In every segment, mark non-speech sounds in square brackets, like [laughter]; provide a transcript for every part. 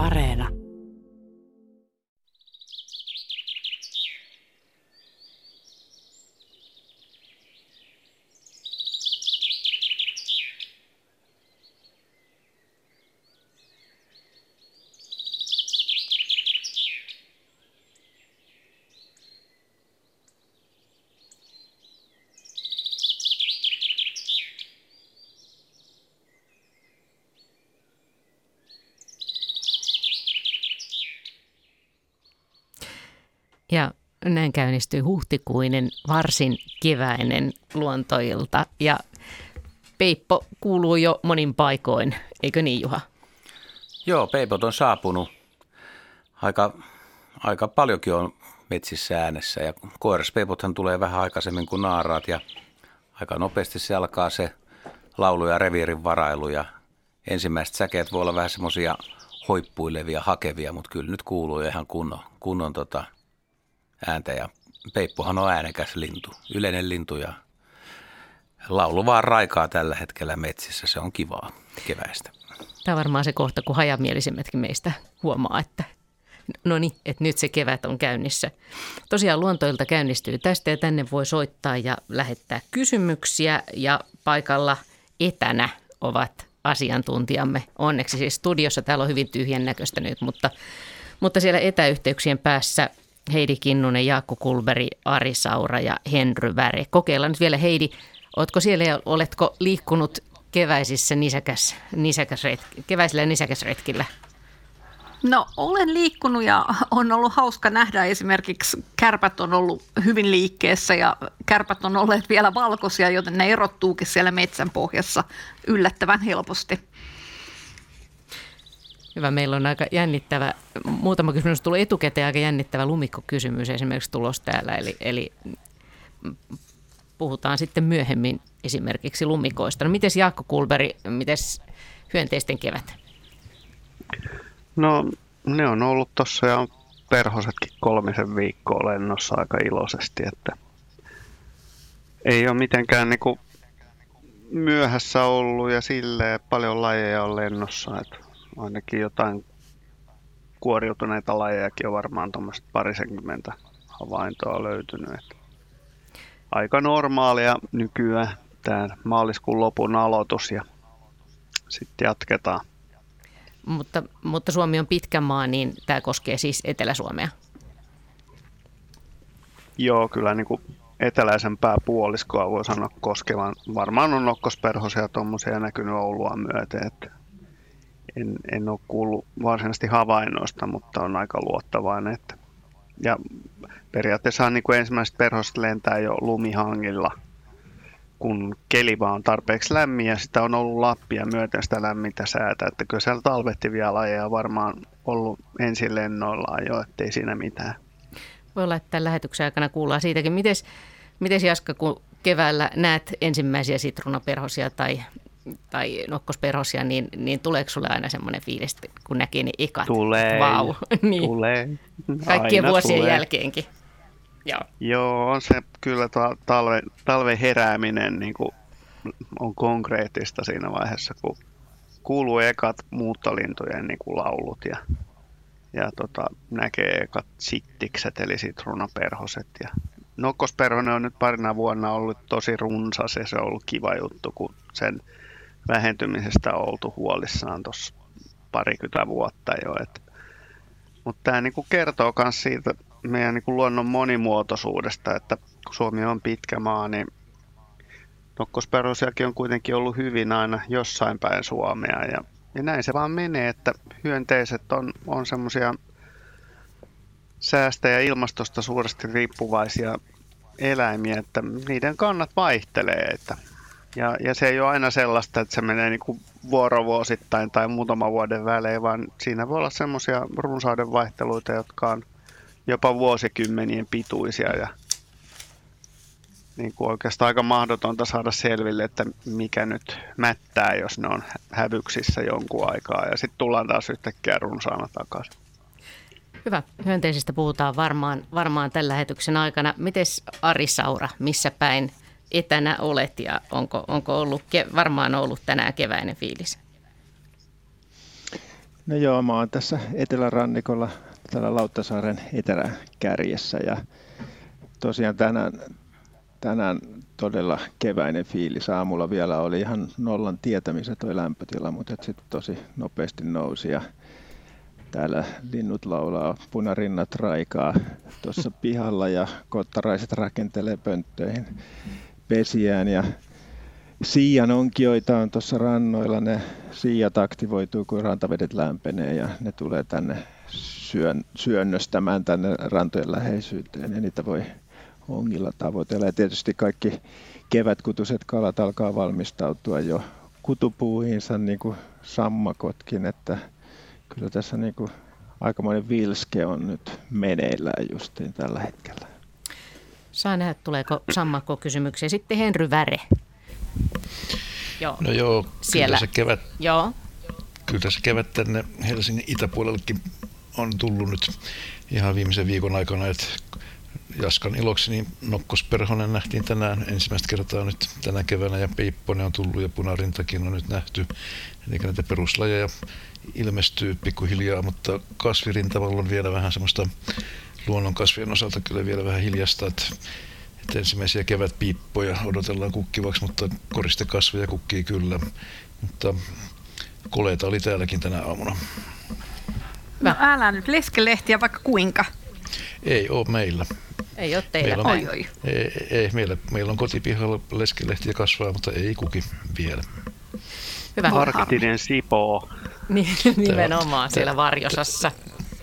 Areena. Ja näin käynnistyi huhtikuinen, varsin keväinen luontoilta. Ja Peippo kuuluu jo monin paikoin, eikö niin Juha? Joo, peipot on saapunut. Aika, aika paljonkin on metsissä äänessä ja koiraspeipothan tulee vähän aikaisemmin kuin naaraat ja aika nopeasti se alkaa se laulu ja reviirin varailu ja ensimmäiset säkeet voi olla vähän semmoisia hoippuilevia, hakevia, mutta kyllä nyt kuuluu ihan kunnon, kunnon tota ääntä ja peippohan on äänekäs lintu, yleinen lintu ja laulu vaan raikaa tällä hetkellä metsissä, se on kivaa keväistä. Tämä on varmaan se kohta, kun hajamielisemmät meistä huomaa, että no niin, että nyt se kevät on käynnissä. Tosiaan luontoilta käynnistyy tästä ja tänne voi soittaa ja lähettää kysymyksiä ja paikalla etänä ovat asiantuntijamme. Onneksi siis studiossa täällä on hyvin tyhjän näköistä nyt, mutta, mutta siellä etäyhteyksien päässä Heidi Kinnunen, Jaakko Kulberi, Ari Saura ja Henry Väre. Kokeillaan nyt vielä Heidi, oletko siellä ja oletko liikkunut keväisissä nisäkäs, nisäkäsret, keväisillä nisäkäsretkillä? No olen liikkunut ja on ollut hauska nähdä esimerkiksi kärpät on ollut hyvin liikkeessä ja kärpät on olleet vielä valkoisia, joten ne erottuukin siellä metsän pohjassa yllättävän helposti. Hyvä, meillä on aika jännittävä, muutama kysymys tullut etukäteen, aika jännittävä lumikkokysymys esimerkiksi tulos täällä, eli, eli puhutaan sitten myöhemmin esimerkiksi lumikoista. No miten Jaakko Kulberi, miten hyönteisten kevät? No ne on ollut tuossa ja perhosetkin kolmisen viikkoa lennossa aika iloisesti, että ei ole mitenkään niinku myöhässä ollut ja silleen paljon lajeja on lennossa, että ainakin jotain kuoriutuneita lajejakin on varmaan tuommoista parisenkymmentä havaintoa löytynyt. Että aika normaalia nykyään tämä maaliskuun lopun aloitus ja sitten jatketaan. Mutta, mutta Suomi on pitkä maa, niin tämä koskee siis Etelä-Suomea. Joo, kyllä niin kuin eteläisempää puoliskoa voi sanoa koskevan. Varmaan on nokkosperhosia tuommoisia näkynyt Oulua myöten, että en, en ole kuullut varsinaisesti havainnoista, mutta on aika luottavainen. Että, ja periaatteessa niin kuin ensimmäiset perhoset lentää jo lumihangilla, kun keli vaan on tarpeeksi lämmin ja sitä on ollut Lappia myöten sitä lämmintä säätä. Että kyllä siellä talvehtivia lajeja varmaan ollut ensin lennoillaan jo, ettei siinä mitään. Voi olla, että tämän lähetyksen aikana kuullaan siitäkin. Mites, mites Jaska, kun keväällä näet ensimmäisiä sitruunaperhosia tai tai nokkosperhosia, niin, niin tuleeko sulle aina semmoinen fiilis, kun näkee ne ekat? Tulee, wow. [laughs] niin. tulee. Kaikkien aina vuosien tulee. jälkeenkin. Joo. Joo, on se kyllä talve, talven herääminen niin kuin on konkreettista siinä vaiheessa, kun kuuluu ekat muuttolintujen niin kuin laulut ja, ja tota, näkee ekat sittikset eli sitruunaperhoset. Ja nokkosperhonen on nyt parina vuonna ollut tosi runsas ja se on ollut kiva juttu, kun sen vähentymisestä oltu huolissaan tuossa parikymmentä vuotta jo. Mutta tämä niinku kertoo myös siitä meidän niinku luonnon monimuotoisuudesta, että kun Suomi on pitkä maa, niin nokkosperhosiakin on kuitenkin ollut hyvin aina jossain päin Suomea. Ja, ja näin se vaan menee, että hyönteiset on, on semmoisia säästä ja ilmastosta suuresti riippuvaisia eläimiä, että niiden kannat vaihtelee. Että ja, ja se ei ole aina sellaista, että se menee niin kuin vuorovuosittain tai muutama vuoden välein, vaan siinä voi olla semmoisia runsauden vaihteluita, jotka on jopa vuosikymmenien pituisia ja niin kuin oikeastaan aika mahdotonta saada selville, että mikä nyt mättää, jos ne on hävyksissä jonkun aikaa ja sitten tullaan taas yhtäkkiä runsaana takaisin. Hyvä. Hyönteisistä puhutaan varmaan, varmaan tällä lähetyksen aikana. Mites Ari Saura, missä päin etänä olet ja onko, onko ollut, varmaan ollut tänään keväinen fiilis? No joo, mä oon tässä etelärannikolla täällä Lauttasaaren eteläkärjessä ja tosiaan tänään, tänään todella keväinen fiilis. Aamulla vielä oli ihan nollan tietämisen toi lämpötila, mutta sitten tosi nopeasti nousi ja täällä linnut laulaa, punarinnat raikaa tuossa pihalla ja kottaraiset rakentelee pönttöihin pesiään ja Siian onkioita on tuossa rannoilla, ne siijat aktivoituu, kun rantavedet lämpenee ja ne tulee tänne syön, syönnöstämään tänne rantojen läheisyyteen ja niitä voi ongilla tavoitella. Ja tietysti kaikki kevätkutuset kalat alkaa valmistautua jo kutupuuhinsa niin kuin sammakotkin, että kyllä tässä niin kuin aikamoinen vilske on nyt meneillään justiin tällä hetkellä. Saa nähdä, tuleeko sammakko kysymyksiä. Sitten Henry Väre. Joo. No joo, Siellä. kyllä se kevät, joo. kyllä se kevät tänne Helsingin itäpuolellekin on tullut nyt ihan viimeisen viikon aikana, että Jaskan iloksi, niin Nokkosperhonen nähtiin tänään ensimmäistä kertaa nyt tänä keväänä ja Peipponen on tullut ja Punarintakin on nyt nähty. Eli näitä peruslajeja ilmestyy pikkuhiljaa, mutta kasvirintavalla on vielä vähän semmoista luonnonkasvien osalta kyllä vielä vähän hiljasta, että, että ensimmäisiä kevätpiippoja odotellaan kukkivaksi, mutta koristekasveja kukkii kyllä. Mutta koleita oli täälläkin tänä aamuna. No älä nyt leskelehtiä vaikka kuinka. Ei ole meillä. Ei ole teillä meillä on, oi, oi. Ei, ei meillä, meillä on kotipihalla leskelehtiä kasvaa, mutta ei kuki vielä. Hyvä. Arktinen sipo. Niin, nimenomaan siellä varjosassa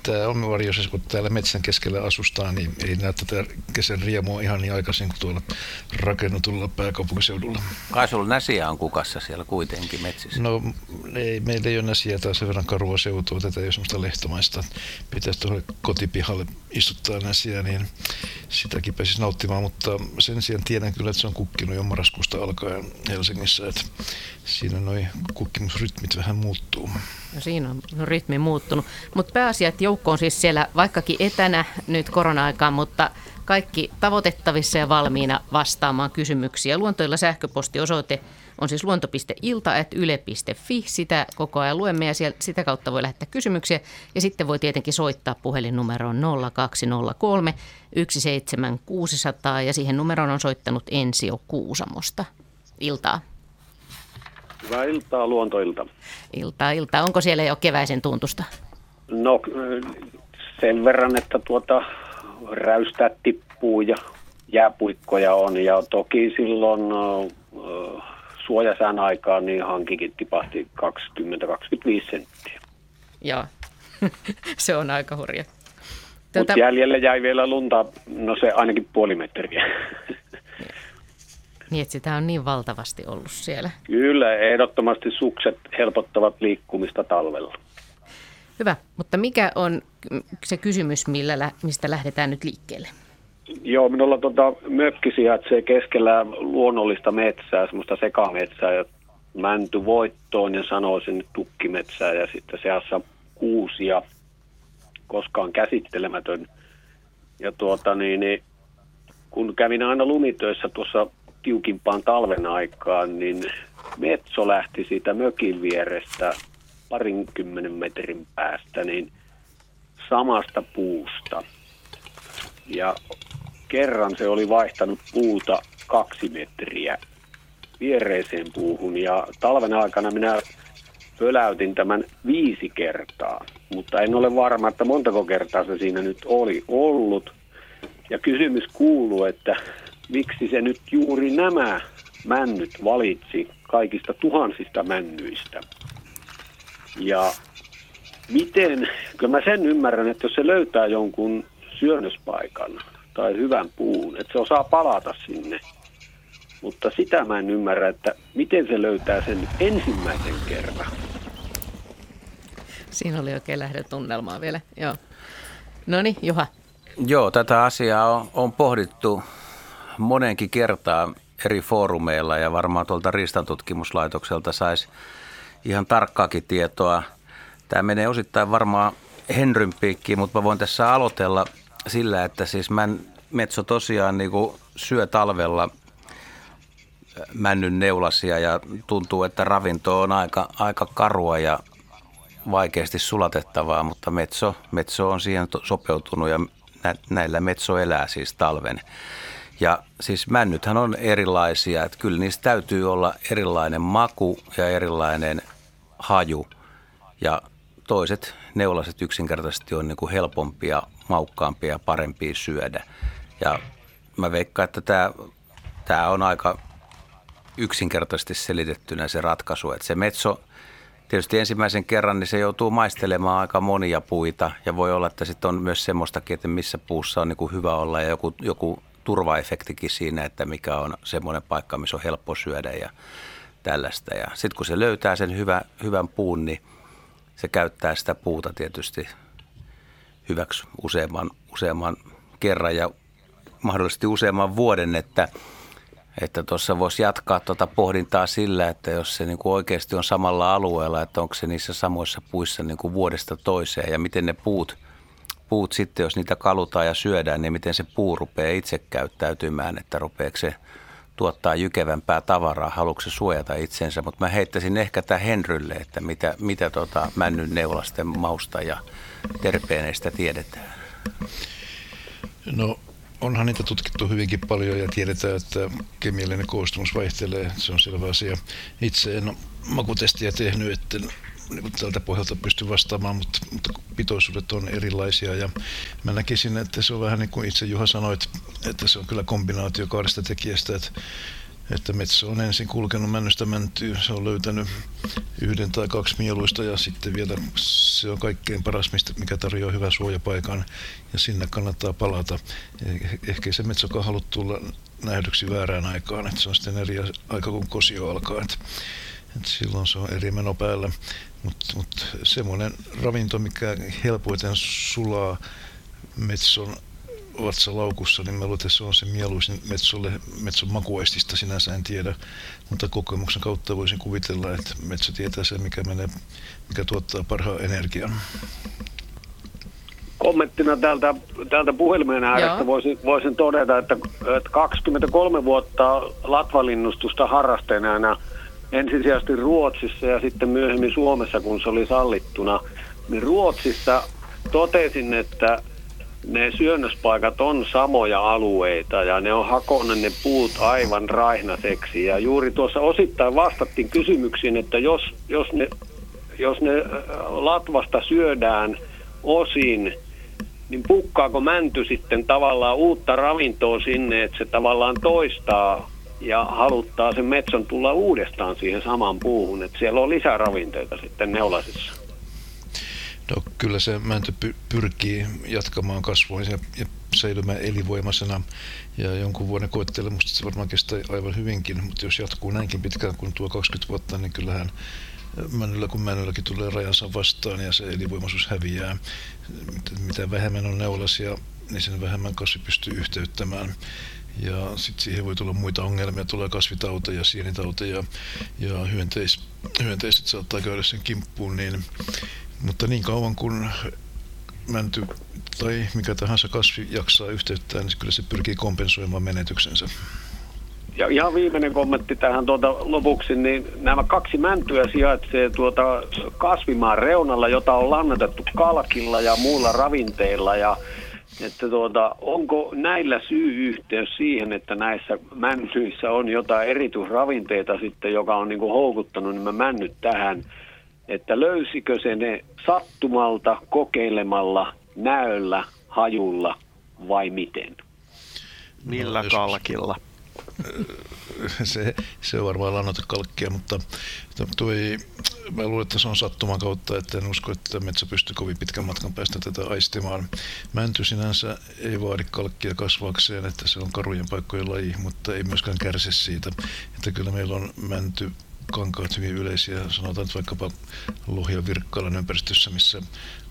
tämä on varjossa, kun täällä metsän keskellä asustaa, niin ei näe tätä kesän riemua ihan niin aikaisin kuin tuolla rakennetulla pääkaupunkiseudulla. Kai sulla näsiä on kukassa siellä kuitenkin metsissä? No ei, meillä ei ole näsiä, tai sen verran karua seutua, tätä ei ole sellaista lehtomaista. Pitäisi tuolle kotipihalle istuttaa näsiä, niin sitäkin pääsisi nauttimaan, mutta sen sijaan tiedän kyllä, että se on kukkinut jo marraskuusta alkaen Helsingissä, että siinä noin kukkimusrytmit vähän muuttuu. No siinä on rytmi muuttunut, mutta pääasia, että joukko on siis siellä vaikkakin etänä nyt korona-aikaan, mutta kaikki tavoitettavissa ja valmiina vastaamaan kysymyksiä. Luontoilla sähköpostiosoite on siis luonto.ilta.yle.fi. Sitä koko ajan luemme ja sieltä, sitä kautta voi lähettää kysymyksiä. Ja sitten voi tietenkin soittaa puhelinnumeroon 0203 17600 ja siihen numeroon on soittanut Ensio Kuusamosta. Iltaa. Hyvää iltaa, luontoilta. Iltaa, iltaa. Onko siellä jo keväisen tuntusta? No sen verran, että tuota räystää tippuu ja jääpuikkoja on. Ja toki silloin äh, suojasään aikaan niin hankikin tipahti 20-25 senttiä. Joo, [laughs] se on aika hurja. Tuota... Mutta jäljelle jäi vielä lunta, no se ainakin puoli metriä. Niin, että sitä on niin valtavasti ollut siellä. Kyllä, ehdottomasti sukset helpottavat liikkumista talvella. Hyvä, mutta mikä on se kysymys, millä, mistä lähdetään nyt liikkeelle? Joo, minulla tuota, mökki sijaitsee keskellä luonnollista metsää, semmoista sekametsää ja mänty voittoon ja sanoisin tukkimetsää ja sitten seassa kuusia, koskaan käsittelemätön. Ja tuota niin, niin kun kävin aina lumitöissä tuossa tiukimpaan talven aikaan, niin metso lähti siitä mökin vierestä parinkymmenen metrin päästä niin samasta puusta. Ja kerran se oli vaihtanut puuta kaksi metriä viereiseen puuhun ja talven aikana minä pöläytin tämän viisi kertaa, mutta en ole varma, että montako kertaa se siinä nyt oli ollut. Ja kysymys kuuluu, että miksi se nyt juuri nämä männyt valitsi kaikista tuhansista männyistä. Ja miten, kyllä mä sen ymmärrän, että jos se löytää jonkun syönnöspaikan tai hyvän puun, että se osaa palata sinne. Mutta sitä mä en ymmärrä, että miten se löytää sen ensimmäisen kerran. Siinä oli oikein lähdetunnelmaa vielä, joo. No niin, Juha. Joo, tätä asiaa on, on pohdittu monenkin kertaa eri foorumeilla ja varmaan tuolta riistantutkimuslaitokselta saisi ihan tarkkaakin tietoa. Tämä menee osittain varmaan Henryn piikkiin, mutta mä voin tässä aloitella sillä, että siis mä metso tosiaan niin kuin syö talvella männyn neulasia ja tuntuu, että ravinto on aika, aika karua ja vaikeasti sulatettavaa, mutta metso, metso on siihen sopeutunut ja näillä metso elää siis talven. Ja siis männythän on erilaisia, että kyllä niistä täytyy olla erilainen maku ja erilainen haju. Ja toiset neulaset yksinkertaisesti on niin kuin helpompia, maukkaampia ja parempia syödä. Ja mä veikkaan, että tämä, tämä on aika yksinkertaisesti selitettynä se ratkaisu, että se metso tietysti ensimmäisen kerran niin se joutuu maistelemaan aika monia puita ja voi olla, että sitten on myös semmoistakin, että missä puussa on niin kuin hyvä olla ja joku, joku turvaefektikin siinä, että mikä on semmoinen paikka, missä on helppo syödä ja tällaista. Ja sitten kun se löytää sen hyvä, hyvän puun, niin se käyttää sitä puuta tietysti hyväksi useamman, useamman kerran ja mahdollisesti useamman vuoden, että että tuossa voisi jatkaa tuota pohdintaa sillä, että jos se niin kuin oikeasti on samalla alueella, että onko se niissä samoissa puissa niin kuin vuodesta toiseen ja miten ne puut, puut sitten, jos niitä kalutaan ja syödään, niin miten se puu rupeaa itse käyttäytymään, että rupeeko se tuottaa jykevämpää tavaraa, haluatko suojata itsensä, mutta mä heittäisin ehkä tämä Henrylle, että mitä, mitä tota männyn neulasten mausta ja terpeeneistä tiedetään. No onhan niitä tutkittu hyvinkin paljon ja tiedetään, että kemiallinen koostumus vaihtelee. Se on selvä asia. Itse en ole makutestiä tehnyt, että niin tältä pohjalta pysty vastaamaan, mutta, mutta pitoisuudet on erilaisia ja mä näkisin, että se on vähän niin kuin itse Juha sanoit, että se on kyllä kombinaatio kahdesta tekijästä, että että metsä on ensin kulkenut männystä mäntyy, se on löytänyt yhden tai kaksi mieluista ja sitten vielä se on kaikkein paras, mikä tarjoaa hyvän suojapaikan ja sinne kannattaa palata. Ehkä se metsäkaan halua tulla nähdyksi väärään aikaan, että se on sitten eri aika kuin kosio alkaa, että, että silloin se on eri meno päällä. Mutta mut semmoinen ravinto, mikä helpoiten sulaa metson vatsalaukussa, niin mä luulen, että se on se mieluisin metsolle, metson makuaistista sinänsä en tiedä, mutta kokemuksen kautta voisin kuvitella, että metsä tietää sen, mikä, menee, mikä tuottaa parhaan energian. Kommenttina täältä, täältä puhelimen äärestä voisin, voisin todeta, että, että 23 vuotta latvalinnustusta harrasteena ensisijaisesti Ruotsissa ja sitten myöhemmin Suomessa, kun se oli sallittuna, niin Ruotsissa totesin, että ne syönnöspaikat on samoja alueita ja ne on hakonut ne puut aivan raihnaseksi. Ja juuri tuossa osittain vastattiin kysymyksiin, että jos, jos, ne, jos ne äh, latvasta syödään osin, niin pukkaako mänty sitten tavallaan uutta ravintoa sinne, että se tavallaan toistaa ja haluttaa sen metsän tulla uudestaan siihen samaan puuhun, että siellä on lisäravinteita sitten neulasissa. No kyllä se mänty pyrkii jatkamaan kasvua ja, ja säilymään elinvoimaisena ja jonkun vuoden koettelemusta se varmaan kestää aivan hyvinkin, mutta jos jatkuu näinkin pitkään kuin tuo 20 vuotta, niin kyllähän männyllä kuin männylläkin tulee rajansa vastaan ja se elinvoimaisuus häviää. Mitä vähemmän on neulasia, niin sen vähemmän kasvi pystyy yhteyttämään. Ja sitten siihen voi tulla muita ongelmia, tulee kasvitauteja, sienitauteja ja hyönteis, hyönteiset saattaa käydä sen kimppuun, niin mutta niin kauan kuin mänty tai mikä tahansa kasvi jaksaa yhteyttää, niin kyllä se pyrkii kompensoimaan menetyksensä. Ja ihan viimeinen kommentti tähän tuota lopuksi, niin nämä kaksi mäntyä sijaitsee tuota kasvimaan reunalla, jota on lannatettu kalkilla ja muilla ravinteilla. Ja että tuota, onko näillä syy-yhteys siihen, että näissä männyissä on jotain erityisravinteita sitten, joka on niin kuin houkuttanut nämä männyt tähän että löysikö se ne sattumalta, kokeilemalla, näöllä, hajulla vai miten? Millä no, kalkilla? [laughs] Se, se on varmaan kalkkia, mutta toi, mä luulen, että se on sattuman kautta, että en usko, että metsä pystyy kovin pitkän matkan päästä tätä aistimaan. Mänty sinänsä ei vaadi kalkkia kasvaakseen, että se on karujen paikkojen laji, mutta ei myöskään kärsi siitä. Että kyllä meillä on mänty kankaat hyvin yleisiä, sanotaan että vaikkapa Lohja Virkkailan ympäristössä, missä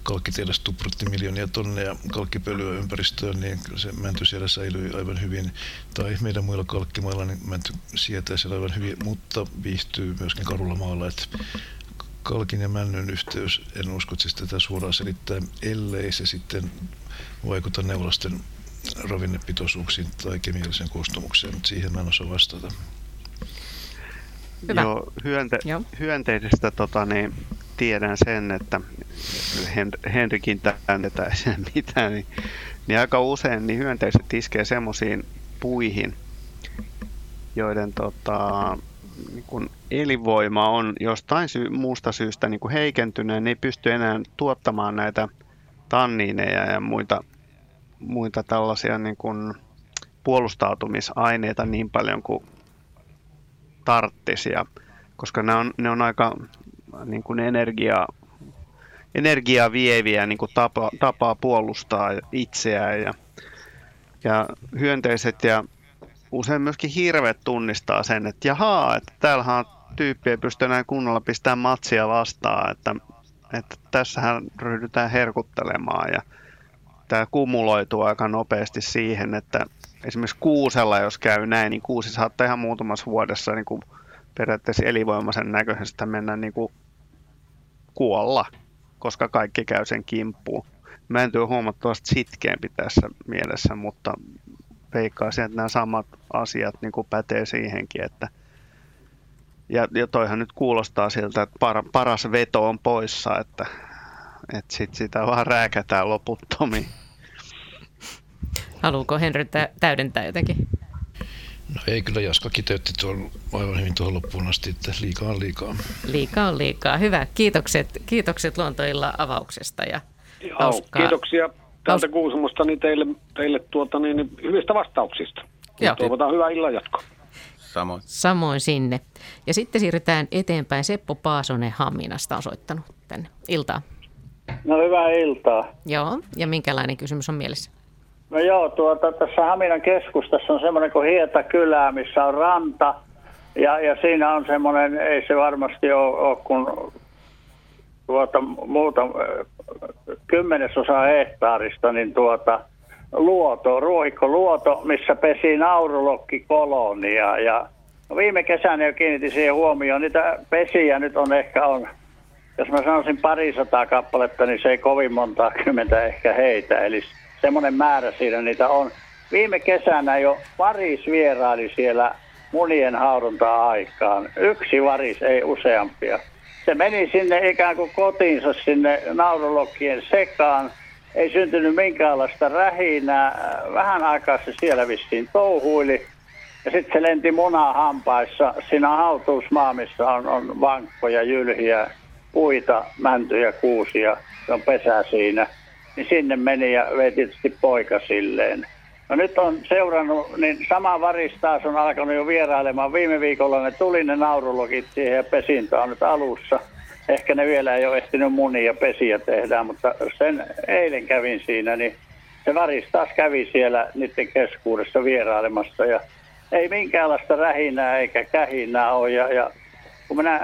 kalkkitielas tuprutti miljoonia tonneja kalkkipölyä ympäristöön, niin se mänty siellä säilyi aivan hyvin. Tai meidän muilla kalkkimailla niin mänty sietää siellä aivan hyvin, mutta viihtyy myöskin karulla maalla. Että kalkin ja männyn yhteys, en usko, että siis tätä suoraan selittää, ellei se sitten vaikuta neulasten ravinnepitoisuuksiin tai kemialliseen koostumukseen, mutta siihen mä en osaa vastata. Hyvä. Joo, hyönte- Joo. hyönteisistä tota, niin, tiedän sen, että Henrikin tännetä [laughs] mitään, niin, niin aika usein niin hyönteiset iskee semmoisiin puihin, joiden tota, niin kun elinvoima on jostain syy, muusta syystä niin heikentynyt, niin ei pysty enää tuottamaan näitä tanniineja ja muita, muita tällaisia niin kun puolustautumisaineita niin paljon kuin tarttisi. Ja, koska ne on, ne on aika niin kuin energia, energiaa vieviä niin kuin tapa, tapaa puolustaa itseään. Ja, ja hyönteiset ja usein myöskin hirvet tunnistaa sen, että jahaa, että täällähän tyyppi ei pysty enää kunnolla pistämään matsia vastaan, että, että tässähän ryhdytään herkuttelemaan ja tämä kumuloituu aika nopeasti siihen, että esimerkiksi kuusella, jos käy näin, niin kuusi saattaa ihan muutamassa vuodessa niin kuin periaatteessa elinvoimaisen näköisestä mennä niin kuin kuolla, koska kaikki käy sen kimppuun. Mänty on huomattavasti sitkeämpi tässä mielessä, mutta veikkaisin, että nämä samat asiat niin kuin pätee siihenkin, että ja, ja toihan nyt kuulostaa siltä, että par, paras veto on poissa, että, että sit sitä vaan rääkätään loputtomiin. Haluuko Henry täydentää jotenkin? No ei kyllä Jaska kiteytti tuon aivan hyvin tuohon loppuun asti, että liikaa on liikaa. Liikaa on liikaa. Hyvä. Kiitokset, kiitokset Luontoilla avauksesta ja Joo, hauskaa. Kiitoksia täältä Kuusamosta niin teille, teille tuota, niin, niin, hyvistä vastauksista. Joo. Toivotaan hyvää illan jatkoa. Samoin. Samoin sinne. Ja sitten siirrytään eteenpäin. Seppo Paasonen Hamminasta on soittanut tänne. Iltaa. No hyvää iltaa. Joo, ja minkälainen kysymys on mielessä? No joo, tuota, tässä Haminan keskustassa on semmoinen kuin Hietakylä, missä on ranta. Ja, ja siinä on semmoinen, ei se varmasti ole, ole kun tuota, muuta kymmenesosa hehtaarista, niin tuota, luoto, ruohikko-luoto, missä pesi naurulokki-kolonia. Ja no viime kesänä jo kiinnitin siihen huomioon, niitä pesiä nyt on ehkä on, jos mä sanoisin parisataa kappaletta, niin se ei kovin monta kymmentä ehkä heitä. Eli semmoinen määrä siinä niitä on. Viime kesänä jo varis vieraili siellä munien hauduntaa aikaan. Yksi varis, ei useampia. Se meni sinne ikään kuin kotiinsa sinne naurolokkien sekaan. Ei syntynyt minkäänlaista rähinää. Vähän aikaa se siellä vissiin touhuili. Ja sitten se lenti munaa hampaissa. Siinä hautuusmaa, missä on, on vankkoja, jylhiä, puita, mäntyjä, kuusia. Se on pesä siinä niin sinne meni ja vei tietysti poika silleen. No nyt on seurannut, niin sama varis taas on alkanut jo vierailemaan. Viime viikolla ne tuli ne naurulogit siihen ja pesintä on nyt alussa. Ehkä ne vielä ei ole ehtinyt munia pesiä tehdä, mutta sen eilen kävin siinä, niin se varis taas kävi siellä niiden keskuudessa vierailemassa ja ei minkäänlaista rähinää eikä kähinää ole ja, ja kun minä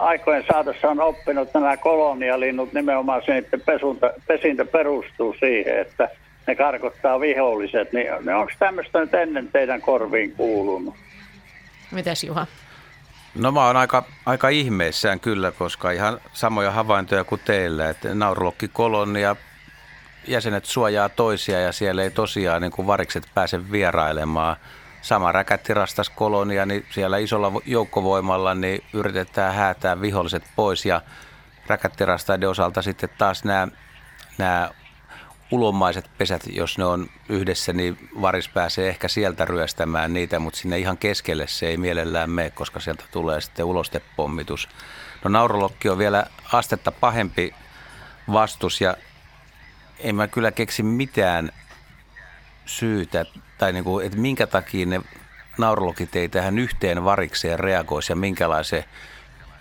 aikojen saatossa on oppinut, nämä kolonialinnut nimenomaan se, että pesunta, pesintä perustuu siihen, että ne karkottaa viholliset, niin, niin onko tämmöistä nyt ennen teidän korviin kuulunut? Mitäs Juha? No mä oon aika, aika ihmeissään kyllä, koska ihan samoja havaintoja kuin teillä, että naurulokkikolonia jäsenet suojaa toisia ja siellä ei tosiaan niin kuin varikset pääse vierailemaan – sama räkättirastas kolonia, niin siellä isolla joukkovoimalla niin yritetään häätää viholliset pois ja räkättirastaiden osalta sitten taas nämä, nämä ulomaiset pesät, jos ne on yhdessä, niin varis pääsee ehkä sieltä ryöstämään niitä, mutta sinne ihan keskelle se ei mielellään mene, koska sieltä tulee sitten ulostepommitus. No naurolokki on vielä astetta pahempi vastus ja en mä kyllä keksi mitään syytä tai niin kuin, että minkä takia ne naurologit ei tähän yhteen varikseen reagoisi ja minkälaisen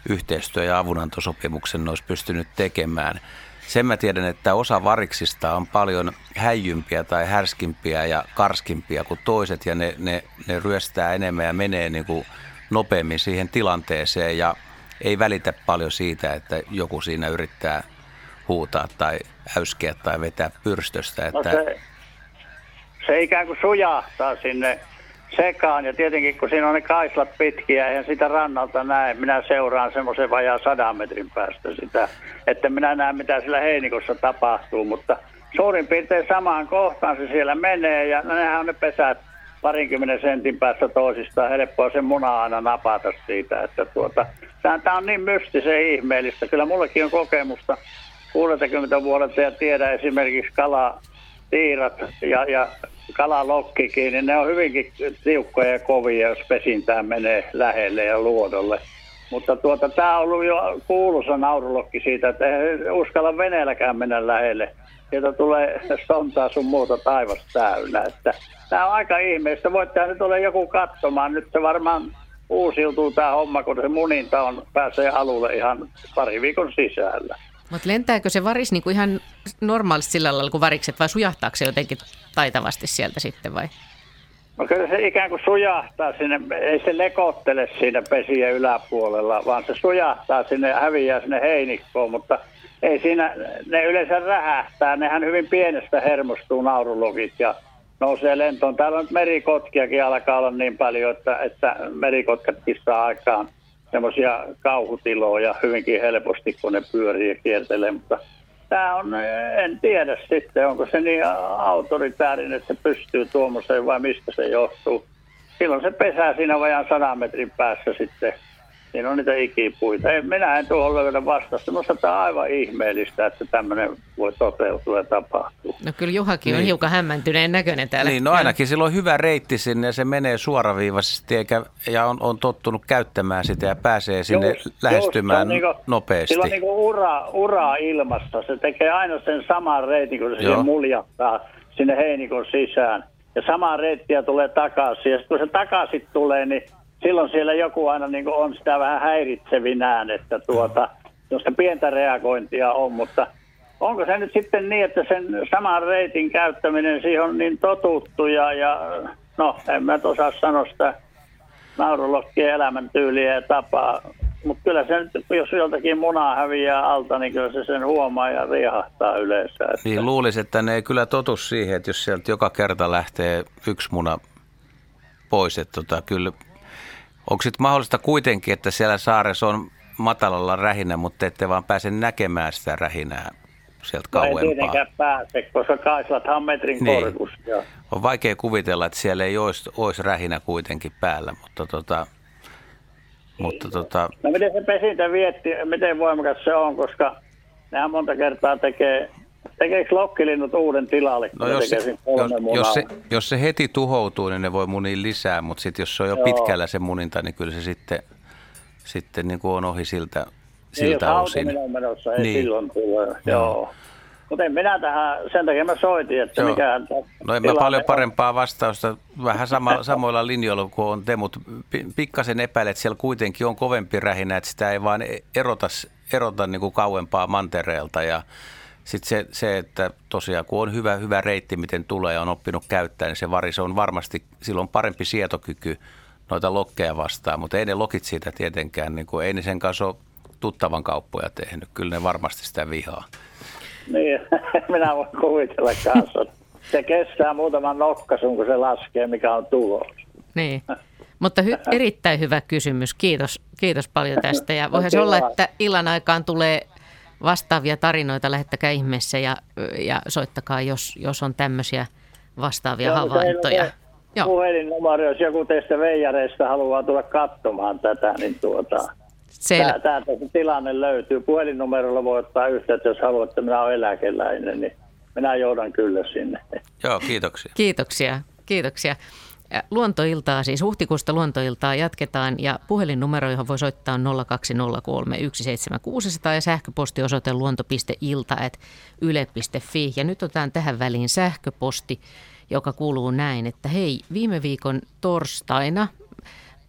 yhteistyö- ja avunantosopimuksen ne olisi pystynyt tekemään. Sen mä tiedän, että osa variksista on paljon häijympiä tai härskimpiä ja karskimpia kuin toiset ja ne, ne, ne ryöstää enemmän ja menee niin kuin nopeammin siihen tilanteeseen ja ei välitä paljon siitä, että joku siinä yrittää huutaa tai äyskeä tai vetää pyrstöstä. Että... No se, se ikään kuin sujahtaa sinne sekaan ja tietenkin kun siinä on ne kaislat pitkiä ja sitä rannalta näe, minä seuraan semmoisen vajaa sadan metrin päästä sitä, että minä näen mitä sillä heinikossa tapahtuu, mutta suurin piirtein samaan kohtaan se siellä menee ja nehän on ne pesät parinkymmenen sentin päässä toisistaan. Helppoa sen muna aina napata siitä, että tuota, tämä on niin mystisen ihmeellistä. Kyllä mullakin on kokemusta 60 vuodelta ja tiedä esimerkiksi kala, tiirat ja, ja kalalokkikin, niin ne on hyvinkin tiukkoja ja kovia, jos pesintään menee lähelle ja luodolle. Mutta tuota, tämä on ollut jo kuuluisa naurulokki siitä, että ei uskalla veneelläkään mennä lähelle. Sieltä tulee sontaa sun muuta taivas täynnä. Että tämä on aika ihmeistä. Voittaa nyt olla joku katsomaan. Nyt se varmaan uusiutuu tämä homma, kun se muninta on, pääsee alulle ihan pari viikon sisällä. Mutta lentääkö se varis niin kuin ihan normaalisti sillä lailla kuin varikset vai sujahtaako se jotenkin taitavasti sieltä sitten vai? No kyllä se ikään kuin sujahtaa sinne, ei se lekottele siinä pesien yläpuolella, vaan se sujahtaa sinne häviää sinne heinikkoon, mutta ei siinä, ne yleensä rähähtää, nehän hyvin pienestä hermostuu naurulogit ja nousee lentoon. Täällä on merikotkiakin alkaa olla niin paljon, että, että merikotkatkin saa aikaan semmoisia kauhutiloja hyvinkin helposti, kun ne pyörii ja kiertelee, mutta tämä on, en tiedä sitten, onko se niin autoritäärinen, että se pystyy tuommoiseen vai mistä se johtuu. Silloin se pesää siinä vajaan sadan metrin päässä sitten Siinä on niitä ikipuita. Ei, minä en tuohon löydä vastausta. Minusta tämä on aivan ihmeellistä, että tämmöinen voi toteutua ja tapahtua. No kyllä Juhakin niin. on hiukan hämmentyneen näköinen täällä. Niin, no ainakin sillä on hyvä reitti sinne ja se menee suoraviivaisesti eikä, ja on, on tottunut käyttämään sitä ja pääsee sinne just, lähestymään just, niin kuin, nopeasti. Sillä on niin ura, ura ilmassa. Se tekee aina sen saman reitin, kun se Joo. muljattaa sinne heinikon sisään. Ja samaa reittiä tulee takaisin. Ja sitten kun se takaisin tulee, niin silloin siellä joku aina niin on sitä vähän häiritsevinään, että tuota, josta pientä reagointia on, mutta onko se nyt sitten niin, että sen saman reitin käyttäminen siihen on niin totuttu ja, ja no en mä osaa sanoa sitä naurolokkien elämäntyyliä ja tapaa, mutta kyllä se nyt, jos joltakin munaa häviää alta, niin kyllä se sen huomaa ja riehahtaa yleensä. Että... Niin luulisi, että ne ei kyllä totu siihen, että jos sieltä joka kerta lähtee yksi muna pois, että tota, kyllä Onko sitten mahdollista kuitenkin, että siellä saaressa on matalalla rähinä, mutta ette vaan pääse näkemään sitä rähinää sieltä kauempaa? No ei tietenkään pääse, koska kaislathan on metrin niin. korkus. On vaikea kuvitella, että siellä ei olisi, olisi rähinä kuitenkin päällä, mutta tota, mutta tota... No miten se pesintä vietti, miten voimakas se on, koska nehän monta kertaa tekee Tekeekö lokkilinnut uuden tilalle? No jos, se, jos, jos, se, jos se heti tuhoutuu, niin ne voi munia lisää, mutta sitten jos se on jo Joo. pitkällä se muninta, niin kyllä se sitten, sitten niin kuin on ohi siltä, siltä niin, osin. on menossa, ei niin. silloin tule. Joo. Joo. Mutta en minä tähän, sen takia mä soitin, että Joo. mikä No en mä paljon parempaa vastausta, vähän sama, [laughs] samoilla linjoilla kuin on te, mutta pikkasen epäilet, että siellä kuitenkin on kovempi rähinä, että sitä ei vaan erota, erota niin kuin kauempaa mantereelta ja sitten se, se, että tosiaan kun on hyvä, hyvä reitti, miten tulee ja on oppinut käyttää, niin se varis on varmasti, silloin parempi sietokyky noita lokkeja vastaan, mutta ei ne lokit siitä tietenkään, niin kuin, ei ne sen kanssa ole tuttavan kauppoja tehnyt. Kyllä ne varmasti sitä vihaa. Niin, [laughs] minä voin kuvitella kanssa. Se kestää muutaman nokkasun, kun se laskee, mikä on tulos. Niin. Mutta hy- erittäin hyvä kysymys. Kiitos, kiitos paljon tästä. Ja voihan se olla, että illan aikaan tulee vastaavia tarinoita, lähettäkää ihmeessä ja, ja soittakaa, jos, jos on tämmöisiä vastaavia Joo, havaintoja. Joo. Puhelinnumero, jos joku teistä veijareista haluaa tulla katsomaan tätä, niin tuota, Sel- täältä se tilanne löytyy. Puhelinnumerolla voi ottaa yhteyttä, jos haluatte, että minä olen eläkeläinen, niin minä joudan kyllä sinne. Joo, kiitoksia. Kiitoksia, kiitoksia. Luontoiltaa, siis huhtikuusta luontoiltaa jatketaan ja puhelinnumero, johon voi soittaa on 020317600 ja sähköpostiosoite luonto.ilta.yle.fi. Ja nyt otetaan tähän väliin sähköposti, joka kuuluu näin, että hei, viime viikon torstaina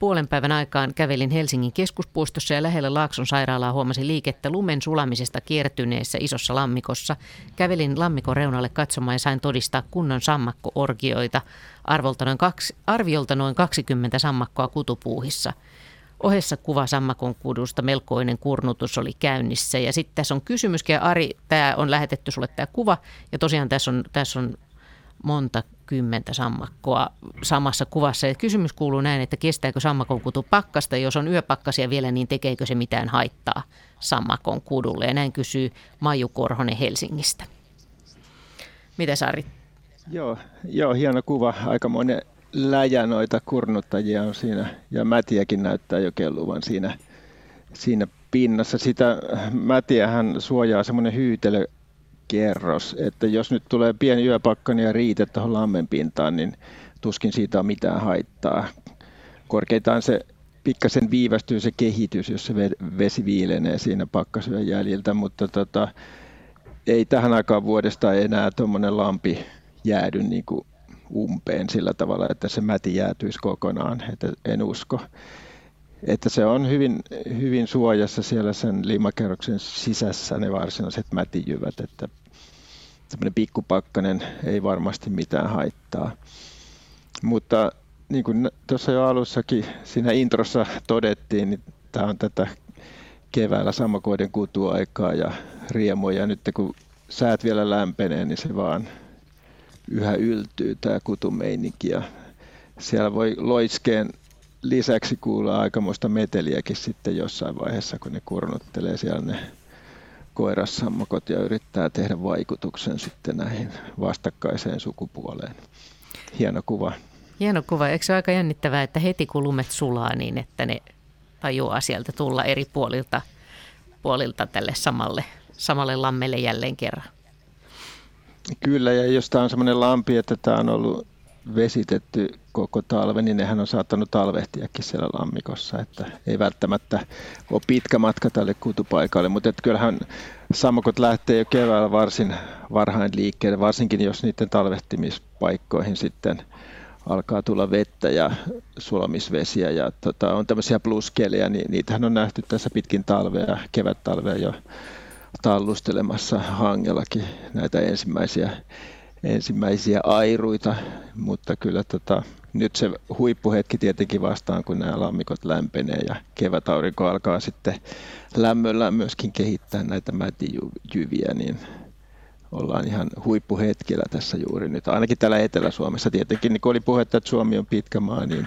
puolen päivän aikaan kävelin Helsingin keskuspuistossa ja lähellä Laakson sairaalaa huomasin liikettä lumen sulamisesta kiertyneessä isossa lammikossa. Kävelin lammikon reunalle katsomaan ja sain todistaa kunnon sammakko-orgioita, arvolta noin kaksi, arviolta noin 20 sammakkoa kutupuuhissa. Ohessa kuva sammakon kudusta, melkoinen kurnutus oli käynnissä. Ja sitten tässä on kysymys, ja Ari, tämä on lähetetty sulle tämä kuva, ja tosiaan tässä on, tässä on monta kymmentä sammakkoa samassa kuvassa. Ja kysymys kuuluu näin, että kestääkö sammakon kutu pakkasta? Jos on yöpakkasia vielä, niin tekeekö se mitään haittaa sammakon kudulle? Ja näin kysyy Maiju Korhonen Helsingistä. Mitä Sari? Joo, joo, hieno kuva. Aikamoinen läjä noita kurnuttajia on siinä, ja mätiäkin näyttää jo kelluvan siinä, siinä pinnassa. Sitä mätiähän suojaa semmoinen hyytelökerros, että jos nyt tulee pieni yöpakkani ja riite tuohon lammen pintaan, niin tuskin siitä on mitään haittaa. Korkeintaan se pikkasen viivästyy se kehitys, jos se vesi viilenee siinä pakkasyön jäljiltä, mutta tota, ei tähän aikaan vuodesta enää tuommoinen lampi jäädy niin kuin umpeen sillä tavalla, että se mäti jäätyisi kokonaan, että en usko. Että se on hyvin, hyvin suojassa siellä sen limakerroksen sisässä ne varsinaiset mätijyvät, että tämmöinen pikkupakkanen ei varmasti mitään haittaa. Mutta niin kuin tuossa jo alussakin siinä introssa todettiin, niin tämä on tätä keväällä sammakoiden kutuaikaa ja riemuja. Nyt kun säät vielä lämpenee, niin se vaan yhä yltyy tämä kutumeininki. Ja siellä voi loiskeen lisäksi kuulla aikamoista meteliäkin sitten jossain vaiheessa, kun ne kurnuttelee siellä ne koirassammakot ja yrittää tehdä vaikutuksen sitten näihin vastakkaiseen sukupuoleen. Hieno kuva. Hieno kuva. Eikö se ole aika jännittävää, että heti kun lumet sulaa, niin että ne tajuaa sieltä tulla eri puolilta, puolilta tälle samalle, samalle lammelle jälleen kerran? Kyllä, ja jos tämä on semmoinen lampi, että tämä on ollut vesitetty koko talven, niin nehän on saattanut talvehtiakin siellä lammikossa, että ei välttämättä ole pitkä matka tälle kutupaikalle, mutta että kyllähän sammakot lähtee jo keväällä varsin varhain liikkeelle, varsinkin jos niiden talvehtimispaikkoihin sitten alkaa tulla vettä ja sulamisvesiä ja tota, on tämmöisiä pluskeleja, niin niitähän on nähty tässä pitkin talvea, kevät-talvea jo tallustelemassa hangellakin näitä ensimmäisiä, ensimmäisiä airuita, mutta kyllä tota, nyt se huippuhetki tietenkin vastaan, kun nämä lammikot lämpenee ja kevätaurinko alkaa sitten lämmöllä myöskin kehittää näitä mätijyviä, niin ollaan ihan huippuhetkellä tässä juuri nyt. Ainakin täällä Etelä-Suomessa tietenkin, niin kun oli puhetta, että Suomi on pitkä maa, niin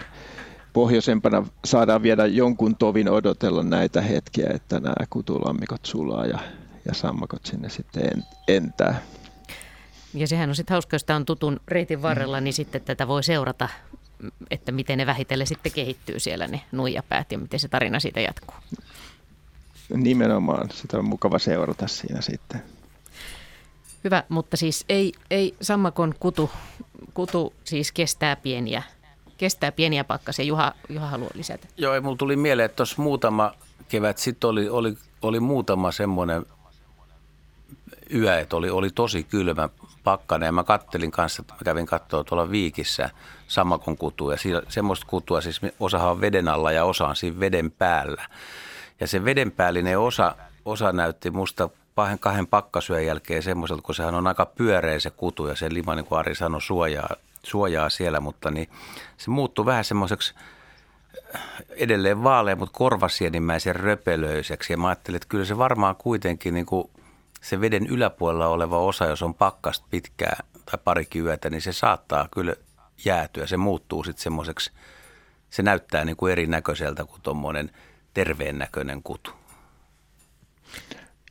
pohjoisempana saadaan vielä jonkun tovin odotella näitä hetkiä, että nämä kutulammikot sulaa ja, ja sammakot sinne sitten entää. Ja sehän on sitten hauska, jos tämä on tutun reitin varrella, niin sitten tätä voi seurata, että miten ne vähitellen sitten kehittyy siellä ne nuijapäät ja miten se tarina siitä jatkuu. Nimenomaan, sitä on mukava seurata siinä sitten. Hyvä, mutta siis ei, ei sammakon kutu, kutu siis kestää pieniä, kestää pieniä pakkasia. Juha, Juha haluaa lisätä. Joo, ei mulla tuli mieleen, että tuossa muutama kevät sitten oli, oli, oli muutama semmoinen yö, että oli, oli tosi kylmä pakkanen. Ja mä kattelin kanssa, mä kävin katsoa tuolla Viikissä sammakon kutua. Ja siellä, semmoista kutua, siis osahan on veden alla ja osa on siinä veden päällä. Ja se vedenpäällinen osa, osa näytti musta kahden, kahden pakkasyön jälkeen semmoiselta, kun sehän on aika pyöreä se kutu ja se lima, niin kuin Ari sanoi, suojaa, suojaa siellä, mutta niin se muuttui vähän semmoiseksi edelleen vaalean, mutta korvasienimmäisen röpelöiseksi. Ja mä ajattelin, että kyllä se varmaan kuitenkin niin kuin se veden yläpuolella oleva osa, jos on pakkasta pitkää tai parikin yötä, niin se saattaa kyllä jäätyä. Se muuttuu sitten semmoiseksi, se näyttää niin kuin erinäköiseltä kuin tuommoinen terveen näköinen kutu.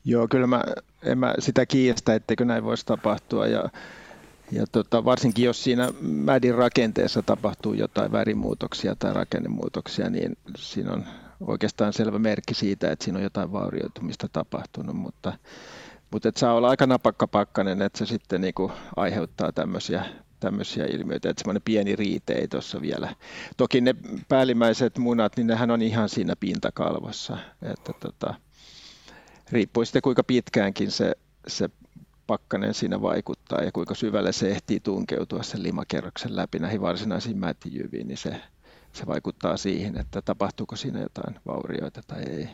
Joo, kyllä mä, en mä sitä kiistä, etteikö näin voisi tapahtua. Ja, ja tota, varsinkin jos siinä mädin rakenteessa tapahtuu jotain värimuutoksia tai rakennemuutoksia, niin siinä on oikeastaan selvä merkki siitä, että siinä on jotain vaurioitumista tapahtunut, mutta, mutta et saa olla aika napakka pakkanen, että se sitten niinku aiheuttaa tämmöisiä tämmöisiä ilmiöitä, että semmoinen pieni riite ei tuossa vielä. Toki ne päällimmäiset munat, niin nehän on ihan siinä pintakalvossa, että tota, riippuu sitten kuinka pitkäänkin se, se pakkanen siinä vaikuttaa ja kuinka syvälle se ehtii tunkeutua sen limakerroksen läpi näihin varsinaisiin mätijyviin, niin se, se vaikuttaa siihen, että tapahtuuko siinä jotain vaurioita tai ei.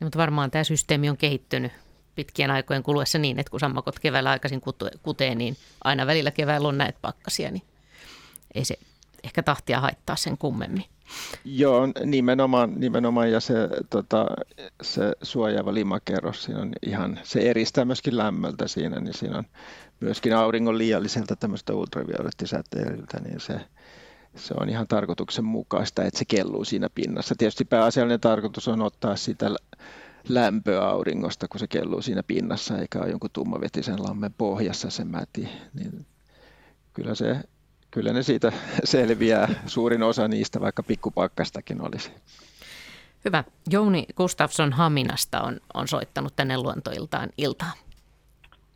No, mutta varmaan tämä systeemi on kehittynyt pitkien aikojen kuluessa niin, että kun sammakot keväällä aikaisin kutee, niin aina välillä keväällä on näitä pakkasia, niin ei se ehkä tahtia haittaa sen kummemmin. Joo, nimenomaan, nimenomaan ja se, tota, se suojaava limakerros, siinä on ihan, se eristää myöskin lämmöltä siinä, niin siinä on myöskin auringon liialliselta tämmöistä ultraviolettisäteilyltä, niin se, se on ihan tarkoituksenmukaista, että se kelluu siinä pinnassa. Tietysti pääasiallinen tarkoitus on ottaa sitä lämpöä auringosta, kun se kelluu siinä pinnassa, eikä ole jonkun tummavetisen lammen pohjassa se mäti. Niin kyllä se kyllä ne siitä [laughs] selviää, suurin osa niistä, vaikka pikkupakkastakin olisi. Hyvä. Jouni Gustafsson Haminasta on, on soittanut tänne luontoiltaan iltaan.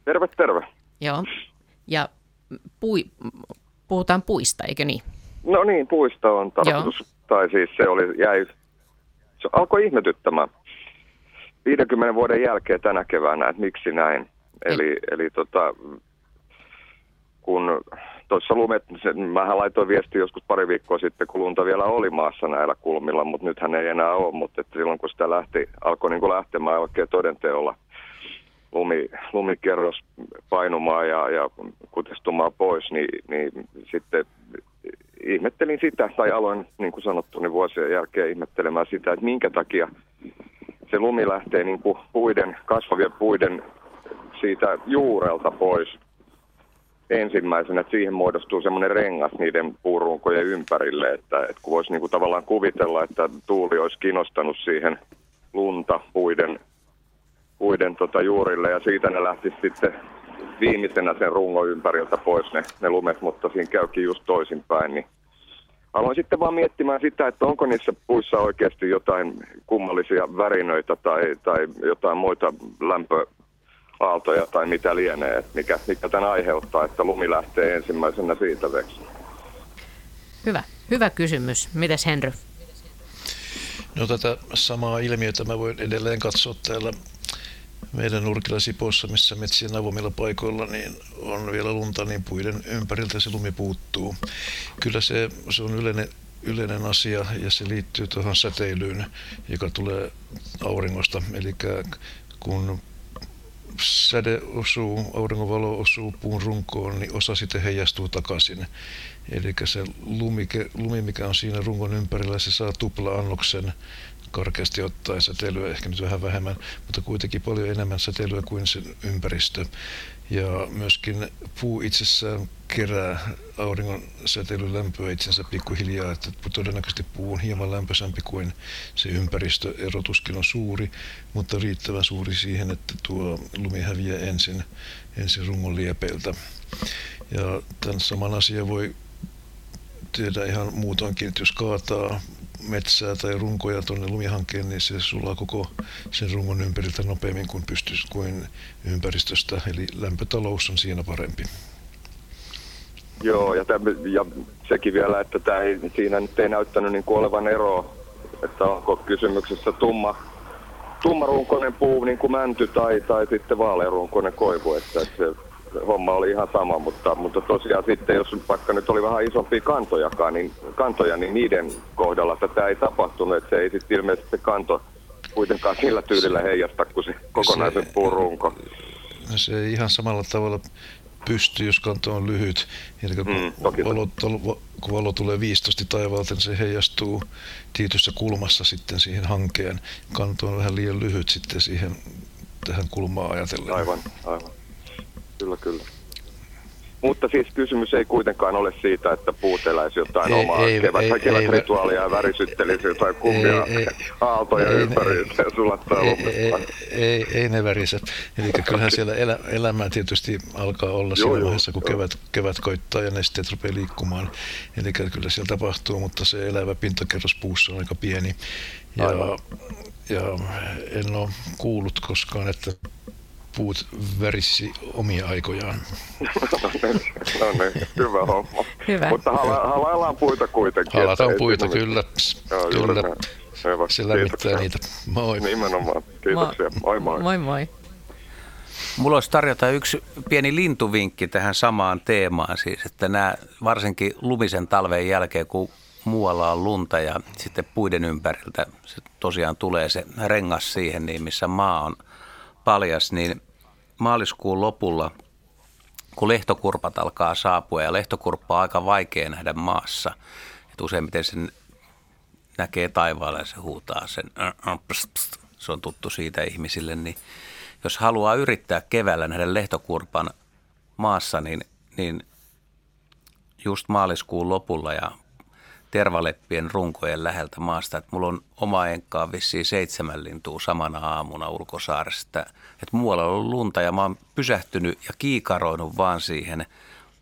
Terve, terve. Joo. Ja pui, puhutaan puista, eikö niin? No niin, puista on tarkoitus. Joo. Tai siis se oli, jäi, se alkoi ihmetyttämään 50 vuoden jälkeen tänä keväänä, että miksi näin. Eli, eli tota, kun tuossa lumet, se, mähän laitoin viesti joskus pari viikkoa sitten, kun lunta vielä oli maassa näillä kulmilla, mutta nythän ei enää ole, mutta että silloin kun sitä lähti, alkoi niin kuin lähtemään oikein todenteolla lumi, lumikerros painumaan ja, ja kutistumaan pois, niin, niin sitten ihmettelin sitä, tai aloin, niin kuin sanottu, niin vuosien jälkeen ihmettelemään sitä, että minkä takia se lumi lähtee niin kuin puiden, kasvavien puiden siitä juurelta pois ensimmäisenä, että siihen muodostuu semmoinen rengas niiden puurunkojen ympärille, että, että kun voisi niin kuin tavallaan kuvitella, että tuuli olisi kinostanut siihen lunta puiden, puiden tota juurille ja siitä ne lähtisi sitten viimeisenä sen rungon ympäriltä pois ne, ne lumet, mutta siinä käykin just toisinpäin, niin Aloin sitten vaan miettimään sitä, että onko niissä puissa oikeasti jotain kummallisia värinöitä tai, tai jotain muita lämpöaaltoja tai mitä lienee, mikä, mikä tämän aiheuttaa, että lumi lähtee ensimmäisenä siitä veksi. Hyvä, hyvä kysymys. Mites Henry? No tätä samaa ilmiötä mä voin edelleen katsoa täällä meidän nurkilla Sipossa, missä metsien avoimilla paikoilla niin on vielä lunta, niin puiden ympäriltä se lumi puuttuu. Kyllä se, se on yleinen, yleinen asia ja se liittyy tuohon säteilyyn, joka tulee auringosta. Eli kun säde osuu, auringonvalo osuu puun runkoon, niin osa sitten heijastuu takaisin. Eli se lumi, lumi, mikä on siinä rungon ympärillä, se saa tupla-annoksen karkeasti ottaen säteilyä, ehkä nyt vähän vähemmän, mutta kuitenkin paljon enemmän säteilyä kuin sen ympäristö. Ja myöskin puu itsessään kerää auringon säteilylämpöä itsensä pikkuhiljaa, että todennäköisesti puu on hieman lämpöisempi kuin se ympäristö. Erotuskin on suuri, mutta riittävän suuri siihen, että tuo lumi häviää ensin, ensin rungon liepeiltä. Ja tämän saman asian voi tehdä ihan muutoinkin, että jos kaataa metsää tai runkoja tuonne lumihankkeen, niin se sulaa koko sen rungon ympäriltä nopeammin kuin pystyisi kuin ympäristöstä. Eli lämpötalous on siinä parempi. Joo, ja, täm, ja sekin vielä, että tämä ei, siinä nyt ei näyttänyt niin olevan eroa, että onko kysymyksessä tumma, tummarunkoinen puu, niin kuin mänty, tai, tai sitten vaalearunkoinen koivu, että, että se homma oli ihan sama, mutta, mutta tosiaan sitten, jos vaikka nyt oli vähän isompia kantojakaan, niin, kantoja, niin niiden kohdalla tätä ei tapahtunut, että se ei sitten ilmeisesti se kanto kuitenkaan sillä tyylillä heijasta kuin se kokonaisen puun runko. Se ei ihan samalla tavalla pystyy, jos kanto on lyhyt. Eli kun, mm, valo, kun valo tulee 15 taivaalta, niin se heijastuu tietyssä kulmassa sitten siihen hankeen. Kanto on vähän liian lyhyt sitten siihen tähän kulmaan ajatellen. Aivan, aivan kyllä, kyllä. Mutta siis kysymys ei kuitenkaan ole siitä, että puut eläisi jotain ei, omaa ei, kevät, ei, kevätrituaalia ja värisyttelisi jotain kummia ei, aaltoja ei, ja sulattaa ei, ei, ei, ei, ne värise. Eli kyllähän siellä elä, elämää tietysti alkaa olla joo, siinä joo, vaiheessa, kun kevät, kevät koittaa ja nesteet rupeaa liikkumaan. Eli kyllä siellä tapahtuu, mutta se elävä pintakerros puussa on aika pieni. Ja, ja en ole kuullut koskaan, että puut värissi omia aikojaan. no niin, hyvä homma. Hyvä. Mutta hala, halaillaan puita kuitenkin. Halataan puita, kyllä. Joo, kyllä. Hyvä. Se lämmittää niitä. Moi. Nimenomaan. Kiitoksia. Moi moi. Moi moi. Mulla olisi tarjota yksi pieni lintuvinkki tähän samaan teemaan, siis että nämä varsinkin lumisen talven jälkeen, kun muualla on lunta ja sitten puiden ympäriltä se tosiaan tulee se rengas siihen, niin missä maa on – paljas, niin maaliskuun lopulla, kun lehtokurpat alkaa saapua ja lehtokurppa on aika vaikea nähdä maassa, että useimmiten sen näkee taivaalla ja se huutaa sen, se on tuttu siitä ihmisille, niin jos haluaa yrittää keväällä nähdä lehtokurpan maassa, niin, niin just maaliskuun lopulla ja tervaleppien runkojen läheltä maasta. Että mulla on oma enkkaa vissiin seitsemän lintua samana aamuna ulkosaaresta. Että muualla on ollut lunta ja mä oon pysähtynyt ja kiikaroinut vaan siihen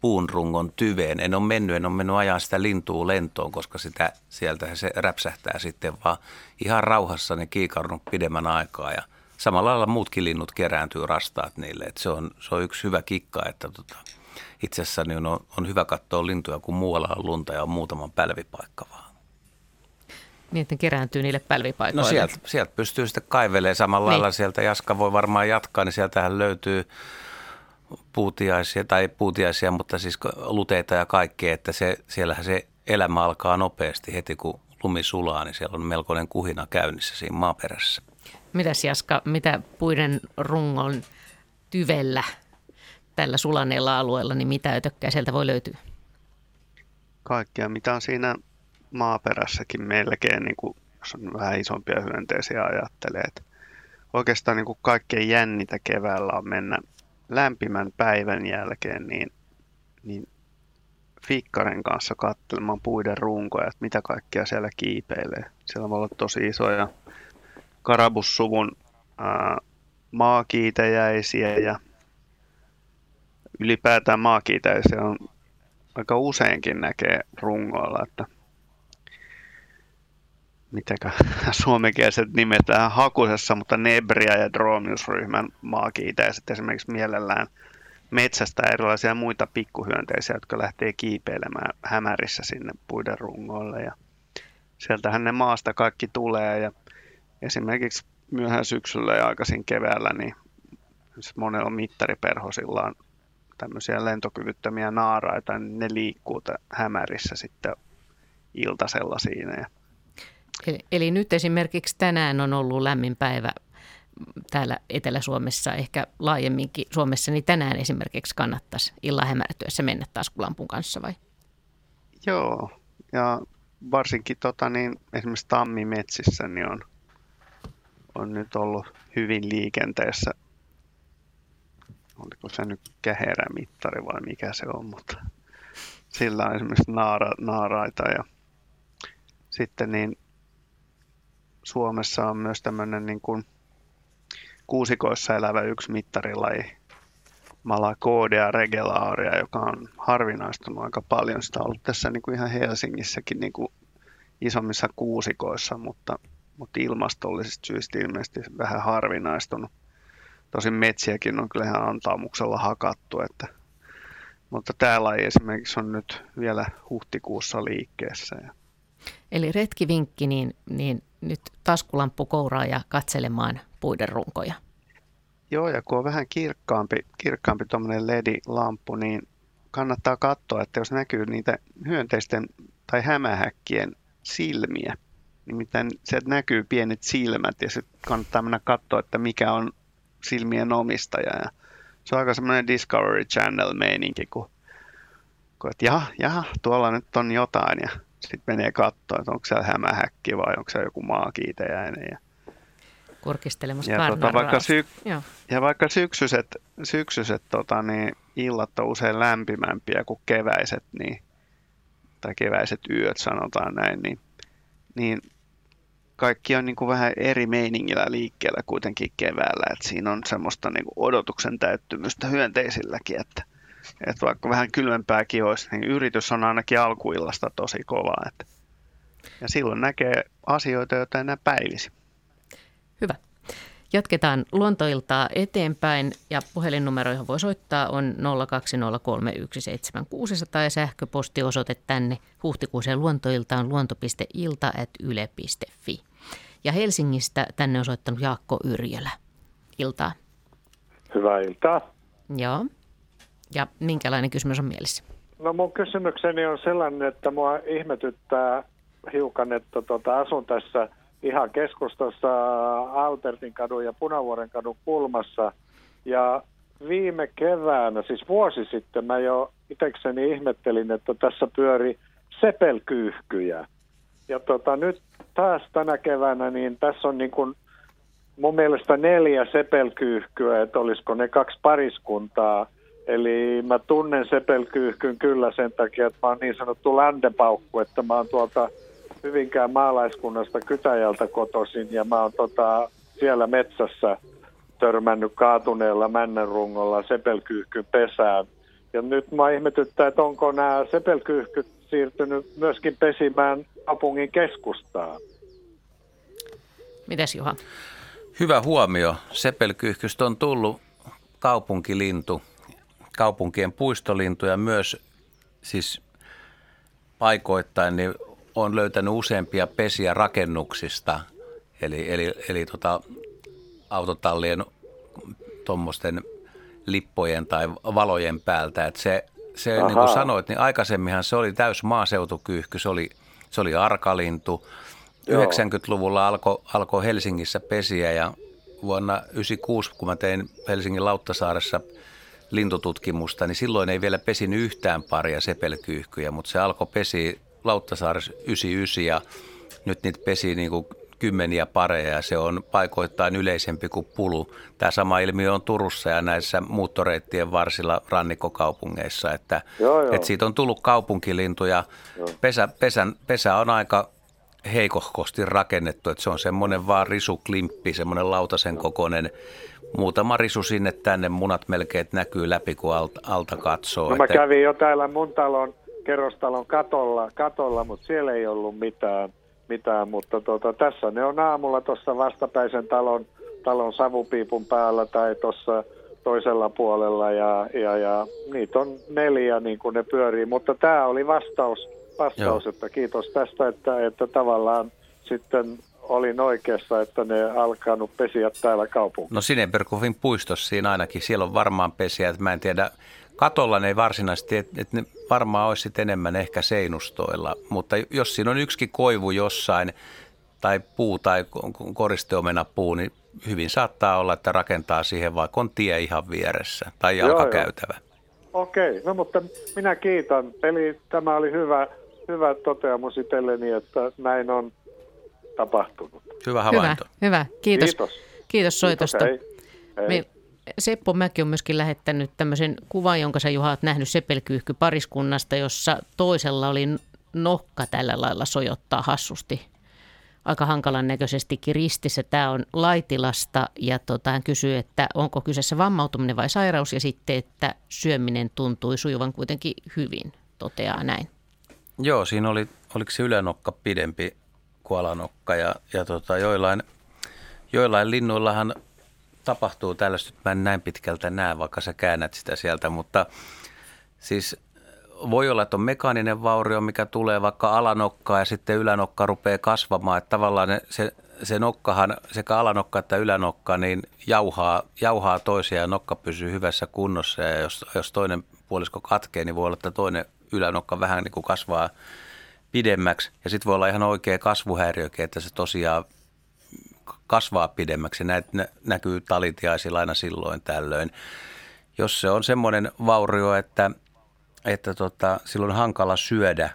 puun rungon tyveen. En ole mennyt, en ole mennyt ajaa sitä lintua lentoon, koska sitä, sieltä se räpsähtää sitten vaan ihan rauhassa ne kiikarnut pidemmän aikaa ja samalla lailla muutkin linnut kerääntyy rastaat niille. Et se, on, se on yksi hyvä kikka, että tota, itse asiassa niin on, on hyvä katsoa lintuja, kun muualla on lunta ja on muutaman pälvipaikka vaan. Niin, että kerääntyy niille pälvipaikoille. No sieltä, sieltä pystyy sitten kaivelemaan samalla niin. lailla. Sieltä Jaska voi varmaan jatkaa, niin sieltähän löytyy puutiaisia, tai puutiaisia, mutta siis luteita ja kaikkea, että se, siellähän se elämä alkaa nopeasti heti, kun lumi sulaa, niin siellä on melkoinen kuhina käynnissä siinä maaperässä. Mitäs Jaska, mitä puiden rungon tyvellä tällä sulaneella alueella, niin mitä ötökkää sieltä voi löytyä? Kaikkea, mitä on siinä maaperässäkin melkein, niin kuin, jos on vähän isompia hyönteisiä ajattelee. Että oikeastaan niin kuin kaikkein jännitä keväällä on mennä lämpimän päivän jälkeen niin, niin fikkaren kanssa katselemaan puiden runkoja, että mitä kaikkea siellä kiipeilee. Siellä voi olla tosi isoja karabussuvun ää, maakiitäjäisiä ja ylipäätään maakiitäisiä on aika useinkin näkee rungoilla, että mitäkö [laughs] suomenkieliset nimetään hakusessa, mutta Nebria ja Dromius-ryhmän maakiitäiset esimerkiksi mielellään metsästä erilaisia muita pikkuhyönteisiä, jotka lähtee kiipeilemään hämärissä sinne puiden rungoille. Ja sieltähän ne maasta kaikki tulee ja esimerkiksi myöhään syksyllä ja aikaisin keväällä, niin monella mittariperhosilla on tämmöisiä lentokyvyttömiä naaraita, niin ne liikkuu hämärissä sitten iltasella siinä. Ja Eli, eli nyt esimerkiksi tänään on ollut lämmin päivä täällä Etelä-Suomessa, ehkä laajemminkin Suomessa, niin tänään esimerkiksi kannattaisi illan hämärtyessä mennä taskulampun kanssa vai? Joo, ja varsinkin tota, niin, esimerkiksi tammimetsissä niin on, on nyt ollut hyvin liikenteessä. Oliko se nyt käherämittari vai mikä se on, mutta sillä on esimerkiksi naara, naaraita ja sitten niin Suomessa on myös tämmöinen niin kuin kuusikoissa elävä yksi mittarilaji, Malakoodea regelaaria, joka on harvinaistunut aika paljon. Sitä on ollut tässä niin kuin ihan Helsingissäkin niin kuin isommissa kuusikoissa, mutta, mutta ilmastollisista syistä ilmeisesti vähän harvinaistunut. Tosin metsiäkin on kyllä ihan antaamuksella hakattu, että, mutta tämä laji esimerkiksi on nyt vielä huhtikuussa liikkeessä. Eli retkivinkki, niin, niin nyt taskulamppu kouraa ja katselemaan puiden runkoja. Joo, ja kun on vähän kirkkaampi, kirkkaampi tuommoinen LED-lamppu, niin kannattaa katsoa, että jos näkyy niitä hyönteisten tai hämähäkkien silmiä, nimittäin sieltä näkyy pienet silmät ja sitten kannattaa mennä katsoa, että mikä on silmien omistaja. Ja se on aika semmoinen Discovery Channel-meininki, kun, kun että jaha, jaha, tuolla nyt on jotain ja sitten menee katsoa, että onko siellä hämähäkki vai onko siellä joku maakiitäjäinen. Ja, Kurkistelemassa ja, tota, vaikka, sy- ja vaikka syksyiset, syksyiset tota, niin illat on usein lämpimämpiä kuin keväiset, niin, tai keväiset yöt sanotaan näin, niin, niin kaikki on niin kuin vähän eri meiningillä liikkeellä kuitenkin keväällä. Et siinä on semmoista niin kuin odotuksen täyttymystä hyönteisilläkin, että että vaikka vähän kylmempääkin olisi, niin yritys on ainakin alkuillasta tosi kova. Että ja silloin näkee asioita, joita enää päivisi. Hyvä. Jatketaan luontoiltaa eteenpäin ja puhelinnumero, johon voi soittaa on 020317600 ja sähköpostiosoite tänne huhtikuuseen luontoiltaan luonto.ilta.yle.fi. Ja Helsingistä tänne on soittanut Jaakko Yrjölä. Iltaa. Hyvää iltaa. Joo. Ja minkälainen kysymys on mielessä? No mun kysymykseni on sellainen, että mua ihmetyttää hiukan, että tota, asun tässä ihan keskustassa Albertin kadun ja Punavuoren kadun kulmassa. Ja viime keväänä, siis vuosi sitten, mä jo itsekseni ihmettelin, että tässä pyöri sepelkyyhkyjä. Ja tota, nyt taas tänä keväänä, niin tässä on niin kuin mun mielestä neljä sepelkyyhkyä, että olisiko ne kaksi pariskuntaa – Eli mä tunnen sepelkyyhkyn kyllä sen takia, että mä oon niin sanottu ländepaukku, että mä oon tuolta Hyvinkään maalaiskunnasta Kytäjältä kotoisin ja mä oon tota, siellä metsässä törmännyt kaatuneella männänrungolla sepelkyyhkyn pesään. Ja nyt mä ihmetyttää, että onko nämä sepelkyyhkyt siirtynyt myöskin pesimään kaupungin keskustaan. Mitäs Juha? Hyvä huomio. Sepelkyyhkystä on tullut kaupunkilintu, kaupunkien puistolintu ja myös siis paikoittain niin on löytänyt useampia pesiä rakennuksista, eli, eli, eli tota, autotallien tuommoisten lippojen tai valojen päältä. Et se, se niin kuin sanoit, niin aikaisemminhan se oli täys maaseutukyyhky, se oli, se oli arkalintu. Joo. 90-luvulla alkoi alko Helsingissä pesiä ja vuonna 1996, kun mä tein Helsingin Lauttasaaressa lintututkimusta, niin silloin ei vielä pesinyt yhtään paria sepelkyyhkyjä, mutta se alkoi pesi Lauttasaaressa 99 ja nyt niitä pesi niin kuin kymmeniä pareja ja se on paikoittain yleisempi kuin pulu. Tämä sama ilmiö on Turussa ja näissä muuttoreittien varsilla rannikkokaupungeissa, että, joo, joo. että siitä on tullut kaupunkilintuja. Pesä, pesän, pesä on aika heikohkosti rakennettu, että se on semmoinen vaan risuklimppi, semmoinen lautasen kokoinen muutama risu sinne tänne, munat melkein näkyy läpi, kun alta, alta katsoo. No mä että... kävin jo täällä mun talon kerrostalon katolla, katolla mutta siellä ei ollut mitään, mitään mutta tuota, tässä ne on aamulla tuossa vastapäisen talon, talon savupiipun päällä tai tuossa toisella puolella ja, ja, ja niitä on neljä niin kuin ne pyörii, mutta tämä oli vastaus, vastaus että kiitos tästä, että, että tavallaan sitten olin oikeassa, että ne alkanut pesiä täällä kaupungissa. No Sinebergofin puistossa siinä ainakin, siellä on varmaan pesiä, että mä en tiedä, katolla ne ei varsinaisesti, että ne varmaan olisi enemmän ehkä seinustoilla, mutta jos siinä on yksikin koivu jossain, tai puu tai koristeomena puu, niin hyvin saattaa olla, että rakentaa siihen vaikka on tie ihan vieressä tai jalkakäytävä. Okei, okay, no mutta minä kiitän. Eli tämä oli hyvä, hyvä toteamus itselleni, että näin on tapahtunut. Hyvä havainto. Hyvä, hyvä. Kiitos. Kiitos, Kiitos soitosta. Kiitos, hei. Hei. Me, Seppo Mäki on myöskin lähettänyt tämmöisen kuvan, jonka sä Juha oot nähnyt sepelkyyhky pariskunnasta, jossa toisella oli nokka tällä lailla sojottaa hassusti aika hankalan näköisestikin ristissä. Tämä on Laitilasta ja tota, hän kysyy, että onko kyseessä vammautuminen vai sairaus ja sitten, että syöminen tuntui sujuvan kuitenkin hyvin, toteaa näin. Joo, siinä oli, oliko se ylänokka pidempi kuin alanokka ja, ja tota, joillain, joillain linnuillahan tapahtuu tällaista, mä en näin pitkältä näe, vaikka sä käännät sitä sieltä, mutta siis voi olla, että on mekaaninen vaurio, mikä tulee vaikka alanokkaa ja sitten ylänokka rupeaa kasvamaan, että tavallaan ne, se, se nokkahan, sekä alanokka että ylänokka, niin jauhaa, jauhaa toisia ja nokka pysyy hyvässä kunnossa. Ja jos, jos toinen puolisko katkee, niin voi olla, että toinen ylänokka vähän niin kuin kasvaa pidemmäksi. Ja sitten voi olla ihan oikea kasvuhäiriökin, että se tosiaan kasvaa pidemmäksi. Näitä näkyy talitiaisilla aina silloin tällöin. Jos se on semmoinen vaurio, että, että tota, silloin on hankala syödä,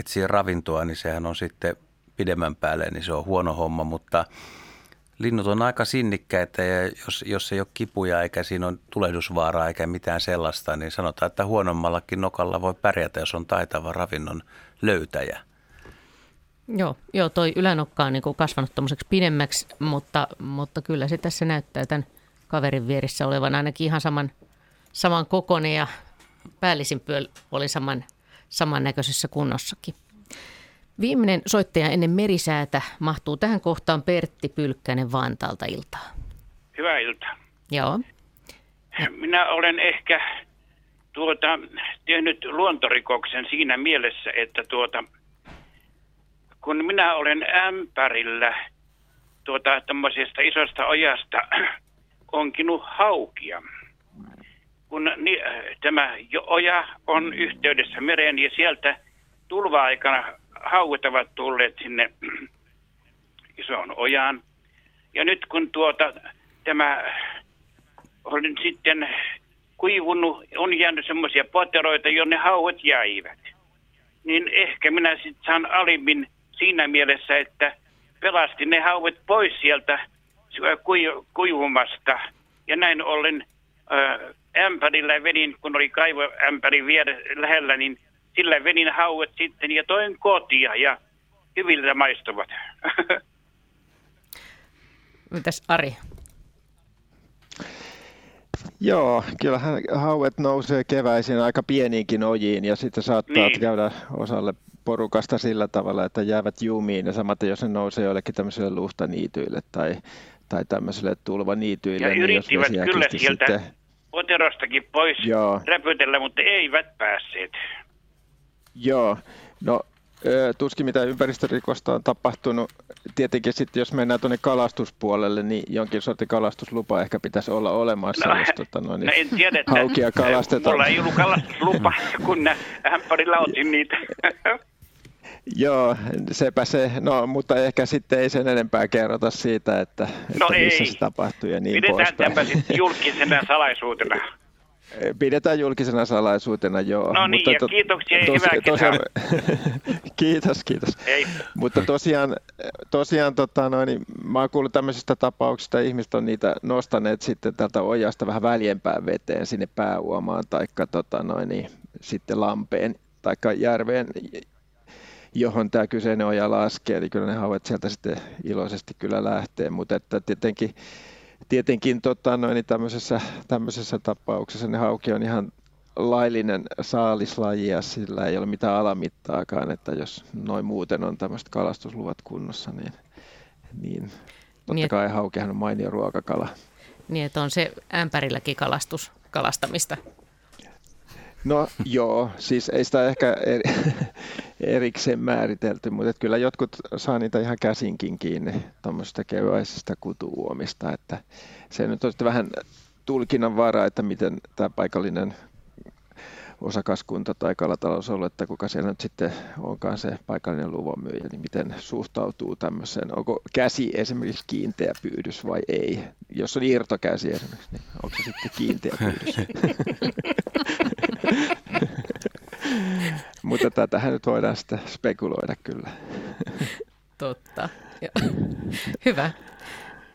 etsiä ravintoa, niin sehän on sitten pidemmän päälle, niin se on huono homma, mutta linnut on aika sinnikkäitä ja jos, jos ei ole kipuja eikä siinä on tulehdusvaaraa eikä mitään sellaista, niin sanotaan, että huonommallakin nokalla voi pärjätä, jos on taitava ravinnon löytäjä. Joo, joo toi ylänokka on niin kasvanut tuommoiseksi pidemmäksi, mutta, mutta kyllä se tässä näyttää tämän kaverin vierissä olevan ainakin ihan saman, saman kokoinen ja päällisin pyöl oli saman, samannäköisessä kunnossakin. Viimeinen soittaja ennen merisäätä mahtuu tähän kohtaan Pertti Pylkkänen Vantaalta iltaa. Hyvää iltaa. Joo. Minä olen ehkä tuota, tehnyt luontorikoksen siinä mielessä, että tuota, kun minä olen ämpärillä tuota tämmöisestä isosta ojasta [clears throat] onkinut haukia. Kun ni, tämä oja on yhteydessä mereen ja sieltä tulva-aikana hauet ovat tulleet sinne [clears throat] isoon ojaan. Ja nyt kun tuota, tämä on sitten kuivunut, on jäänyt semmoisia poteroita, jonne hauet jäivät. Niin ehkä minä sitten saan alimin siinä mielessä, että pelasti ne hauet pois sieltä kuivumasta. Ja näin ollen ämpärillä vedin, kun oli kaivoämpäri viere, lähellä, niin sillä vedin hauet sitten ja toin kotia ja hyviltä maistuvat. [laughs] Mitäs Ari? Joo, kyllähän hauet nousee keväisin aika pieniinkin ojiin ja sitten saattaa niin. käydä osalle porukasta sillä tavalla, että jäävät jumiin ja samaten jos ne nousee jollekin tämmöiselle luhtaniityille tai, tai tämmöiselle tulvaniityille. Ja niin yrittivät jos kyllä sieltä sitten... poterostakin pois Joo. räpytellä, mutta eivät päässeet. Joo, no tuskin mitä ympäristörikosta on tapahtunut. Tietenkin sitten, jos mennään tuonne kalastuspuolelle, niin jonkin sortin kalastuslupa ehkä pitäisi olla olemassa, no, jos tota, noin, no en tiedä, että haukia kalastetaan. Mulla ei ollut kalastuslupa, kun ämpärillä otin niitä. [laughs] Joo, sepä se. No, mutta ehkä sitten ei sen enempää kerrota siitä, että, että no missä ei. se tapahtuu ja niin Pidetään poispäin. Pidetään sitten julkisena [laughs] salaisuutena. Pidetään julkisena salaisuutena, joo. No niin, Mutta ja kiitoksia tos, hyvää tosiaan, [laughs] Kiitos, kiitos. Ei. Mutta tosiaan, tosiaan tota, noin, niin, mä oon kuullut tämmöisistä tapauksista, ihmiset on niitä nostaneet sitten tältä ojasta vähän väljempään veteen sinne pääuomaan, tai tota, noin, niin, sitten lampeen, tai järveen, johon tämä kyseinen oja laskee, eli kyllä ne hauet sieltä sitten iloisesti kyllä lähtee, mutta että tietenkin tietenkin tota, noin, tämmöisessä, tämmöisessä tapauksessa ne hauki on ihan laillinen saalislaji ja sillä ei ole mitään alamittaakaan, että jos noin muuten on tämmöiset kalastusluvat kunnossa, niin, niin totta niin, kai haukihan on mainio ruokakala. Niin, että on se ämpärilläkin kalastus, kalastamista. No joo, siis ei sitä ehkä erikseen määritelty, mutta kyllä jotkut saa niitä ihan käsinkin kiinni tuommoisesta keväisestä kutuuomista, että se nyt on sitten vähän tulkinnan varaa, että miten tämä paikallinen osakaskunta tai kalatalous ollut, että kuka siellä nyt sitten onkaan se paikallinen luvonmyyjä, niin miten suhtautuu tämmöiseen. Onko käsi esimerkiksi kiinteä pyydys vai ei? Jos on irtokäsi esimerkiksi, niin onko se sitten kiinteä pyydys? [laughs] Mutta tätähän nyt voidaan sitten spekuloida kyllä. [laughs] Totta. [laughs] Hyvä.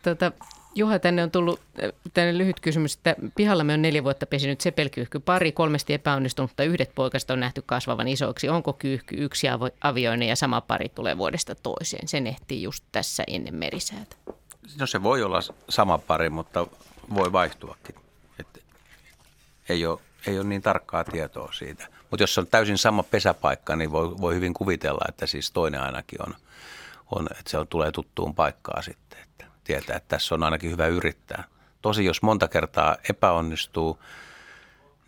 Tota, Juha, tänne on tullut tänne lyhyt kysymys, että me on neljä vuotta pesinyt sepelkyyhky pari, kolmesti epäonnistunut, mutta yhdet poikasta on nähty kasvavan isoiksi. Onko kyyhky yksi avioinen ja sama pari tulee vuodesta toiseen? Se ehtii just tässä ennen merisäätä. No se voi olla sama pari, mutta voi vaihtuakin. Että ei, ole, ei ole niin tarkkaa tietoa siitä. Mutta jos on täysin sama pesäpaikka, niin voi, voi hyvin kuvitella, että siis toinen ainakin on, on että se on, tulee tuttuun paikkaan sitten. Että tietää, että tässä on ainakin hyvä yrittää. Tosi jos monta kertaa epäonnistuu,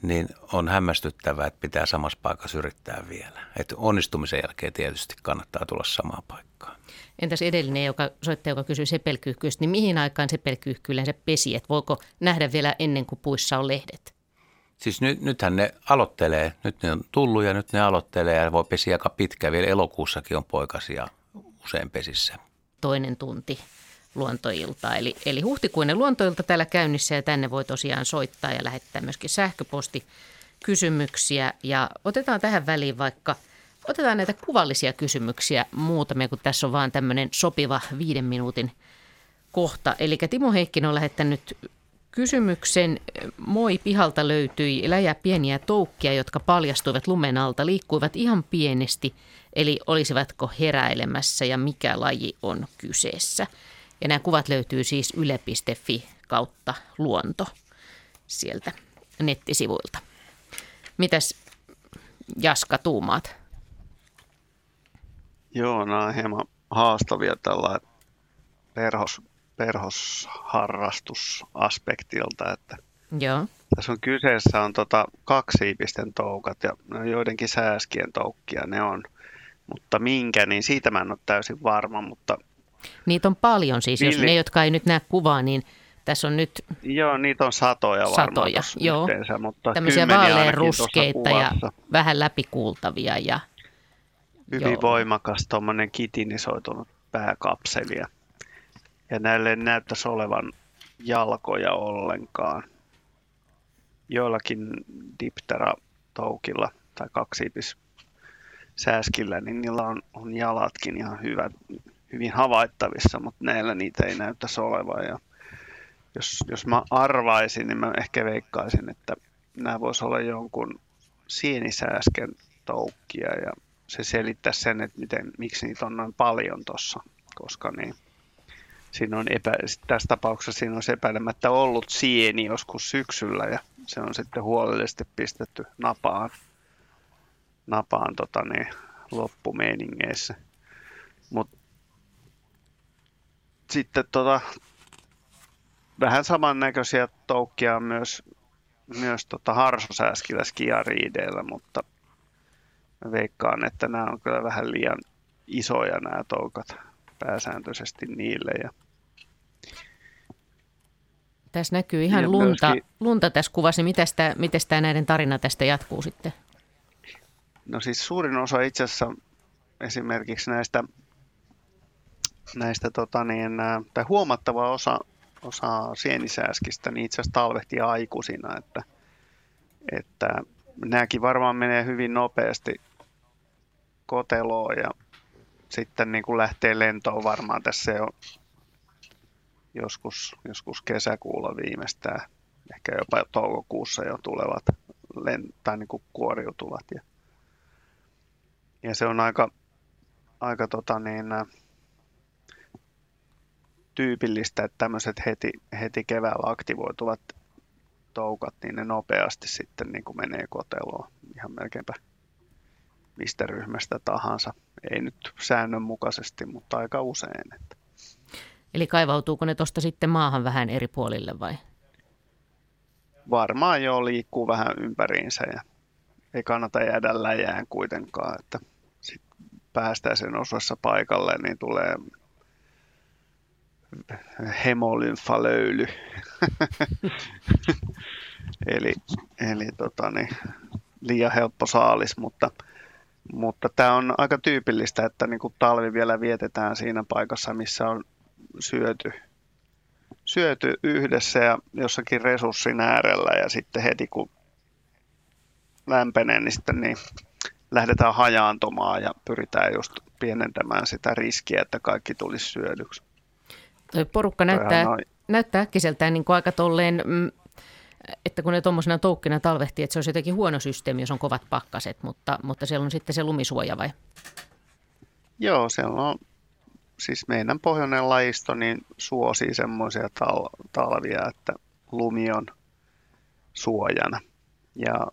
niin on hämmästyttävää, että pitää samassa paikassa yrittää vielä. Että onnistumisen jälkeen tietysti kannattaa tulla samaan paikkaan. Entäs edellinen joka, soittaja, joka kysyy sepelkyyhkyistä, niin mihin aikaan sepelkyyhky yleensä pesi? Että voiko nähdä vielä ennen kuin puissa on lehdet? Siis nyt, nythän ne aloittelee, nyt ne on tullut ja nyt ne aloittelee ja voi pesiä aika pitkään. Vielä elokuussakin on poikasia usein pesissä. Toinen tunti luontoilta. Eli, eli huhtikuinen luontoilta täällä käynnissä ja tänne voi tosiaan soittaa ja lähettää myöskin sähköposti kysymyksiä. Ja otetaan tähän väliin vaikka, otetaan näitä kuvallisia kysymyksiä muutamia, kun tässä on vaan tämmöinen sopiva viiden minuutin kohta. Eli Timo Heikkinen on lähettänyt kysymyksen. Moi, pihalta löytyi läjä pieniä toukkia, jotka paljastuivat lumen alta, liikkuivat ihan pienesti, eli olisivatko heräilemässä ja mikä laji on kyseessä. Ja nämä kuvat löytyy siis yle.fi kautta luonto sieltä nettisivuilta. Mitäs Jaska tuumaat? Joo, nämä on hieman haastavia tällä perhos, perhosharrastusaspektilta, että Joo. Tässä on kyseessä on tota kaksiipisten toukat ja joidenkin sääskien toukkia ne on. Mutta minkä, niin siitä mä en ole täysin varma, mutta Niitä on paljon siis, jos Villi. ne, jotka ei nyt näe kuvaa, niin tässä on nyt... Joo, niitä on satoja Satoja, joo. Yhteensä, mutta Tämmöisiä vaaleanruskeita ja vähän läpikuultavia. Ja, Hyvin joo. voimakas tuommoinen kitinisoitunut pääkapseli. Ja näille näyttäisi olevan jalkoja ollenkaan. Joillakin diptera-toukilla tai kaksiipis sääskillä, niin niillä on, on jalatkin ihan hyvät, hyvin havaittavissa, mutta näillä niitä ei näyttäisi olevan. Ja jos, jos mä arvaisin, niin mä ehkä veikkaisin, että nämä voisi olla jonkun sienisääsken toukkia ja se selittää sen, että miten, miksi niitä on noin paljon tuossa, koska niin, siinä on epä, tässä tapauksessa siinä on epäilemättä ollut sieni joskus syksyllä ja se on sitten huolellisesti pistetty napaan, napaan tota niin, loppumeiningeissä. Mut sitten tota, vähän samannäköisiä toukkia on myös, myös tota harsosääskillä skiariideillä, mutta veikkaan, että nämä on kyllä vähän liian isoja nämä toukat pääsääntöisesti niille. Ja tässä näkyy ihan lunta, myöskin, lunta tässä kuvassa. Miten tämä, miten tämä näiden tarina tästä jatkuu sitten? No siis suurin osa itse asiassa esimerkiksi näistä, näistä tota niin, tai huomattava osa, osa sienisääskistä niin itse asiassa talvehtii aikuisina, että, että nämäkin varmaan menee hyvin nopeasti koteloon ja sitten niin kuin lähtee lentoon varmaan tässä jo joskus, joskus kesäkuulla viimeistään, ehkä jopa toukokuussa jo tulevat tai niin kuoriutuvat. Ja, ja se on aika, aika tota niin, tyypillistä, että tämmöiset heti, heti keväällä aktivoituvat toukat, niin ne nopeasti sitten niin kuin menee koteloon ihan melkeinpä mistä ryhmästä tahansa. Ei nyt säännönmukaisesti, mutta aika usein. Että. Eli kaivautuuko ne tuosta sitten maahan vähän eri puolille vai? Varmaan jo liikkuu vähän ympäriinsä ja ei kannata jäädä läjään kuitenkaan, että sit päästään sen osassa paikalle, niin tulee hemolymfalöyly. [laughs] eli eli tota niin, liian helppo saalis, mutta mutta tämä on aika tyypillistä, että niin talvi vielä vietetään siinä paikassa, missä on syöty, syöty yhdessä ja jossakin resurssin äärellä ja sitten heti kun lämpenee, niin sitten niin lähdetään hajaantumaan ja pyritään just pienentämään sitä riskiä, että kaikki tulisi syödyksi. Toi porukka näyttää, näyttää äkkiseltään niin kuin aika tolleen mm, että kun ne tuommoisena toukkina talvehtii, että se olisi jotenkin huono systeemi, jos on kovat pakkaset, mutta, mutta siellä on sitten se lumisuoja vai? Joo, siellä on siis meidän pohjoinen lajisto niin suosii semmoisia tal- talvia, että lumi on suojana. Ja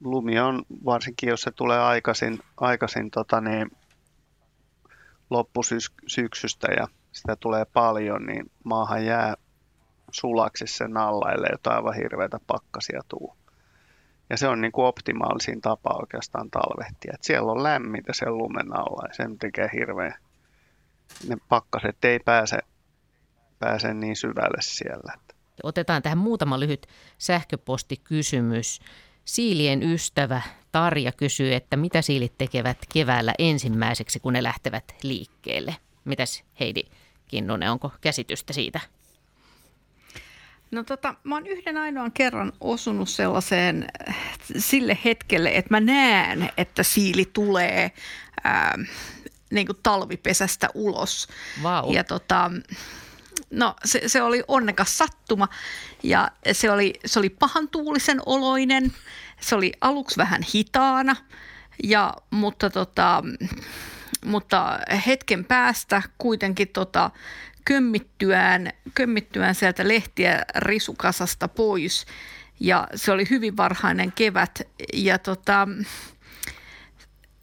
lumi on, varsinkin jos se tulee aikaisin, aikaisin tota niin, loppusyksystä ja sitä tulee paljon, niin maahan jää sulaksi sen alla, ellei jotain aivan hirveitä pakkasia tuu. Ja se on niin kuin optimaalisin tapa oikeastaan talvehtia. Et siellä on lämmintä sen lumen alla ja sen tekee hirveän. Ne pakkaset ei pääse, pääse niin syvälle siellä. Otetaan tähän muutama lyhyt sähköpostikysymys. Siilien ystävä Tarja kysyy, että mitä siilit tekevät keväällä ensimmäiseksi, kun ne lähtevät liikkeelle. Mitäs Heidi Kinnunen, onko käsitystä siitä? No tota, mä oon yhden ainoan kerran osunut sellaiseen sille hetkelle, että mä näen, että siili tulee ää, niin kuin talvipesästä ulos. Wow. Ja tota, no se, se oli onnekas sattuma ja se oli, se oli pahan tuulisen oloinen. Se oli aluksi vähän hitaana, ja, mutta, tota, mutta hetken päästä kuitenkin tota, kömmittyään, kömmittyään sieltä lehtiä risukasasta pois. Ja se oli hyvin varhainen kevät. Ja tota,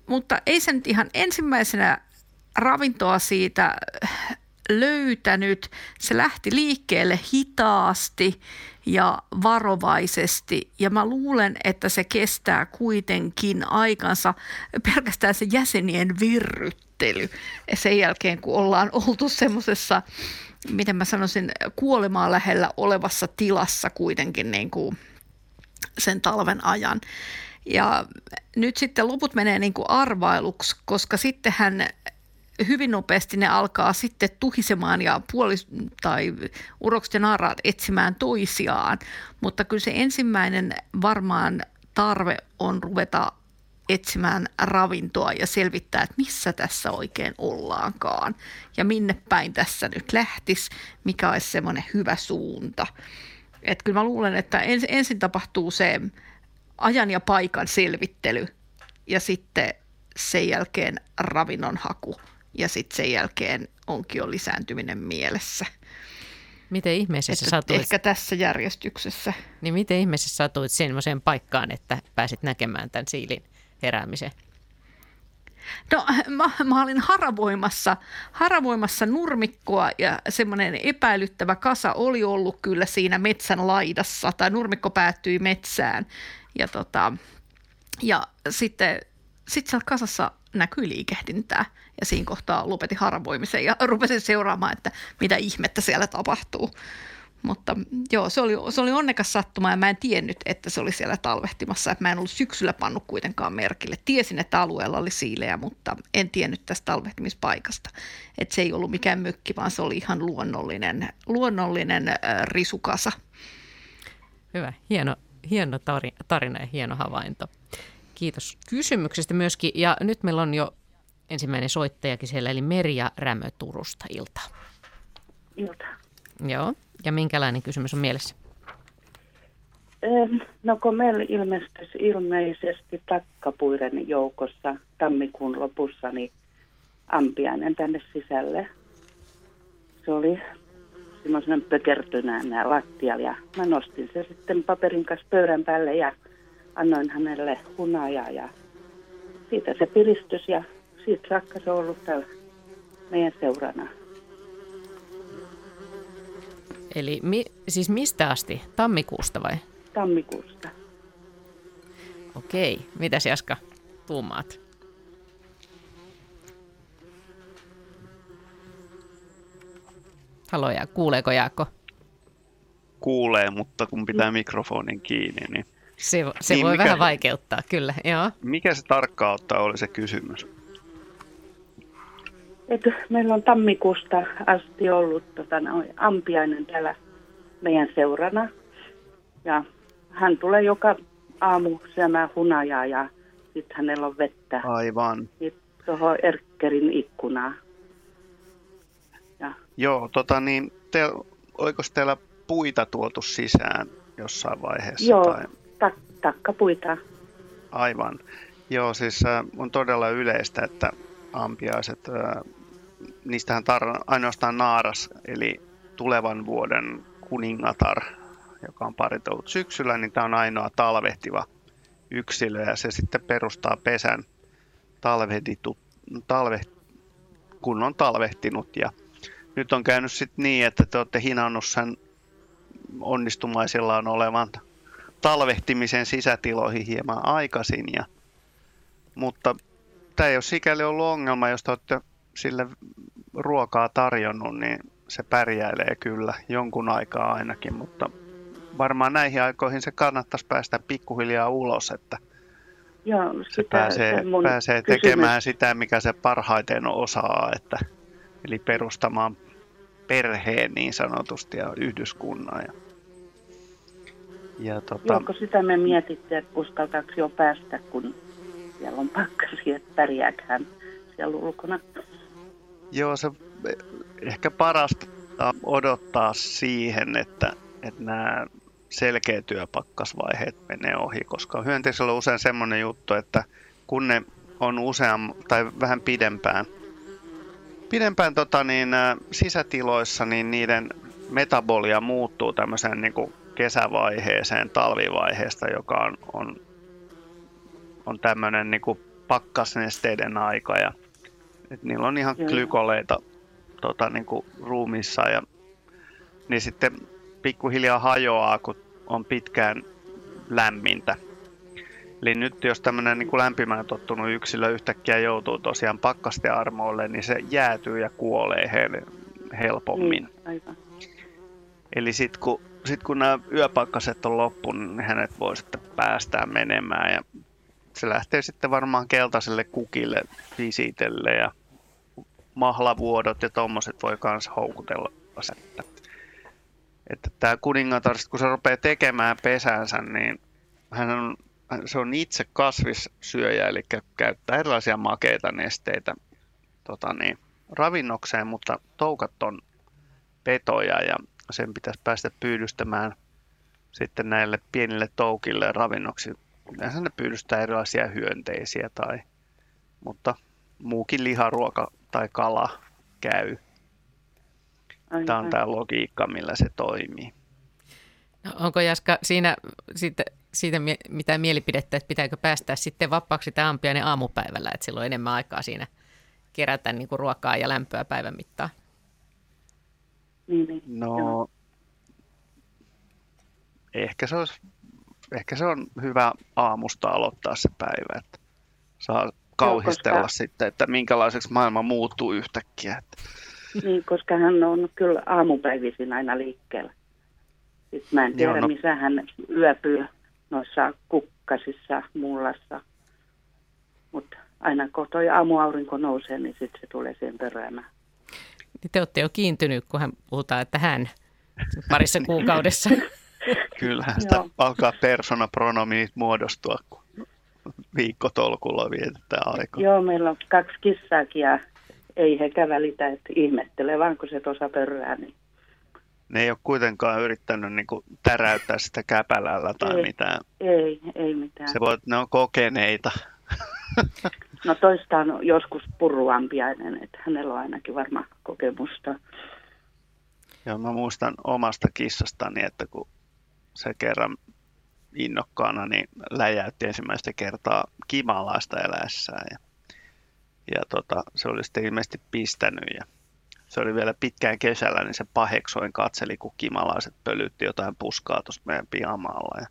mutta ei se nyt ihan ensimmäisenä ravintoa siitä löytänyt. Se lähti liikkeelle hitaasti ja varovaisesti ja mä luulen, että se kestää kuitenkin aikansa pelkästään se jäsenien virryttely sen jälkeen, kun ollaan oltu semmoisessa, miten mä sanoisin, kuolemaa lähellä olevassa tilassa kuitenkin niin kuin sen talven ajan. Ja nyt sitten loput menee niin kuin arvailuksi, koska sittenhän hyvin nopeasti ne alkaa sitten tuhisemaan ja puolis- tai urokset ja naaraat etsimään toisiaan. Mutta kyllä se ensimmäinen varmaan tarve on ruveta etsimään ravintoa ja selvittää, että missä tässä oikein ollaankaan ja minne päin tässä nyt lähtisi, mikä olisi semmoinen hyvä suunta. Että kyllä mä luulen, että ensin tapahtuu se ajan ja paikan selvittely ja sitten sen jälkeen ravinnon haku ja sitten sen jälkeen onkin jo lisääntyminen mielessä. Miten ihmeessä että satuit? Ehkä tässä järjestyksessä. Niin miten ihmeessä satuit semmoiseen paikkaan, että pääsit näkemään tämän siilin heräämisen? No mä, mä olin haravoimassa, haravoimassa nurmikkoa ja semmoinen epäilyttävä kasa oli ollut kyllä siinä metsän laidassa tai nurmikko päättyi metsään. Ja, tota, ja sitten sit siellä kasassa näkyi liikehdintää ja siinä kohtaa lopetin haravoimisen ja [laughs] rupesin seuraamaan, että mitä ihmettä siellä tapahtuu. Mutta joo, se oli, se oli onnekas sattuma ja mä en tiennyt, että se oli siellä talvehtimassa. Mä en ollut syksyllä pannut kuitenkaan merkille. Tiesin, että alueella oli siilejä, mutta en tiennyt tästä talvehtimispaikasta. Että se ei ollut mikään mökki, vaan se oli ihan luonnollinen, luonnollinen risukasa. Hyvä, hieno, hieno tarina ja hieno havainto. Kiitos kysymyksestä myöskin. Ja nyt meillä on jo ensimmäinen soittajakin siellä, eli Merja Rämö Turusta. Ilta. Ilta. Joo. Ja minkälainen kysymys on mielessä? No kun meillä ilmestyisi ilmeisesti takkapuiden joukossa tammikuun lopussa niin ampiainen tänne sisälle. Se oli semmoisen pökertynään lattialla ja mä nostin se sitten paperin kanssa pöydän päälle ja annoin hänelle hunajaa ja siitä se piristys ja siitä saakka se on ollut täällä meidän seurana. Eli mi, siis mistä asti? Tammikuusta vai? Tammikuusta. Okei. Mitäs Jaska tuumaat? Haloja, kuuleeko Jaakko? Kuulee, mutta kun pitää mikrofonin kiinni, niin... Se, se niin voi mikä, vähän vaikeuttaa, kyllä, joo. Mikä se tarkkaan ottaa oli se kysymys? Et meillä on tammikuusta asti ollut tota, noin, ampiainen täällä meidän seurana. Ja hän tulee joka aamu syömään hunajaa ja sitten hänellä on vettä. Aivan. Tuohon Erkkerin ikkunaan. Joo, tota niin, te, oliko teillä puita tuotu sisään jossain vaiheessa? Joo, tai... tak- takkapuita. Aivan. Joo, siis äh, on todella yleistä, että ampiaiset äh, niistähän tar- ainoastaan naaras, eli tulevan vuoden kuningatar, joka on paritolut syksyllä, niin tämä on ainoa talvehtiva yksilö ja se sitten perustaa pesän talvehditu, talve, kun on talvehtinut. Ja nyt on käynyt sitten niin, että te olette hinannut sen onnistumaisillaan olevan talvehtimisen sisätiloihin hieman aikaisin. Ja, mutta tämä ei ole sikäli ollut ongelma, jos te olette sille ruokaa tarjonnut, niin se pärjäilee kyllä jonkun aikaa ainakin, mutta varmaan näihin aikoihin se kannattaisi päästä pikkuhiljaa ulos, että Joo, se pääsee, se pääsee tekemään sitä, mikä se parhaiten osaa, että, eli perustamaan perheen niin sanotusti ja yhdyskunnan. Ja, ja tota... Joo, sitä me mietitte, että uskaltaako jo päästä, kun siellä on pakkasi, että pärjääkään siellä ulkona. Joo, se ehkä parasta odottaa siihen, että, että nämä selkeä työpakkasvaiheet menee ohi, koska hyönteisellä on usein semmoinen juttu, että kun ne on useam tai vähän pidempään, pidempään tota, niin, sisätiloissa, niin niiden metabolia muuttuu tämmöiseen niin kuin kesävaiheeseen talvivaiheesta, joka on, on, on tämmöinen niin kuin pakkasnesteiden aika. Ja et niillä on ihan glykoleita tota, niin kuin ruumissa. Ja niin sitten pikkuhiljaa hajoaa, kun on pitkään lämmintä. Eli nyt jos tämmöinen niin kuin lämpimään tottunut yksilö yhtäkkiä joutuu tosiaan pakkasten armoille, niin se jäätyy ja kuolee helpommin. Niin, aivan. Eli sitten kun, sit kun nämä yöpakkaset on loppu, niin hänet voi sitten päästää menemään ja se lähtee sitten varmaan keltaiselle kukille visitelle ja mahlavuodot ja tommoset voi myös houkutella Että, että tämä kuningatar, kun se rupeaa tekemään pesänsä, niin hän on, se on itse kasvissyöjä, eli käyttää erilaisia makeita nesteitä tota niin, ravinnokseen, mutta toukat on petoja ja sen pitäisi päästä pyydystämään sitten näille pienille toukille ravinnoksi. Yleensä ne pyydystää erilaisia hyönteisiä tai, mutta muukin liharuoka tai kala käy. Aivan. Tämä on tämä logiikka, millä se toimii. No, onko Jaska siinä siitä, siitä mitään mielipidettä, että pitääkö päästää sitten vapaaksi tämä ampiainen aamupäivällä, että silloin on enemmän aikaa siinä kerätä niin kuin ruokaa ja lämpöä päivän mittaan? Niin, niin. No, ehkä se, olisi, ehkä se on hyvä aamusta aloittaa se päivä, että saa kauhistella koska- sitten, että minkälaiseksi maailma muuttuu yhtäkkiä. Että Niin, koska hän on kyllä aamupäivisin aina liikkeellä. Sitten mä en tiedä, Joo, no- missä hän yöpyy noissa kukkasissa, mullassa. Mutta aina kun toi aamuaurinko nousee, niin sitten se tulee siihen peräämään. Niin te olette jo kiintynyt, kun hän puhutaan, että hän parissa kuukaudessa. [laughs] kyllähän sitä alkaa persona pronomiit muodostua, kun viikkotolkulla vietetään aikaa. Joo, meillä on kaksi kissaakin ja ei he välitä, että ihmettelee vaan, kun se tuossa pörrää. Niin Ne ei ole kuitenkaan yrittänyt niin kuin täräyttää sitä käpälällä tai Ei. mitään. ei, ei mitään. Se voi, ne on kokeneita. [laughs] No toista on joskus purruampiainen, että hänellä on ainakin varmaan kokemusta. Ja mä muistan omasta kissastani, että kun se kerran innokkaana niin läjäytti ensimmäistä kertaa kimalaista eläessään. Ja, ja tota, se oli sitten ilmeisesti pistänyt ja se oli vielä pitkään kesällä, niin se paheksoin katseli, kun kimalaiset pölytti jotain puskaa tuossa meidän pihamaalla. Ja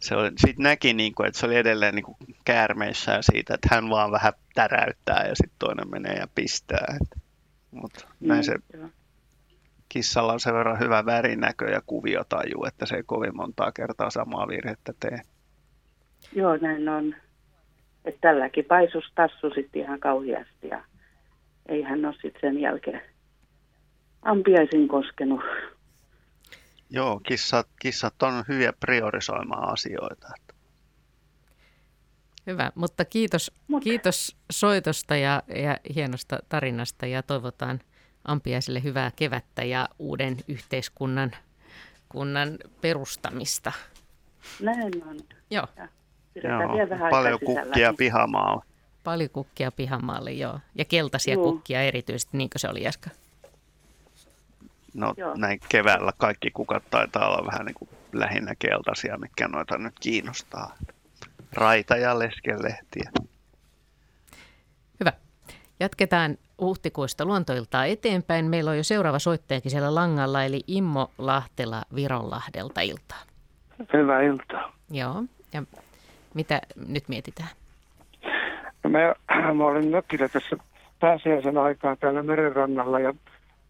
se oli, siitä näki, niin kuin, että se oli edelleen niin kuin käärmeissään siitä, että hän vaan vähän täräyttää ja sitten toinen menee ja pistää. Mutta näin se Joo. kissalla on sen verran hyvä värinäkö ja kuviotaju, että se ei kovin montaa kertaa samaa virhettä tee. Joo, näin on. Että tälläkin paisus tassu sitten ihan kauheasti ja ei hän ole sitten sen jälkeen ampiaisin koskenut. Joo, kissat, kissat on hyviä priorisoimaan asioita. Hyvä, mutta kiitos, kiitos soitosta ja, ja hienosta tarinasta ja toivotaan ampiaisille hyvää kevättä ja uuden yhteiskunnan kunnan perustamista. Näin on. Joo. Ja pidetään vielä vähän paljon kukkia niin- pihamaalla. Paljon kukkia pihamaalle, joo. Ja keltaisia Joo. kukkia erityisesti, niin kuin se oli Jaska. No Joo. näin keväällä kaikki kukat taitaa olla vähän niin kuin lähinnä keltaisia, mitkä noita nyt kiinnostaa. Raita ja leskelehtiä. Hyvä. Jatketaan huhtikuista luontoiltaa eteenpäin. Meillä on jo seuraava soittajakin siellä langalla, eli Immo Lahtela Vironlahdelta iltaa. Hyvää iltaa. Joo, ja mitä nyt mietitään? No mä, [clears throat] mä olin mökillä tässä pääsiäisen aikaa täällä merenrannalla ja,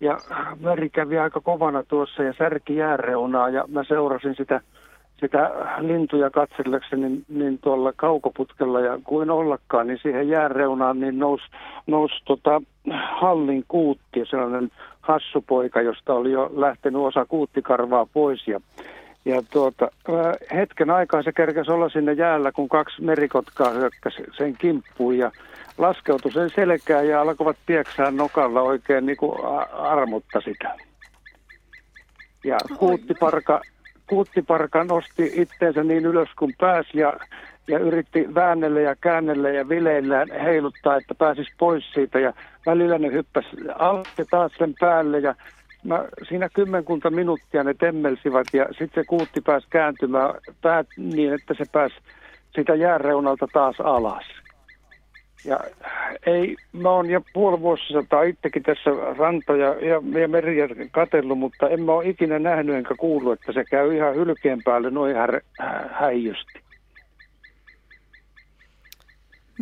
ja meri kävi aika kovana tuossa ja särki jääreunaa ja mä seurasin sitä, sitä lintuja katsellekseni niin, niin tuolla kaukoputkella ja kuin ollakaan, niin siihen jääreunaan niin nousi nous tota, hallin kuutti, sellainen hassupoika, josta oli jo lähtenyt osa kuuttikarvaa pois ja ja tuota, hetken aikaa se kerkesi olla sinne jäällä, kun kaksi merikotkaa hyökkäsi sen kimppuun ja laskeutui sen selkään ja alkoivat pieksää nokalla oikein niin kuin a- armotta sitä. Ja kuuttiparka, kuuttiparka nosti itteensä niin ylös kuin pääsi ja, ja yritti väännellä ja käännellä ja vileillä heiluttaa, että pääsisi pois siitä. Ja välillä ne hyppäsi alas taas sen päälle ja mä, siinä kymmenkunta minuuttia ne temmelsivät ja sitten se kuutti pääsi kääntymään päät niin, että se pääsi sitä jääreunalta taas alas. Ja ei, mä oon jo puoli vuosisataa itsekin tässä rantoja ja, ja meriä katellut, mutta en mä ole ikinä nähnyt enkä kuullut, että se käy ihan hylkeen päälle noin här, hä- häijysti.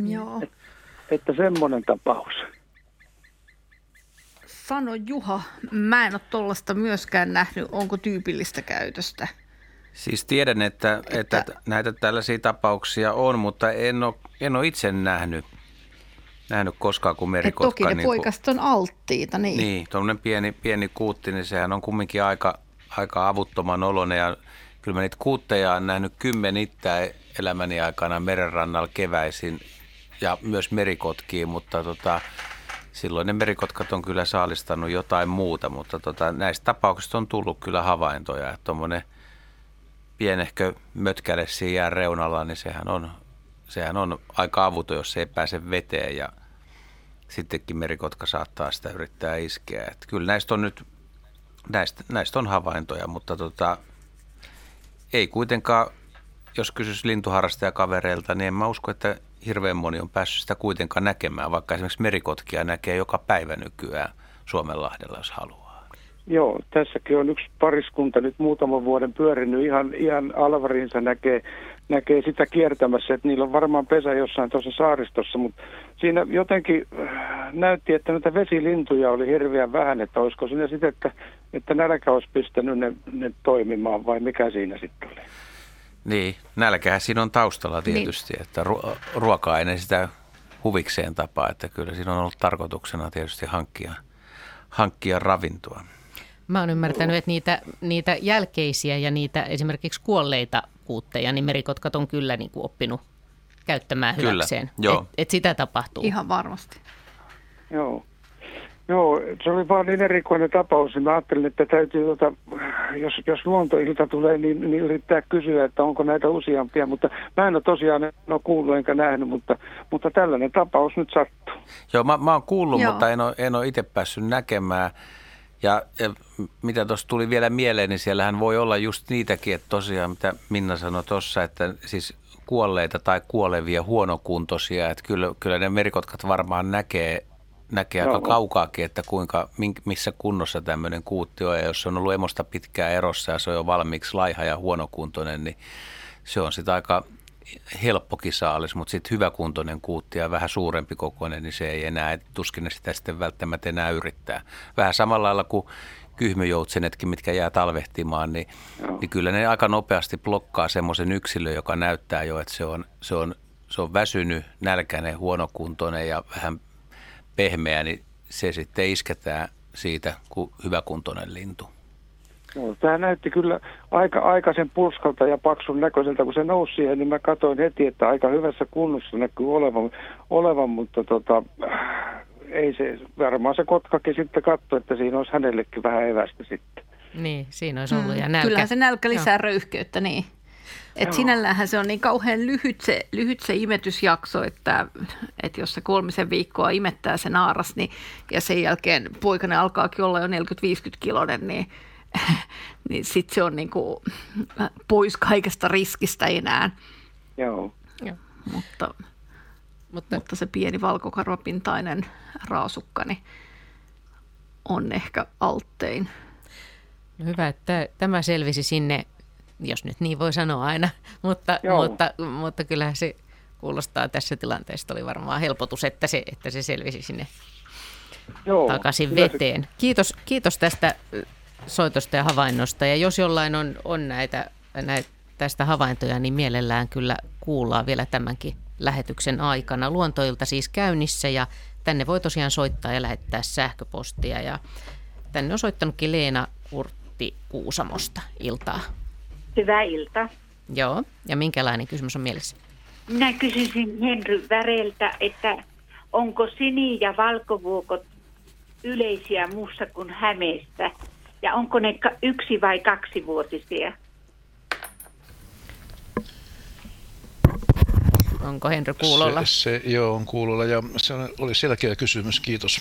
Joo. Että semmoinen tapaus. Sano Juha, mä en ole tuollaista myöskään nähnyt. Onko tyypillistä käytöstä? Siis tiedän, että, että, että näitä tällaisia tapauksia on, mutta en ole, en ole itse nähnyt, nähnyt koskaan, kun Et merikotka... toki ne niin poikaset on alttiita, niin. Niin, tuommoinen pieni, pieni kuutti, niin sehän on kumminkin aika, aika avuttoman oloinen ja kyllä mä niitä kuutteja on nähnyt kymmenittäin elämäni aikana merenrannalla keväisin ja myös merikotkiin, mutta tota, silloin ne merikotkat on kyllä saalistanut jotain muuta, mutta tota, näistä tapauksista on tullut kyllä havaintoja, että tuommoinen pienehkö mötkäle siinä reunalla, niin sehän on, sehän on aika avuton, jos se ei pääse veteen ja sittenkin merikotka saattaa sitä yrittää iskeä. Että kyllä näistä on nyt, näistä, näistä on havaintoja, mutta tota, ei kuitenkaan, jos kysyisi lintuharrastajakavereilta, niin en mä usko, että hirveän moni on päässyt sitä kuitenkaan näkemään, vaikka esimerkiksi merikotkia näkee joka päivä nykyään Suomenlahdella, jos haluaa. Joo, tässäkin on yksi pariskunta nyt muutaman vuoden pyörinyt ihan, ihan alvariinsa näkee, näkee sitä kiertämässä, että niillä on varmaan pesä jossain tuossa saaristossa, mutta siinä jotenkin äh, näytti, että näitä vesilintuja oli hirveän vähän, että olisiko siinä sitten, että, että nälkä olisi pistänyt ne, ne toimimaan vai mikä siinä sitten oli. Niin, nälkähän siinä on taustalla niin. tietysti, niin. että ru- ruokaa ei sitä huvikseen tapaa, että kyllä siinä on ollut tarkoituksena tietysti hankkia, hankkia ravintoa. Mä oon ymmärtänyt, että niitä, niitä jälkeisiä ja niitä esimerkiksi kuolleita kuutteja, niin merikotkat on kyllä niin kuin oppinut käyttämään kyllä, hyväkseen. Joo. Et, et sitä tapahtuu. Ihan varmasti. Joo. Joo, se oli vaan niin erikoinen tapaus. Mä ajattelin, että täytyy, tota, jos, jos luontoilta tulee, niin, niin yrittää kysyä, että onko näitä useampia. Mutta mä en ole tosiaan en ole kuullut enkä nähnyt, mutta, mutta tällainen tapaus nyt sattuu. Joo, mä, mä oon kuullut, Joo. mutta en ole, en ole itse päässyt näkemään. Ja, ja mitä tuossa tuli vielä mieleen, niin siellähän voi olla just niitäkin, että tosiaan mitä Minna sanoi tuossa, että siis kuolleita tai kuolevia huonokuntoisia, että kyllä, kyllä ne merikotkat varmaan näkee näkee aika kaukaakin, että kuinka, missä kunnossa tämmöinen kuutti on. Ja jos se on ollut emosta pitkään erossa ja se on jo valmiiksi laiha ja huonokuntoinen, niin se on sitten aika helppokin saalis, mutta sitten hyväkuntoinen kuutti ja vähän suurempi kokoinen, niin se ei enää, tuskin ne sitä sitten välttämättä enää yrittää. Vähän samalla lailla kuin kyhmyjoutsenetkin, mitkä jää talvehtimaan, niin, niin kyllä ne aika nopeasti blokkaa semmoisen yksilön, joka näyttää jo, että se on, se on, se on väsynyt, nälkäinen, huonokuntoinen ja vähän pehmeä, niin se sitten isketään siitä kuin hyväkuntoinen lintu. No, tämä näytti kyllä aika aikaisen pulskalta ja paksun näköiseltä, kun se nousi siihen, niin mä katsoin heti, että aika hyvässä kunnossa näkyy olevan, olevan mutta tota, ei se, varmaan se kotkakin sitten katsoi, että siinä olisi hänellekin vähän evästä sitten. Niin, siinä olisi ollut mm. ja nälkä. Kyllähän se nälkä lisää Joo. röyhkeyttä, niin. Et sinällähän se on niin kauhean lyhyt se, lyhyt se imetysjakso, että, että jos se kolmisen viikkoa imettää se naaras, niin, ja sen jälkeen poikainen alkaakin olla jo 40-50 kilonen, niin, [laughs] niin sitten se on niin kuin pois kaikesta riskistä enää. Joo. Joo. Mutta, mutta, mutta se pieni valkokarvapintainen raasukka niin on ehkä alttein. No hyvä, että tämä selvisi sinne jos nyt niin voi sanoa aina, [laughs] mutta, mutta, mutta kyllähän se kuulostaa tässä tilanteessa, oli varmaan helpotus, että se, että se selvisi sinne Joo, takaisin veteen. Se... Kiitos, kiitos tästä soitosta ja havainnosta, ja jos jollain on, on näitä, näitä tästä havaintoja, niin mielellään kyllä kuullaan vielä tämänkin lähetyksen aikana. Luontoilta siis käynnissä ja tänne voi tosiaan soittaa ja lähettää sähköpostia. Ja tänne on soittanutkin Leena Kurtti Kuusamosta. Iltaa. Hyvää iltaa. Joo, ja minkälainen kysymys on mielessä? Minä kysyisin Henry Väreltä, että onko sini- ja valkovuokot yleisiä muussa kuin Hämeestä? Ja onko ne yksi- vai kaksivuotisia? Onko Henry kuulolla? Se, se, joo, on kuulolla ja se oli selkeä kysymys, kiitos.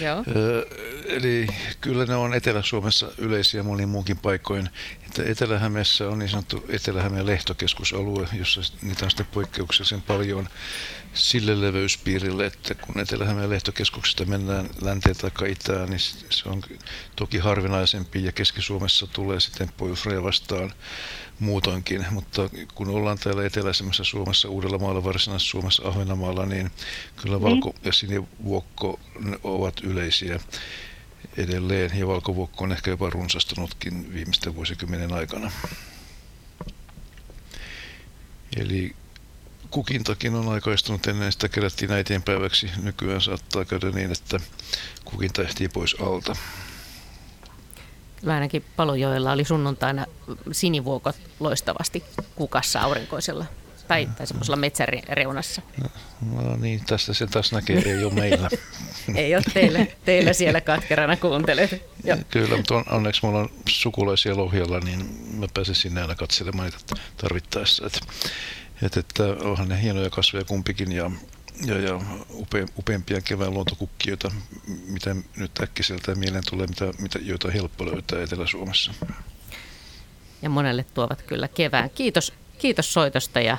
Joo. Ö, eli kyllä ne on Etelä-Suomessa yleisiä moniin muunkin paikoin. Etelä-Hämeessä on niin sanottu Etelä-Hämeen lehtokeskusalue, jossa niitä on sitten poikkeuksellisen paljon sille leveyspiirille, että kun Etelä-Hämeen lehtokeskuksesta mennään länteen tai itään, niin se on toki harvinaisempi ja Keski-Suomessa tulee sitten pohjoisraja vastaan muutoinkin, mutta kun ollaan täällä eteläisemmässä Suomessa, Uudellamaalla, Varsinaisessa Suomessa, Ahvenanmaalla, niin kyllä niin. valko- ja sinivuokko ovat yleisiä edelleen, ja valkovuokko on ehkä jopa runsastunutkin viimeisten vuosikymmenen aikana. Eli kukintakin on aikaistunut ennen sitä kerättiin äitienpäiväksi. Nykyään saattaa käydä niin, että kukinta ehtii pois alta. Ainakin Palojoella oli sunnuntaina sinivuokot loistavasti kukassa aurinkoisella tai, tai semmoisella metsäreunassa. No niin, tästä se taas näkee, ei ole meillä. [laughs] ei ole teillä, teillä siellä katkerana kuuntelet. Kyllä, mutta on, onneksi mulla on sukulaisia Lohjalla, niin mä pääsen sinne aina katselemaan niitä tarvittaessa. Että, että, että onhan ne hienoja kasveja kumpikin ja ja, ja upe, upeampia kevään luontokukkia, mitä nyt äkkiseltä mieleen tulee, mitä, mitä, joita on helppo löytää Etelä-Suomessa. Ja monelle tuovat kyllä kevään. Kiitos, kiitos soitosta ja,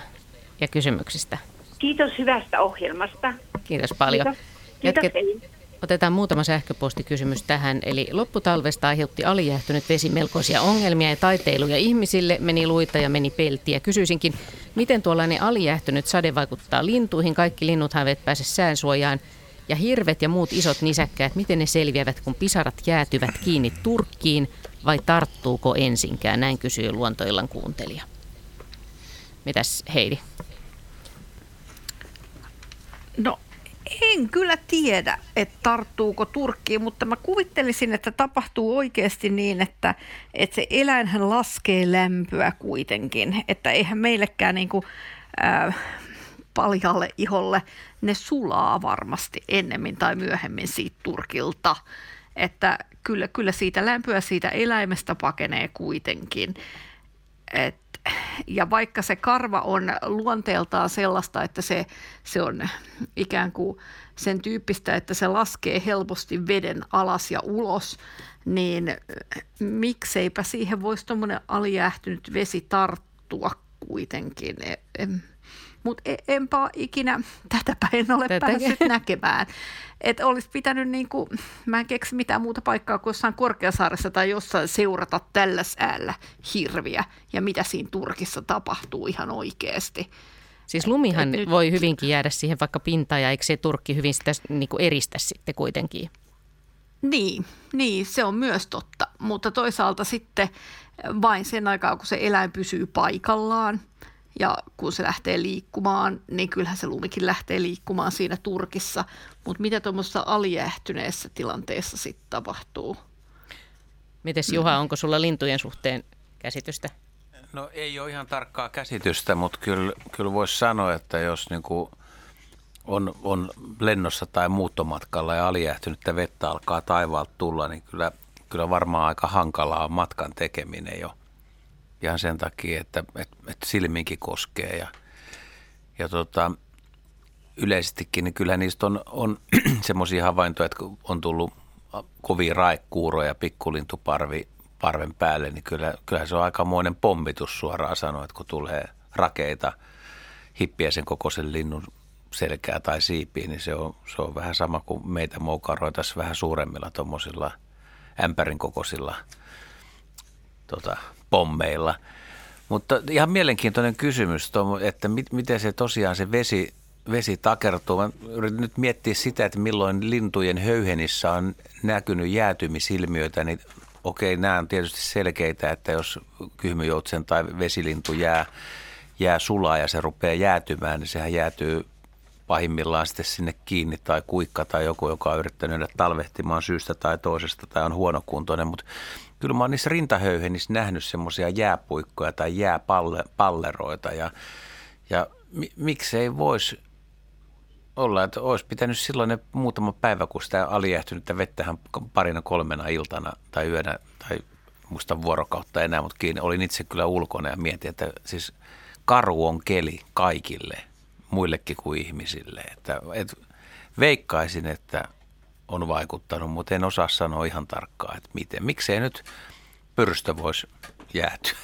ja kysymyksistä. Kiitos hyvästä ohjelmasta. Kiitos paljon. Kiitos. Kiitos Jatket, Otetaan muutama sähköpostikysymys tähän. Eli lopputalvesta aiheutti alijähtynyt vesi melkoisia ongelmia ja taiteiluja ihmisille. Meni luita ja meni peltiä. Kysyisinkin, miten tuollainen alijähtynyt sade vaikuttaa lintuihin? Kaikki linnuthan eivät pääse säänsuojaan. Ja hirvet ja muut isot nisäkkäät, miten ne selviävät, kun pisarat jäätyvät kiinni turkkiin vai tarttuuko ensinkään? Näin kysyy luontoillan kuuntelija. Mitäs Heidi? No en kyllä tiedä, että tarttuuko Turkkiin, mutta mä kuvittelisin, että tapahtuu oikeasti niin, että, että se eläinhän laskee lämpöä kuitenkin. Että eihän meillekään niin kuin, äh, paljalle iholle ne sulaa varmasti ennemmin tai myöhemmin siitä Turkilta. Että kyllä, kyllä siitä lämpöä siitä eläimestä pakenee kuitenkin. Et ja vaikka se karva on luonteeltaan sellaista, että se, se on ikään kuin sen tyyppistä, että se laskee helposti veden alas ja ulos, niin mikseipä siihen voisi tuommoinen alijäähtynyt vesi tarttua kuitenkin. Mutta e, enpä ikinä, [laughs] tätäpä en ole Tätä. päässyt näkemään. Että olisi pitänyt, niin kuin, mä en keksi mitään muuta paikkaa kuin jossain Korkeasaaressa tai jossain seurata tällä säällä hirviä ja mitä siinä Turkissa tapahtuu ihan oikeasti. Siis lumihan nyt... voi hyvinkin jäädä siihen vaikka pintaan ja eikö se turkki hyvin sitä niin kuin eristä sitten kuitenkin? Niin, niin, se on myös totta, mutta toisaalta sitten vain sen aikaa, kun se eläin pysyy paikallaan – ja kun se lähtee liikkumaan, niin kyllähän se lumikin lähtee liikkumaan siinä Turkissa. Mutta mitä tuommoisessa alijähtyneessä tilanteessa sitten tapahtuu? Mites Juha, mm. onko sulla lintujen suhteen käsitystä? No ei ole ihan tarkkaa käsitystä, mutta kyllä, kyllä voisi sanoa, että jos niinku on, on lennossa tai muuttomatkalla ja alijähtynyttä vettä alkaa taivaalta tulla, niin kyllä, kyllä varmaan aika hankalaa on matkan tekeminen jo – ihan sen takia, että, että, että silminkin koskee. Ja, ja tota, yleisestikin, niin kyllä niistä on, on [clears throat] semmoisia havaintoja, että on tullut kovia raikkuuroja pikkulintuparvi parven päälle, niin kyllä, kyllä se on aikamoinen pommitus suoraan sanoa, että kun tulee rakeita hippiäisen kokoisen linnun selkää tai siipiin, niin se on, se on vähän sama kuin meitä moukaroitaisiin vähän suuremmilla tuommoisilla ämpärin kokoisilla tota, pommeilla. Mutta ihan mielenkiintoinen kysymys, että miten se tosiaan se vesi, vesi takertuu. Mä yritän nyt miettiä sitä, että milloin lintujen höyhenissä on näkynyt jäätymisilmiöitä, niin okei, nämä on tietysti selkeitä, että jos kyhmyjoutsen tai vesilintu jää, jää sulaa ja se rupeaa jäätymään, niin sehän jäätyy pahimmillaan sitten sinne kiinni tai kuikka tai joku, joka on yrittänyt talvehtimaan syystä tai toisesta tai on huonokuntoinen, mutta kyllä mä oon niissä rintahöyhenissä nähnyt semmoisia jääpuikkoja tai jääpalleroita ja, ja mi, miksei voisi olla, että olisi pitänyt silloin ne muutama päivä, kun sitä alijähtynyttä vettähän parina kolmena iltana tai yönä tai muista vuorokautta enää, mutta kiinni. Olin itse kyllä ulkona ja mietin, että siis karu on keli kaikille, muillekin kuin ihmisille. Että, et veikkaisin, että on vaikuttanut, mutta en osaa sanoa ihan tarkkaan, että miten. Miksei nyt pyrstö voisi jäätyä?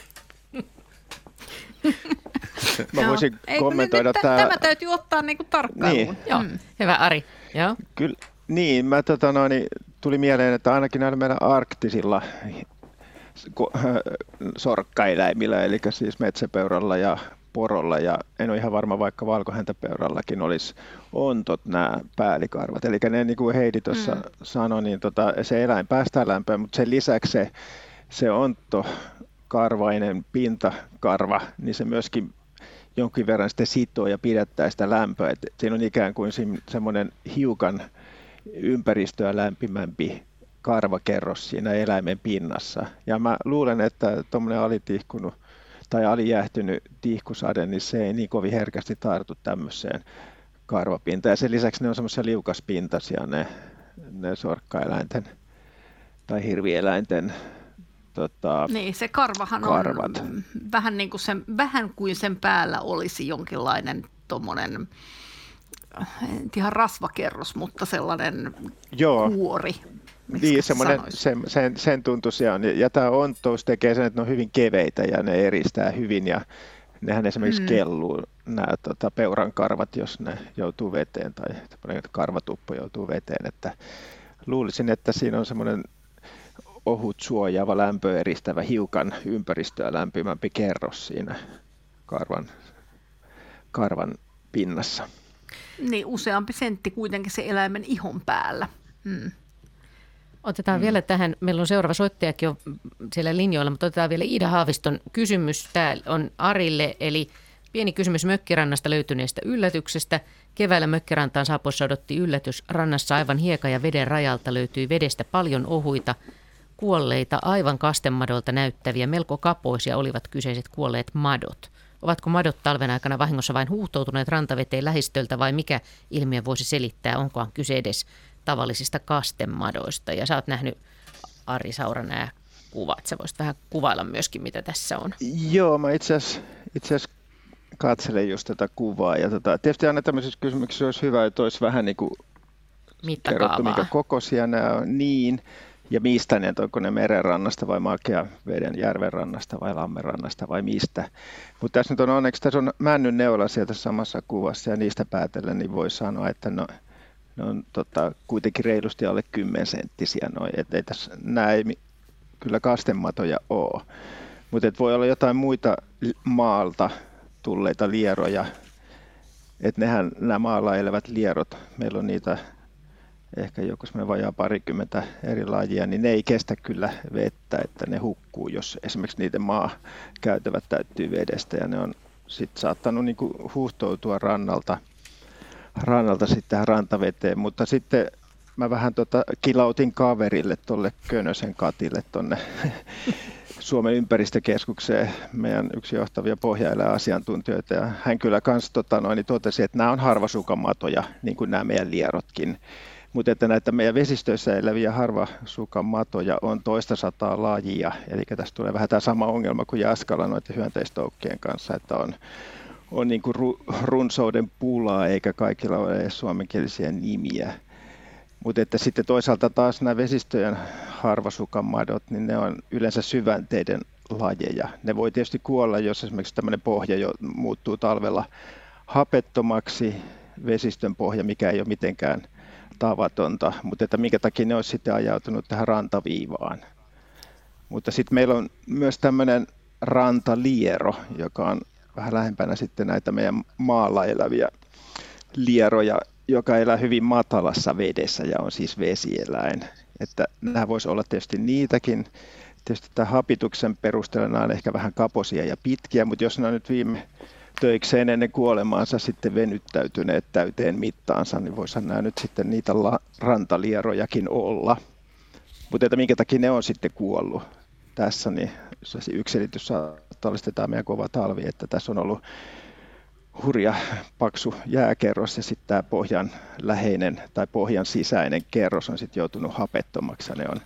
Mä voisin Joo. kommentoida Ei, tämä. Tämä täytyy ottaa niinku tarkkailuun. Niin. Joo. Mm. Hyvä Ari. Joo. Kyllä, niin, mä tota, no, niin, tuli mieleen, että ainakin näillä meidän arktisilla sorkkaeläimillä, eli siis metsäpeuralla ja porolla ja en ole ihan varma, vaikka valkohäntäpeurallakin olisi ontot nämä päällikarvat. Eli ne, niin kuin Heidi tuossa mm. sanoi, niin tota, se eläin päästää lämpöä, mutta sen lisäksi se, se ontto karvainen pintakarva, niin se myöskin jonkin verran sitten sitoo ja pidättää sitä lämpöä. Et siinä on ikään kuin semmoinen hiukan ympäristöä lämpimämpi karvakerros siinä eläimen pinnassa. Ja mä luulen, että tuommoinen alitihkunut tai alijäähtynyt tihkusade, niin se ei niin kovin herkästi tartu tämmöiseen karvapintaan. Ja sen lisäksi ne on semmoisia liukaspintaisia ne, ne sorkkaeläinten tai hirvieläinten tota, Niin, se karvahan karvat. on vähän, niin kuin sen, vähän kuin sen päällä olisi jonkinlainen tuommoinen en ihan rasvakerros, mutta sellainen Joo. kuori. Niin, semmoinen, sen, sen, sen tuntuisia on. Ja tämä ontous tekee sen, että ne on hyvin keveitä ja ne eristää hyvin. Ja nehän esimerkiksi mm. kelluu nämä tota, peuran karvat, jos ne joutuu veteen tai karvatuppo joutuu veteen. Että luulisin, että siinä on semmoinen ohut suojaava lämpöeristävä hiukan ympäristöä lämpimämpi kerros siinä karvan, karvan pinnassa. Niin, useampi sentti kuitenkin se eläimen ihon päällä. Mm. Otetaan mm. vielä tähän, meillä on seuraava soittajakin jo siellä linjoilla, mutta otetaan vielä Ida Haaviston kysymys. Tämä on Arille, eli pieni kysymys Mökkirannasta löytyneestä yllätyksestä. Keväällä Mökkirantaan saapuessa odotti yllätys. Rannassa aivan hieka ja veden rajalta löytyi vedestä paljon ohuita, kuolleita, aivan kastemadolta näyttäviä, melko kapoisia olivat kyseiset kuolleet madot. Ovatko madot talven aikana vahingossa vain huuhtoutuneet rantaveteen lähistöltä vai mikä ilmiö voisi selittää, onkohan kyse edes tavallisista kastemadoista. Ja sä oot nähnyt Ari Saura nämä kuvat. Sä voisit vähän kuvailla myöskin, mitä tässä on. Joo, mä itse asiassa, katselen just tätä kuvaa. Ja tota, tietysti aina tämmöisissä kysymyksissä olisi hyvä, että olisi vähän niin kuin kerrottu, mikä kokoisia nämä on. Niin, ja mistä ne, onko ne merenrannasta vai makea veden järvenrannasta vai lammenrannasta vai mistä. Mutta tässä nyt on onneksi, tässä on männyn neula sieltä samassa kuvassa ja niistä päätellen niin voi sanoa, että no, ne on tota, kuitenkin reilusti alle 10 senttisiä noin, että ei tässä, ei kyllä kastematoja ole. Mutta voi olla jotain muita maalta tulleita lieroja, että nehän nämä maalla elävät lierot, meillä on niitä ehkä joku semmoinen vajaa parikymmentä eri lajia, niin ne ei kestä kyllä vettä, että ne hukkuu, jos esimerkiksi niiden maa käytävät täyttyy vedestä ja ne on sitten saattanut niin kuin huuhtoutua rannalta, rannalta sitten tähän rantaveteen, mutta sitten mä vähän tota kilautin kaverille tuolle Könösen Katille tuonne [laughs] Suomen ympäristökeskukseen, meidän yksi johtavia asiantuntijoita, ja hän kyllä kans tota, noin, niin totesi, että nämä on harvasukamatoja, niin kuin nämä meidän lierotkin. Mutta että näitä meidän vesistöissä eläviä harvasukan matoja on toista sataa lajia, eli tässä tulee vähän tämä sama ongelma kuin Jaskalla noiden hyönteistoukkien kanssa, että on, on niin kuin runsouden pulaa eikä kaikilla ole edes suomenkielisiä nimiä. Mutta että sitten toisaalta taas nämä vesistöjen harvasukan madot, niin ne on yleensä syvänteiden lajeja. Ne voi tietysti kuolla, jos esimerkiksi tämmöinen pohja jo muuttuu talvella hapettomaksi, vesistön pohja, mikä ei ole mitenkään tavatonta, mutta että minkä takia ne olisi sitten ajautunut tähän rantaviivaan. Mutta sitten meillä on myös tämmöinen rantaliero, joka on vähän lähempänä sitten näitä meidän maalla eläviä lieroja, joka elää hyvin matalassa vedessä ja on siis vesieläin. Että nämä voisi olla tietysti niitäkin. Tietysti tämän hapituksen perusteella on ehkä vähän kaposia ja pitkiä, mutta jos ne on nyt viime töikseen ennen kuolemaansa sitten venyttäytyneet täyteen mittaansa, niin voisi nämä nyt sitten niitä rantalierojakin olla. Mutta että minkä takia ne on sitten kuollut tässä, niin yksi selitys saattaa olla tämä meidän kova talvi, että tässä on ollut hurja paksu jääkerros ja sitten tämä pohjan läheinen tai pohjan sisäinen kerros on sitten joutunut hapettomaksi ja ne on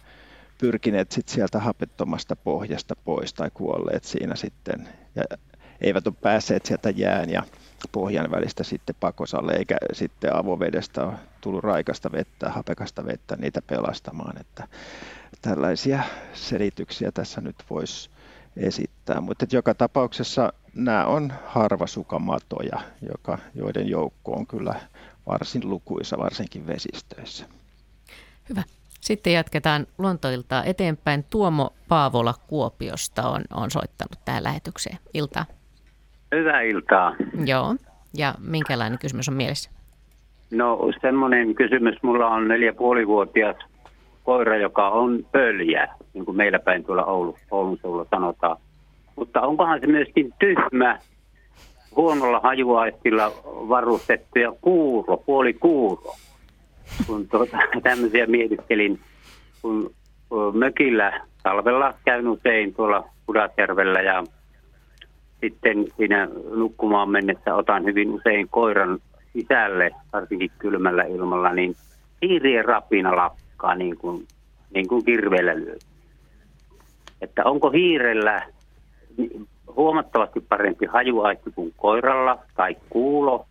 pyrkineet sitten sieltä hapettomasta pohjasta pois tai kuolleet siinä sitten. Ja eivät ole päässeet sieltä jään ja pohjan välistä sitten pakosalle, eikä sitten avovedestä ole tullut raikasta vettä, hapekasta vettä niitä pelastamaan. Että tällaisia selityksiä tässä nyt voisi esittää. Mutta joka tapauksessa nämä on harvasukamatoja, joka, joiden joukko on kyllä varsin lukuisa, varsinkin vesistöissä. Hyvä. Sitten jatketaan luontoiltaa eteenpäin. Tuomo Paavola Kuopiosta on, on soittanut tähän lähetykseen. Iltaa. Hyvää iltaa. Joo, ja minkälainen kysymys on mielessä? No semmoinen kysymys, mulla on neljä puolivuotias koira, joka on pöljä, niin kuin meillä päin tuolla Oulu, Oulun suulla sanotaan. Mutta onkohan se myöskin tyhmä, huonolla hajuaistilla varustettu ja kuuro, puoli kuuro. Kun tuota, [laughs] tämmöisiä mietiskelin, kun mökillä talvella käyn usein tuolla Pudasjärvellä ja sitten siinä nukkumaan mennessä otan hyvin usein koiran sisälle, varsinkin kylmällä ilmalla, niin hiirien rapina lakkaa niin kuin, niin kuin kirveellä lyö. Että onko hiirellä huomattavasti parempi hajuaisti kuin koiralla tai kuulo,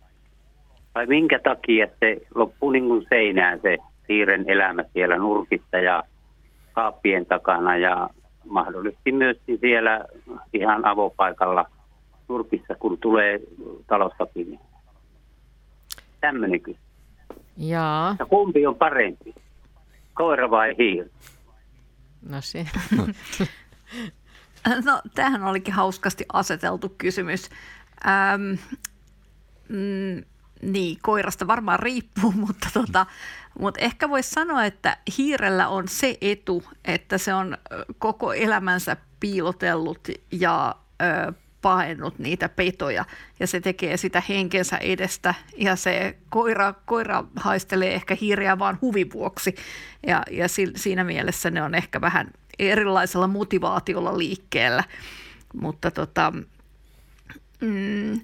vai minkä takia se loppuu niin kuin seinään se hiiren elämä siellä nurkissa ja kaappien takana ja mahdollisesti myös siellä ihan avopaikalla nurkissa, kun tulee talossa pimeä. Tämmöinen kysymys. Jaa. Ja kumpi on parempi? Koira vai hiiri? No se. [laughs] No, tämähän olikin hauskasti aseteltu kysymys. Ähm, mm, niin, koirasta varmaan riippuu, [laughs] mutta, tota, mutta ehkä voisi sanoa, että hiirellä on se etu, että se on koko elämänsä piilotellut ja ö, pahennut niitä petoja ja se tekee sitä henkensä edestä. Ja se koira, koira haistelee ehkä hiiriä vaan huvivuoksi ja, ja si, siinä mielessä ne on ehkä vähän erilaisella motivaatiolla liikkeellä, mutta tota, mm,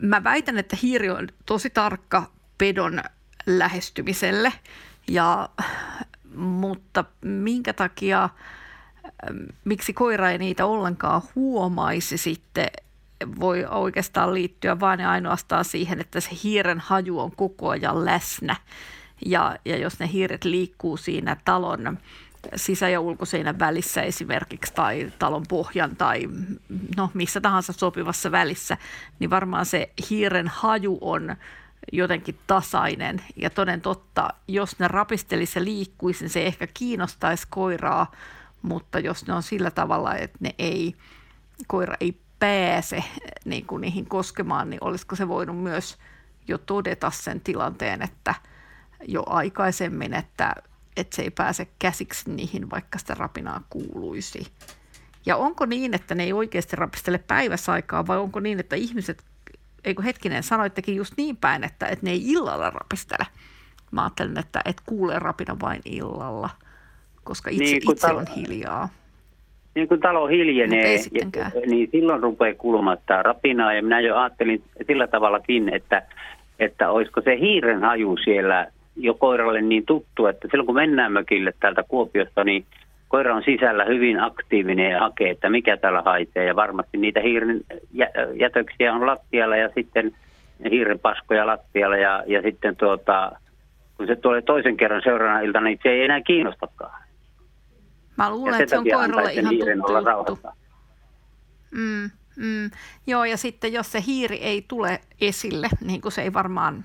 mä väitän, että hiiri on tosi tarkka pedon lähestymiselle, ja, mutta minkä takia, miksi koira ei niitä ollenkaan huomaisi sitten, voi oikeastaan liittyä vain ja ainoastaan siihen, että se hiiren haju on koko ajan läsnä. Ja, ja jos ne hiiret liikkuu siinä talon sisä- ja ulkoseinän välissä esimerkiksi tai talon pohjan tai no, missä tahansa sopivassa välissä, niin varmaan se hiiren haju on jotenkin tasainen. Ja toden totta, jos ne rapistelisi ja liikkuisi, niin se ehkä kiinnostaisi koiraa, mutta jos ne on sillä tavalla, että ne ei, koira ei pääse niin kuin niihin koskemaan, niin olisiko se voinut myös jo todeta sen tilanteen, että jo aikaisemmin, että että se ei pääse käsiksi niihin, vaikka sitä rapinaa kuuluisi. Ja onko niin, että ne ei oikeasti rapistele päiväsaikaa vai onko niin, että ihmiset, eikö hetkinen, sanoittekin just niin päin, että, että ne ei illalla rapistele. Mä ajattelen, että et kuulee rapina vain illalla, koska itse, niin, itse talo, on hiljaa. Niin kun talo hiljenee, niin silloin rupeaa kuulumaan rapinaa ja minä jo ajattelin sillä tavallakin, että, että olisiko se hiiren haju siellä jo koiralle niin tuttu, että silloin kun mennään mökille täältä Kuopiosta, niin koira on sisällä hyvin aktiivinen ja hakee, että mikä täällä haitee. Ja varmasti niitä hiiren jätöksiä on lattialla ja sitten hiiren paskoja lattialla ja, ja sitten tuota, kun se tulee toisen kerran seuraavana iltana, niin se ei enää kiinnostakaan. Mä luulen, että se on koiralle ihan tuttu juttu. Mm, mm. Joo, ja sitten jos se hiiri ei tule esille, niin kuin se ei varmaan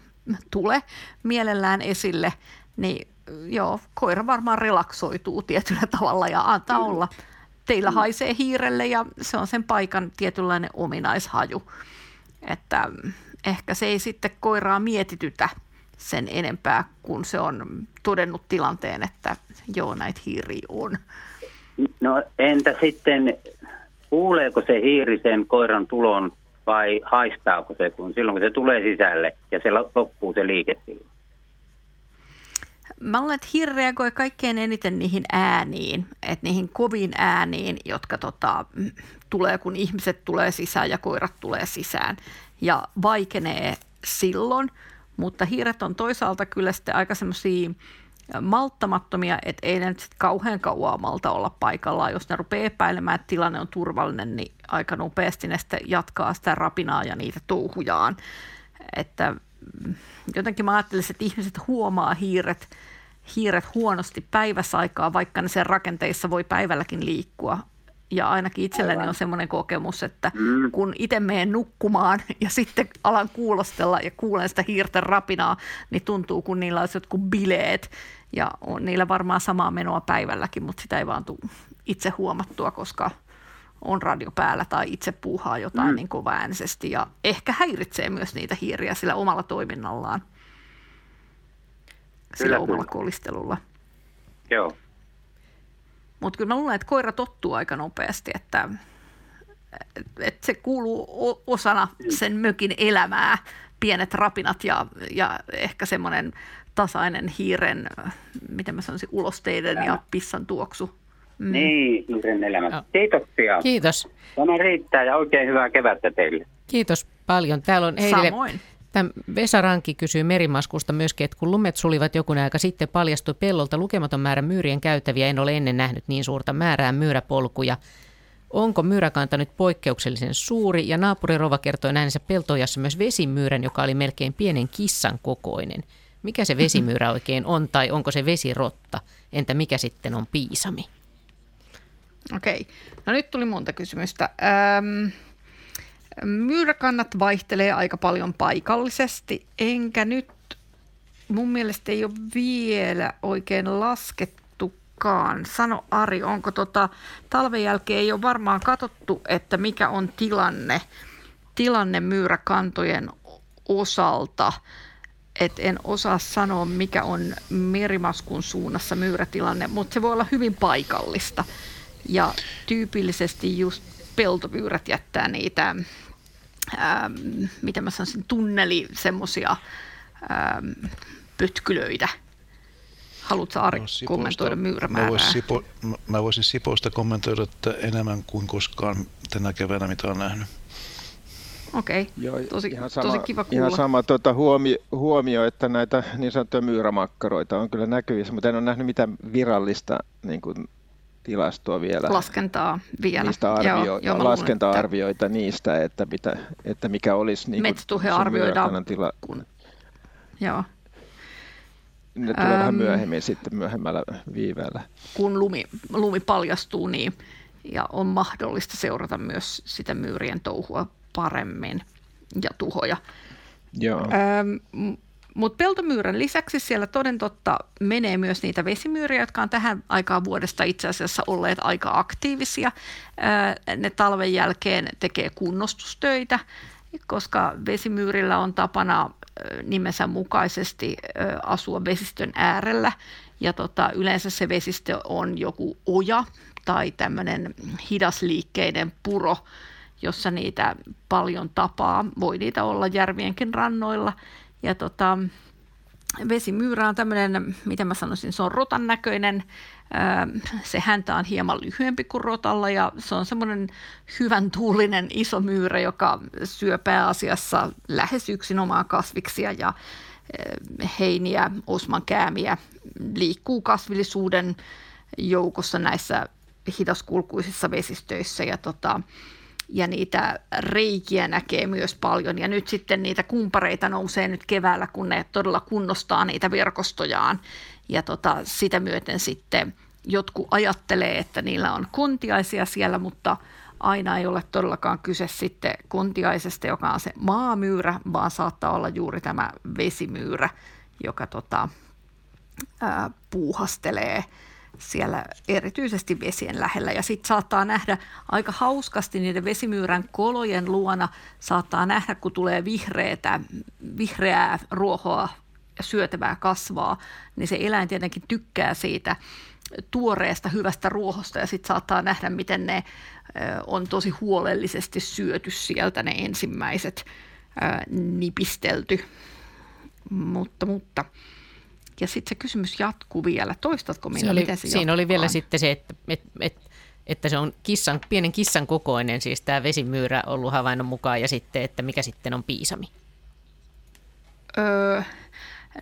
tule mielellään esille, niin joo, koira varmaan relaksoituu tietyllä [laughs] tavalla ja antaa mm. olla. Teillä mm. haisee hiirelle ja se on sen paikan tietynlainen ominaishaju. Että ehkä se ei sitten koiraa mietitytä sen enempää, kun se on todennut tilanteen, että joo, näitä hiiriä on. No entä sitten, kuuleeko se hiiri sen koiran tulon vai haistaako se, kun silloin kun se tulee sisälle ja se loppuu se liike Mä luulen, että hiiri reagoi kaikkein eniten niihin ääniin, että niihin koviin ääniin, jotka tota, tulee, kun ihmiset tulee sisään ja koirat tulee sisään. Ja vaikenee silloin, mutta hiiret on toisaalta kyllä sitten aika semmoisia malttamattomia, että ei ne nyt sitten kauhean kauan malta olla paikallaan. Jos ne rupeaa epäilemään, että tilanne on turvallinen, niin aika nopeasti ne sitten jatkaa sitä rapinaa ja niitä touhujaan. Että mm, jotenkin mä ajattelisin, että ihmiset huomaa hiiret, hiiret huonosti päiväsaikaa, vaikka ne sen rakenteissa voi päivälläkin liikkua. Ja ainakin itselläni Aivan. on semmoinen kokemus, että mm. kun itse menen nukkumaan [laughs] ja sitten alan kuulostella ja kuulen sitä hiirten rapinaa, niin tuntuu, kun niillä olisi jotkut bileet. Ja on niillä varmaan samaa menoa päivälläkin, mutta sitä ei vaan tule itse huomattua, koska on radio päällä tai itse puuhaa jotain mm. niin kovaäänisesti ja ehkä häiritsee myös niitä hiiriä sillä omalla toiminnallaan, sillä kyllä, omalla kyllä. kolistelulla. Joo. Mutta kyllä mä luulen, että koira tottuu aika nopeasti, että, että se kuuluu osana sen mökin elämää, pienet rapinat ja, ja ehkä semmoinen tasainen hiiren, miten mä sanoisin, ulosteiden Elämä. ja pissan tuoksu. Mm. Niin, hiiren elämä. No. Kiitoksia. Kiitos. Tämä riittää ja oikein hyvää kevättä teille. Kiitos paljon. Täällä on Heille, Samoin. Tämä Vesa Rankki kysyy merimaskusta myöskin, että kun lumet sulivat joku aika sitten, paljastui pellolta lukematon määrä myyrien käytäviä. En ole ennen nähnyt niin suurta määrää myyräpolkuja. Onko myyräkanta nyt poikkeuksellisen suuri? Ja naapuri Rova kertoi nähneensä peltojassa myös vesimyyrän, joka oli melkein pienen kissan kokoinen. Mikä se vesimyyrä oikein on tai onko se vesirotta? Entä mikä sitten on piisami? Okei, no nyt tuli monta kysymystä. Ähm, myyräkannat vaihtelee aika paljon paikallisesti, enkä nyt mun mielestä ei ole vielä oikein laskettukaan. Sano Ari, onko tota, talven jälkeen ei ole varmaan katsottu, että mikä on tilanne, tilanne myyräkantojen osalta. Et en osaa sanoa, mikä on merimaskun suunnassa myyrätilanne, mutta se voi olla hyvin paikallista. Ja tyypillisesti just peltomyyrät jättää niitä, ähm, mitä mä sanoisin, tunneli semmoisia ähm, pötkylöitä. Haluatko Ari no, kommentoida myyrämäärää? Mä voisin, Sipo, mä voisin Siposta kommentoida, että enemmän kuin koskaan tänä keväänä, mitä on nähnyt. Okei, okay. tosi, ihan sama, tosi kiva kuulla. Ihan sama tuota, huomio, huomio, että näitä niin sanottuja myyrämakkaroita on kyllä näkyvissä, mutta en ole nähnyt mitään virallista niin kuin, tilastoa vielä. Laskentaa vielä. Niistä arvio, joo, joo, laskenta-arvioita niistä, että, mitä, että mikä olisi niin Metsätuhe arvioidaan. Tila... Kun... Joo. Ne tulee ähm, vähän myöhemmin sitten myöhemmällä viiveellä. Kun lumi, lumi paljastuu, niin ja on mahdollista seurata myös sitä myyrien touhua paremmin ja tuhoja. Joo. Ähm, mutta peltomyyrän lisäksi siellä toden totta menee myös niitä vesimyyriä, jotka on tähän aikaan vuodesta itse asiassa olleet aika aktiivisia. Ne talven jälkeen tekee kunnostustöitä, koska vesimyyrillä on tapana nimensä mukaisesti asua vesistön äärellä. Ja tota, yleensä se vesistö on joku oja tai tämmöinen hidasliikkeinen puro, jossa niitä paljon tapaa. Voi niitä olla järvienkin rannoilla – ja tota, vesimyyrä on tämmöinen, mitä mä sanoisin, se on rotan näköinen. Se häntä on hieman lyhyempi kuin rotalla ja se on semmoinen hyvän tuulinen iso myyrä, joka syö pääasiassa lähes yksinomaan kasviksia ja heiniä, osmankäämiä, liikkuu kasvillisuuden joukossa näissä hidaskulkuisissa vesistöissä ja tota, ja niitä reikiä näkee myös paljon. Ja nyt sitten niitä kumpareita nousee nyt keväällä, kun ne todella kunnostaa niitä verkostojaan. Ja tota, sitä myöten sitten jotkut ajattelee, että niillä on kontiaisia siellä, mutta aina ei ole todellakaan kyse sitten kontiaisesta, joka on se maamyyrä, vaan saattaa olla juuri tämä vesimyyrä, joka tota, ää, puuhastelee – siellä erityisesti vesien lähellä. Ja sitten saattaa nähdä aika hauskasti niiden vesimyyrän kolojen luona, saattaa nähdä, kun tulee vihreätä, vihreää ruohoa ja syötävää kasvaa, niin se eläin tietenkin tykkää siitä tuoreesta hyvästä ruohosta ja sitten saattaa nähdä, miten ne on tosi huolellisesti syöty sieltä ne ensimmäiset nipistelty. Mutta, mutta ja sitten se kysymys jatkuu vielä. Toistatko minä, se oli, miten se Siinä oli vielä sitten se, että, että, että, että se on kissan, pienen kissan kokoinen, siis tämä vesimyyrä ollut havainnon mukaan, ja sitten, että mikä sitten on piisami? Öö,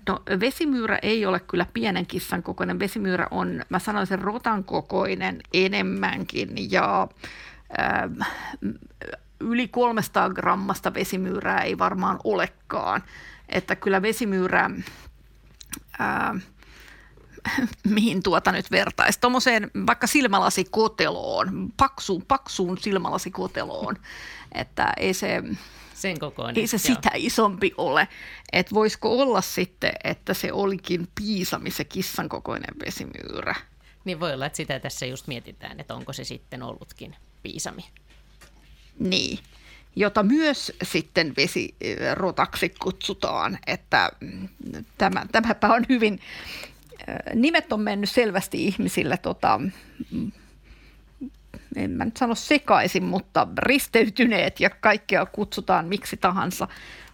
no vesimyyrä ei ole kyllä pienen kissan kokoinen. Vesimyyrä on, mä sanoisin, rotan kokoinen enemmänkin, ja öö, yli 300 grammasta vesimyyrää ei varmaan olekaan. Että kyllä vesimyyrä ää, [laughs] mihin tuota nyt vertaisi, tuommoiseen vaikka silmälasikoteloon, paksuun, paksuun silmälasikoteloon, [laughs] että ei se, Sen kokoinen, ei se sitä isompi ole. Että voisiko olla sitten, että se olikin piisami se kissan kokoinen vesimyyrä. Niin voi olla, että sitä tässä just mietitään, että onko se sitten ollutkin piisami. Niin jota myös sitten vesirotaksi kutsutaan, että tämä, tämäpä on hyvin, nimet on mennyt selvästi ihmisille, tota, en mä nyt sano sekaisin, mutta risteytyneet ja kaikkea kutsutaan miksi tahansa,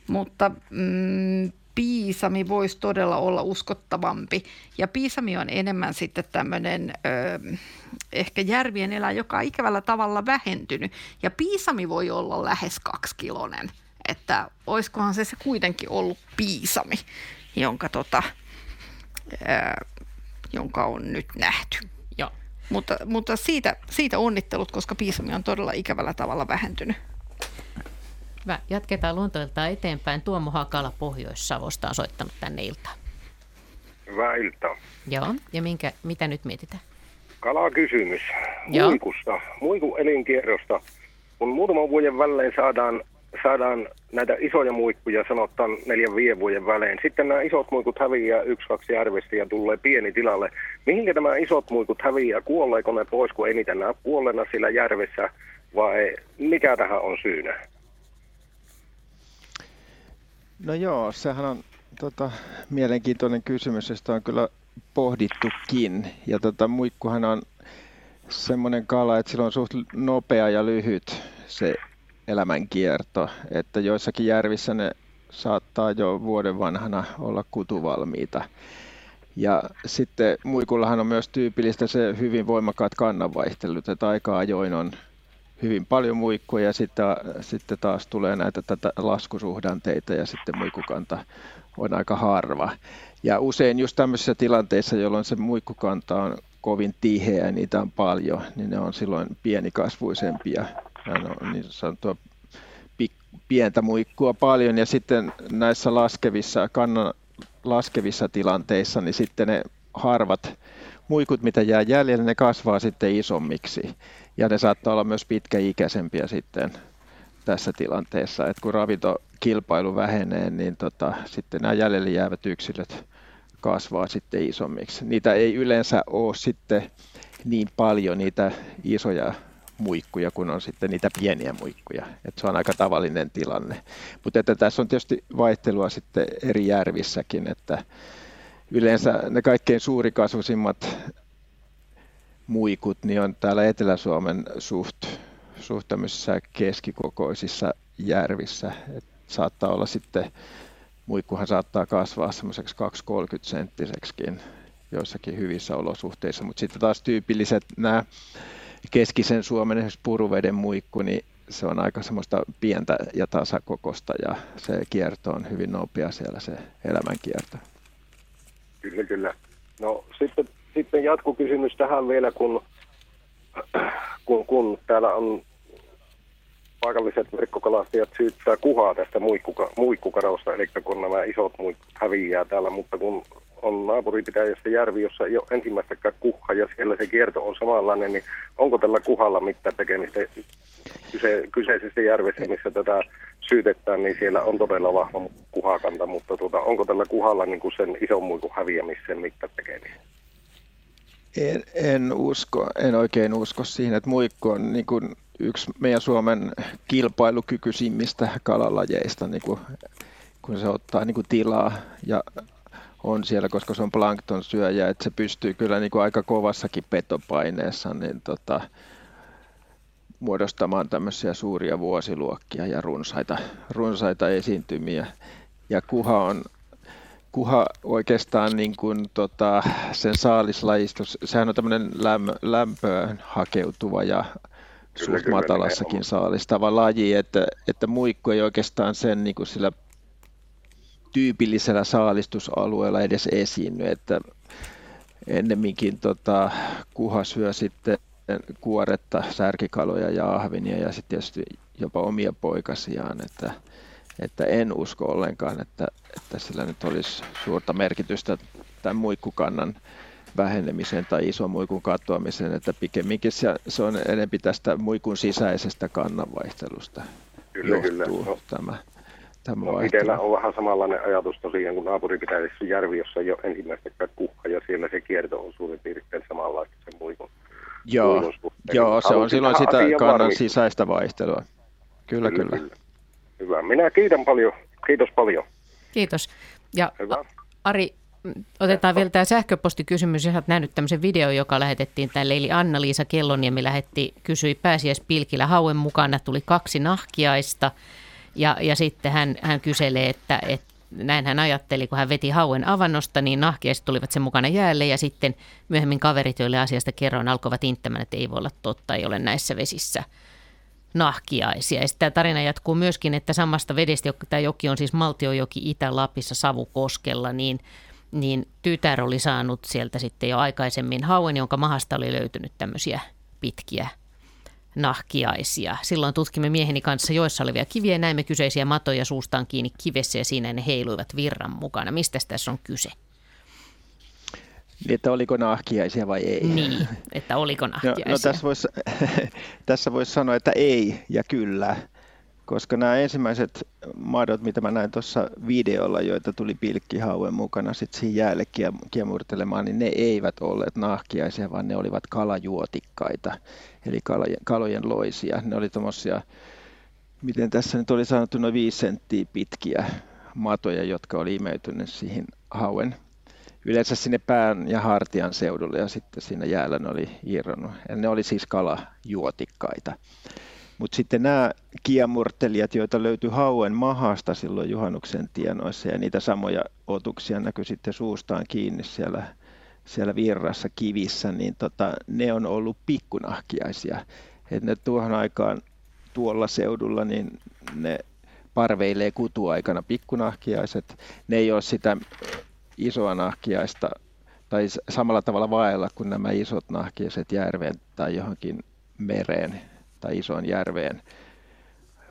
mutta mm, piisami voisi todella olla uskottavampi. Ja piisami on enemmän sitten tämmöinen ehkä järvien elä, joka on ikävällä tavalla vähentynyt. Ja piisami voi olla lähes kaksikilonen. Että olisikohan se, se kuitenkin ollut piisami, jonka, tota, ö, jonka on nyt nähty. Joo. Mutta, mutta siitä, siitä onnittelut, koska piisami on todella ikävällä tavalla vähentynyt. Hyvä. Jatketaan luontoiltaan eteenpäin. Tuomo Hakala Pohjois-Savosta on soittanut tänne iltaan. Hyvää iltaa. Joo, ja minkä, mitä nyt mietitään? Kalakysymys. Joo. Muikusta, muikun elinkierrosta. Kun muutaman vuoden välein saadaan, saadaan näitä isoja muikkuja, sanotaan neljän viiden vuoden välein. Sitten nämä isot muikut häviää yksi, kaksi järvestä ja tulee pieni tilalle. Mihinkä nämä isot muikut häviää? Kuolleeko ne pois, kun eniten nämä kuolleena sillä järvessä? Vai mikä tähän on syynä? No joo, sehän on tota, mielenkiintoinen kysymys, josta on kyllä pohdittukin. Ja tota, muikkuhan on semmoinen kala, että sillä on suht nopea ja lyhyt se elämänkierto, että joissakin järvissä ne saattaa jo vuoden vanhana olla kutuvalmiita. Ja sitten muikullahan on myös tyypillistä se hyvin voimakkaat kannanvaihtelut, että aika ajoin on hyvin paljon muikkuja ja sitten, sitten taas tulee näitä tätä laskusuhdanteita ja sitten muikukanta on aika harva. Ja usein just tämmöisissä tilanteissa, jolloin se muikkukanta on kovin tiheä ja niitä on paljon, niin ne on silloin pienikasvuisempia. Ja ne on niin sanottua pientä muikkua paljon ja sitten näissä laskevissa, kannan laskevissa tilanteissa, niin sitten ne harvat muikut, mitä jää jäljelle, ne kasvaa sitten isommiksi. Ja ne saattaa olla myös pitkäikäisempiä sitten tässä tilanteessa, että kun ravintokilpailu vähenee, niin tota, sitten nämä jäljelle jäävät yksilöt kasvaa sitten isommiksi. Niitä ei yleensä ole sitten niin paljon niitä isoja muikkuja, kun on sitten niitä pieniä muikkuja. että se on aika tavallinen tilanne. Mutta että tässä on tietysti vaihtelua sitten eri järvissäkin, että yleensä ne kaikkein suurikasvuisimmat muikut niin on täällä Etelä-Suomen suht, suht keskikokoisissa järvissä. Et saattaa olla sitten, muikkuhan saattaa kasvaa semmoiseksi 2-30 senttiseksikin joissakin hyvissä olosuhteissa, mutta sitten taas tyypilliset nämä keskisen Suomen esimerkiksi puruveden muikku, niin se on aika semmoista pientä ja tasakokosta ja se kierto on hyvin nopea siellä se elämänkierto. Kyllä, kyllä. No sitten, sitten jatkokysymys tähän vielä, kun, kun, kun täällä on paikalliset verkkokalastajat syyttää kuhaa tästä muikkuka, muikkukadosta, eli kun nämä isot muikkut häviää täällä, mutta kun on naapuripitäjässä järvi, jossa ei ole ensimmäistäkään kuha ja siellä se kierto on samanlainen, niin onko tällä kuhalla mitään tekemistä kyse, kyseisessä järvessä, missä tätä syytetään, niin siellä on todella vahva kuhakanta, mutta tuota, onko tällä kuhalla niin kuin sen ison muikun häviämisen mitään tekemistä? En, en usko, en oikein usko siihen, että muikku on niin kuin yksi meidän Suomen kilpailukykyisimmistä kalalajeista, niin kuin, kun se ottaa niin kuin tilaa ja on siellä, koska se on plankton syöjä, että se pystyy kyllä niin kuin aika kovassakin petopaineessa niin tota, muodostamaan tämmöisiä suuria vuosiluokkia ja runsaita, runsaita esiintymiä. Ja kuha on kuha oikeastaan niin kuin, tota, sen saalislajistus, sehän on tämmöinen lämpö, lämpöön hakeutuva ja suht matalassakin saalistava laji, että, että muikku ei oikeastaan sen niin kuin sillä tyypillisellä saalistusalueella edes esiinny, että ennemminkin tota, kuha syö sitten kuoretta, särkikaloja ja ahvinia ja sitten tietysti jopa omia poikasiaan, että, että en usko ollenkaan, että, että sillä nyt olisi suurta merkitystä tämän muikkukannan vähenemiseen tai ison muikun katoamiseen, että pikemminkin se, se on enempi tästä muikun sisäisestä kannanvaihtelusta kyllä, johtuu kyllä. No. tämä. tämä no, itsellä on vähän samanlainen ajatus tosiaan, kun naapuripitäjässä järvi, jossa ei ole ensimmäistäkään kuhka ja siellä se kierto on suurin piirtein samanlaista sen muikun. Joo, muikun joo se on silloin sitä kannan varmistaa. sisäistä vaihtelua. Kyllä, kyllä, kyllä. Hyvä. Minä kiitän paljon. Kiitos paljon. Kiitos. Ja Hyvä. Ari, otetaan vielä tämä sähköpostikysymys. Olet nähnyt tämmöisen video, joka lähetettiin tälle. Eli Anna-Liisa Kelloniemi lähetti, kysyi pääsiäispilkillä hauen mukana. Tuli kaksi nahkiaista ja, ja sitten hän, hän kyselee, että, että näin hän ajatteli, kun hän veti hauen avannosta, niin nahkiaiset tulivat sen mukana jäälle ja sitten myöhemmin kaverit, joille asiasta kerroin, alkoivat inttämään, että ei voi olla totta, ei ole näissä vesissä nahkiaisia. Ja tämä tarina jatkuu myöskin, että samasta vedestä, tämä joki on siis Maltiojoki Itä-Lapissa Savukoskella, niin niin tytär oli saanut sieltä sitten jo aikaisemmin hauen, jonka mahasta oli löytynyt tämmöisiä pitkiä nahkiaisia. Silloin tutkimme mieheni kanssa joissa olevia kiviä ja näimme kyseisiä matoja suustaan kiinni kivessä ja siinä ne heiluivat virran mukana. Mistä tässä on kyse? Niin, että oliko nahkiaisia vai ei? Niin, että oliko nahkiaisia. No, no tässä voisi [laughs] tässä vois sanoa, että ei ja kyllä, koska nämä ensimmäiset madot, mitä mä näin tuossa videolla, joita tuli pilkkihauen mukana sitten siihen jäälle kiemurtelemaan, niin ne eivät olleet nahkiaisia, vaan ne olivat kalajuotikkaita, eli kalojen, kalojen loisia. Ne oli tuommoisia, miten tässä nyt oli sanottu, noin viisi senttiä pitkiä matoja, jotka oli imeytyneet siihen hauen yleensä sinne pään ja hartian seudulle ja sitten siinä jäällä ne oli irronnut. Ja ne oli siis kalajuotikkaita. Mutta sitten nämä kiemurtelijat, joita löytyi hauen mahasta silloin juhannuksen tienoissa ja niitä samoja otuksia näkyi sitten suustaan kiinni siellä, siellä virrassa kivissä, niin tota, ne on ollut pikkunahkiaisia. Et ne tuohon aikaan tuolla seudulla, niin ne parveilee kutuaikana pikkunahkiaiset. Ne ei ole sitä isoa nahkiaista tai samalla tavalla vaella kuin nämä isot nahkiaiset järveen tai johonkin mereen tai isoon järveen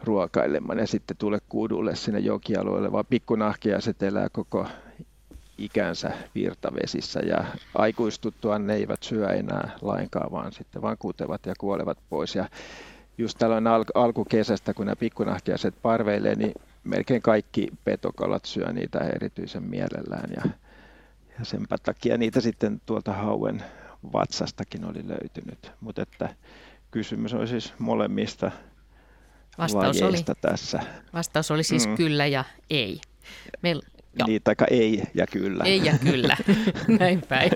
ruokailemaan ja sitten tule kudulle sinne jokialueelle, vaan pikkunahkiaiset elää koko ikänsä virtavesissä ja aikuistuttua ne eivät syö enää lainkaan, vaan sitten vaan kutevat ja kuolevat pois. Ja just tällöin al- alkukesästä, kun nämä pikkunahkiaiset parveilee, niin melkein kaikki petokalat syö niitä erityisen mielellään ja, ja senpä takia niitä sitten tuolta hauen vatsastakin oli löytynyt. Mutta että kysymys on siis molemmista Vastaus oli, tässä. Vastaus oli siis mm. kyllä ja ei. Meillä Joo. Niin, taika ei ja kyllä. Ei ja kyllä, [laughs] näin päin.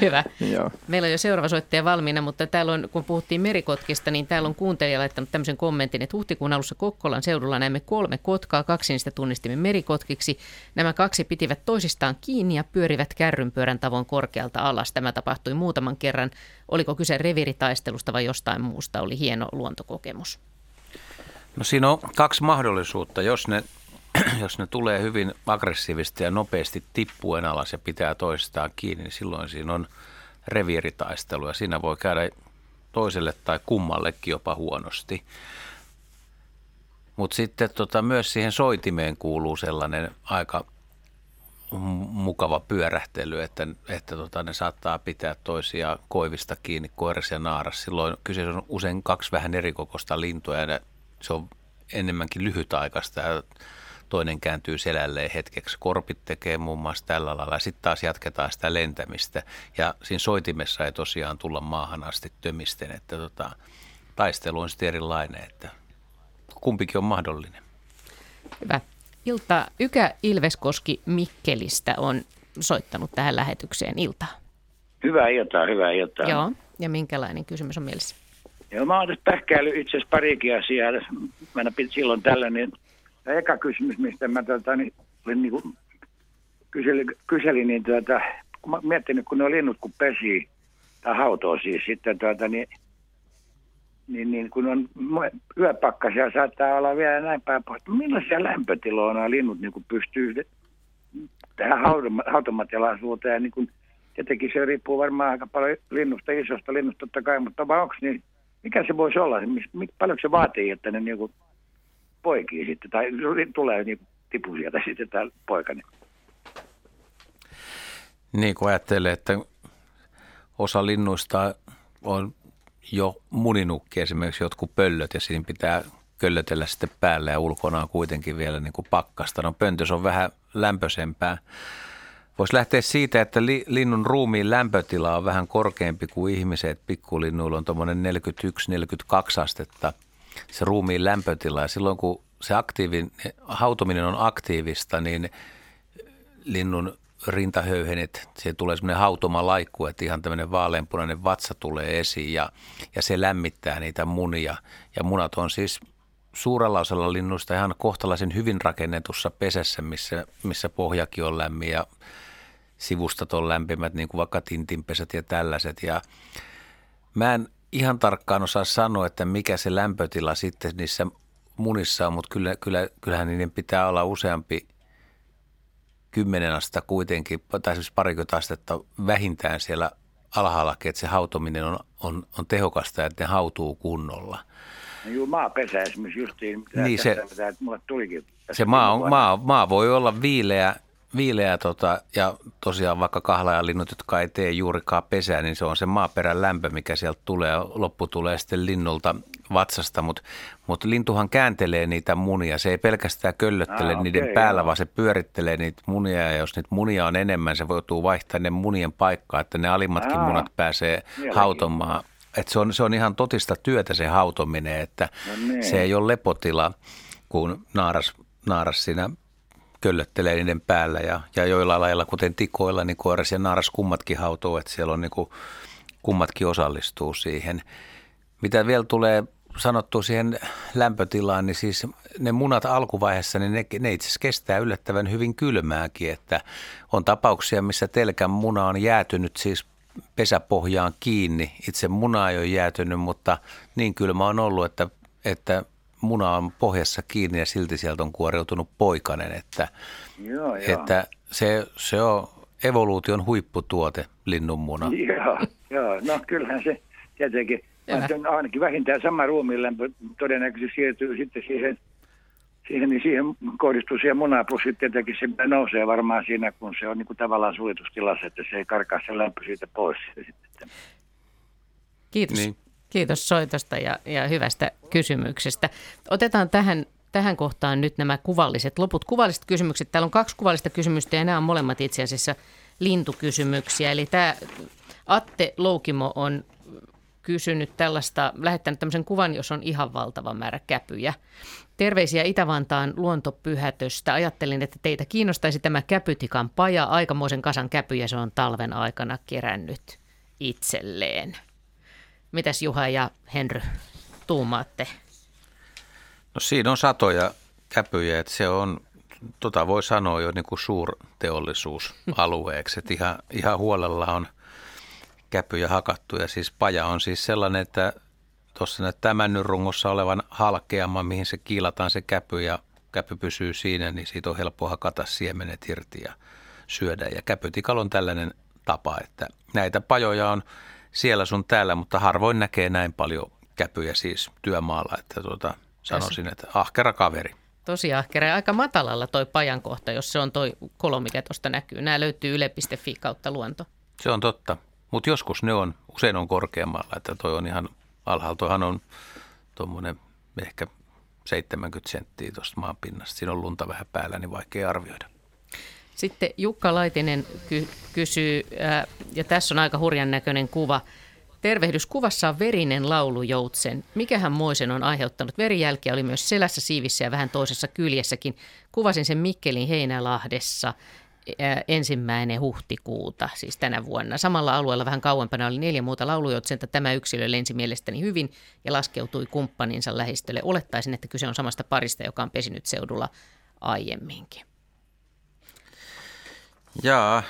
Hyvä. Joo. Meillä on jo seuraava soittaja valmiina, mutta täällä on, kun puhuttiin merikotkista, niin täällä on kuuntelija laittanut tämmöisen kommentin, että huhtikuun alussa Kokkolan seudulla näimme kolme kotkaa, kaksi niistä tunnistimme merikotkiksi. Nämä kaksi pitivät toisistaan kiinni ja pyörivät kärrynpyörän tavoin korkealta alas. Tämä tapahtui muutaman kerran. Oliko kyse reviritaistelusta vai jostain muusta? Oli hieno luontokokemus. No siinä on kaksi mahdollisuutta. Jos ne [clears throat] jos ne tulee hyvin aggressiivisesti ja nopeasti tippuen alas ja pitää toistaan kiinni, niin silloin siinä on reviiritaistelu ja siinä voi käydä toiselle tai kummallekin jopa huonosti. Mutta sitten tota, myös siihen soitimeen kuuluu sellainen aika mukava pyörähtely, että, että tota, ne saattaa pitää toisia koivista kiinni, koiras ja naaras. Silloin kyseessä on usein kaksi vähän erikokoista lintua ja ne, se on enemmänkin lyhytaikaista ja toinen kääntyy selälleen hetkeksi. Korpit tekee muun muassa tällä lailla. Sitten taas jatketaan sitä lentämistä. Ja siinä soitimessa ei tosiaan tulla maahan asti tömisten, että tota, taistelu on sitten erilainen, että kumpikin on mahdollinen. Hyvä. Ilta Ykä Ilveskoski Mikkelistä on soittanut tähän lähetykseen. Ilta. Hyvää iltaa, hyvää iltaa. Joo, ja minkälainen kysymys on mielessä? Joo, mä oon tässä pähkäily itse asiassa parikin asiaa. Mä silloin tällä, niin ja eka kysymys, mistä mä tuota, niin, olin niin kuin, kyseli, kyseli, niin tuota, kun mä miettinyt, kun ne linnut kun pesi, tai hautoo siis sitten tuota, niin, niin, niin kun on yöpakkasia, saattaa olla vielä näin päin pois. Millaisia lämpötiloja nämä linnut niin pystyy tähän hautomatialaisuuteen? Niin kun, tietenkin se riippuu varmaan aika paljon linnusta, isosta linnusta totta kai, mutta onko niin, mikä se voisi olla? Paljon se vaatii, että ne niin kuin, poikii sitten, tai tulee niin tipu sieltä sitten tämä poika. Niin. niin kuin ajattelee, että osa linnuista on jo muninukki, esimerkiksi jotkut pöllöt, ja siinä pitää köllötellä sitten päälle ja ulkona on kuitenkin vielä niin kuin pakkasta. No pöntös on vähän lämpöisempää. Voisi lähteä siitä, että li, linnun ruumiin lämpötila on vähän korkeampi kuin ihmiset. Pikkulinnuilla on tuommoinen 41-42 astetta – se ruumiin lämpötila. Silloin kun se aktiivin, hautominen on aktiivista, niin linnun rintahöyhenet, se tulee semmoinen hautoma laikku, että ihan tämmöinen vaaleanpunainen vatsa tulee esiin ja, ja se lämmittää niitä munia. Ja munat on siis suurella osalla linnuista ihan kohtalaisen hyvin rakennetussa pesässä, missä, missä pohjakin on lämmin ja sivustat on lämpimät, niin kuin vaikka tintinpesät ja tällaiset. Ja mä en ihan tarkkaan osaa sanoa, että mikä se lämpötila sitten niissä munissa on, mutta kyllä, kyllä, kyllähän niiden pitää olla useampi kymmenen astetta kuitenkin, tai siis parikymmentä astetta vähintään siellä alhaallakin, että se hautominen on, on, on tehokasta ja että ne hautuu kunnolla. No juu, maapesä esimerkiksi justiin, mitä niin se, mitä mulle tulikin. Se maa, on, maa, maa voi olla viileä, viileä tota, ja tosiaan vaikka kahlajalinnut, jotka ei tee juurikaan pesää, niin se on se maaperän lämpö, mikä sieltä tulee. Loppu tulee sitten linnulta vatsasta, mutta mut lintuhan kääntelee niitä munia. Se ei pelkästään köllöttele ah, niiden okay, päällä, joo. vaan se pyörittelee niitä munia ja jos niitä munia on enemmän, se voituu vaihtaa ne munien paikkaa, että ne alimmatkin ah, munat pääsee hautomaan. Et se, on, se on ihan totista työtä se hautominen, että no niin. se ei ole lepotila, kun naaras, naaras siinä köllöttelee niiden päällä ja, ja joilla lailla, kuten tikoilla, niin koiras ja naaras kummatkin hautuu, että siellä on niin kuin, kummatkin osallistuu siihen. Mitä vielä tulee sanottu siihen lämpötilaan, niin siis ne munat alkuvaiheessa, niin ne, ne itse asiassa kestää yllättävän hyvin kylmääkin, että on tapauksia, missä telkän muna on jäätynyt siis pesäpohjaan kiinni. Itse muna ei ole jäätynyt, mutta niin kylmä on ollut, että, että muna on pohjassa kiinni ja silti sieltä on kuoriutunut poikanen, että, joo, joo. että se, se on evoluution huipputuote, linnunmuna. [laughs] Joo, joo, no kyllähän se tietenkin Kyllä. Ainakin vähintään sama ruumiinlämpö todennäköisesti siirtyy sitten siihen, siihen, niin siihen kohdistuu siihen munaan, plus sitten tietenkin se nousee varmaan siinä, kun se on niin kuin tavallaan suljetustilassa, että se ei karkaa se lämpö siitä pois. Sitten. Kiitos. Niin. Kiitos soitosta ja, ja hyvästä kysymyksestä. Otetaan tähän, tähän kohtaan nyt nämä kuvalliset, loput kuvalliset kysymykset. Täällä on kaksi kuvallista kysymystä ja nämä on molemmat itse asiassa lintukysymyksiä. Eli tämä Atte Loukimo on kysynyt tällaista, lähettänyt tämmöisen kuvan, jos on ihan valtava määrä käpyjä. Terveisiä Itä-Vantaan luontopyhätöstä. Ajattelin, että teitä kiinnostaisi tämä käpytikan paja. Aikamoisen kasan käpyjä se on talven aikana kerännyt itselleen. Mitäs Juha ja Henry tuumaatte? No siinä on satoja käpyjä, että se on, tota voi sanoa jo niin kuin suurteollisuusalueeksi, että ihan, ihan huolella on – käpyjä hakattu. Ja siis paja on siis sellainen, että tuossa näyttää männynrungossa olevan halkeama, mihin se kiilataan se käpy ja käpy pysyy siinä, niin siitä on helppo hakata siemenet irti ja syödä. Ja käpytikal on tällainen tapa, että näitä pajoja on siellä sun täällä, mutta harvoin näkee näin paljon käpyjä siis työmaalla, että tuota, sanoisin, että ahkera kaveri. Tosi ahkera ja aika matalalla toi pajan kohta, jos se on toi kolo, mikä tuosta näkyy. Nämä löytyy yle.fi kautta luonto. Se on totta. Mutta joskus ne on, usein on korkeammalla, että toi on ihan alhaalla. Toihan on tuommoinen ehkä 70 senttiä tuosta maanpinnasta. Siinä on lunta vähän päällä, niin vaikea arvioida. Sitten Jukka Laitinen ky- kysyy, ää, ja tässä on aika hurjan näköinen kuva. Tervehdyskuvassa on verinen laulujoutsen. Mikähän moisen on aiheuttanut? Verijälkiä oli myös selässä, siivissä ja vähän toisessa kyljessäkin. Kuvasin sen Mikkelin Heinälahdessa ensimmäinen huhtikuuta, siis tänä vuonna. Samalla alueella vähän kauempana oli neljä muuta laulujotsenta. Tämä yksilö lensi mielestäni hyvin ja laskeutui kumppaninsa lähistölle. Olettaisin, että kyse on samasta parista, joka on pesinyt seudulla aiemminkin. Jaa.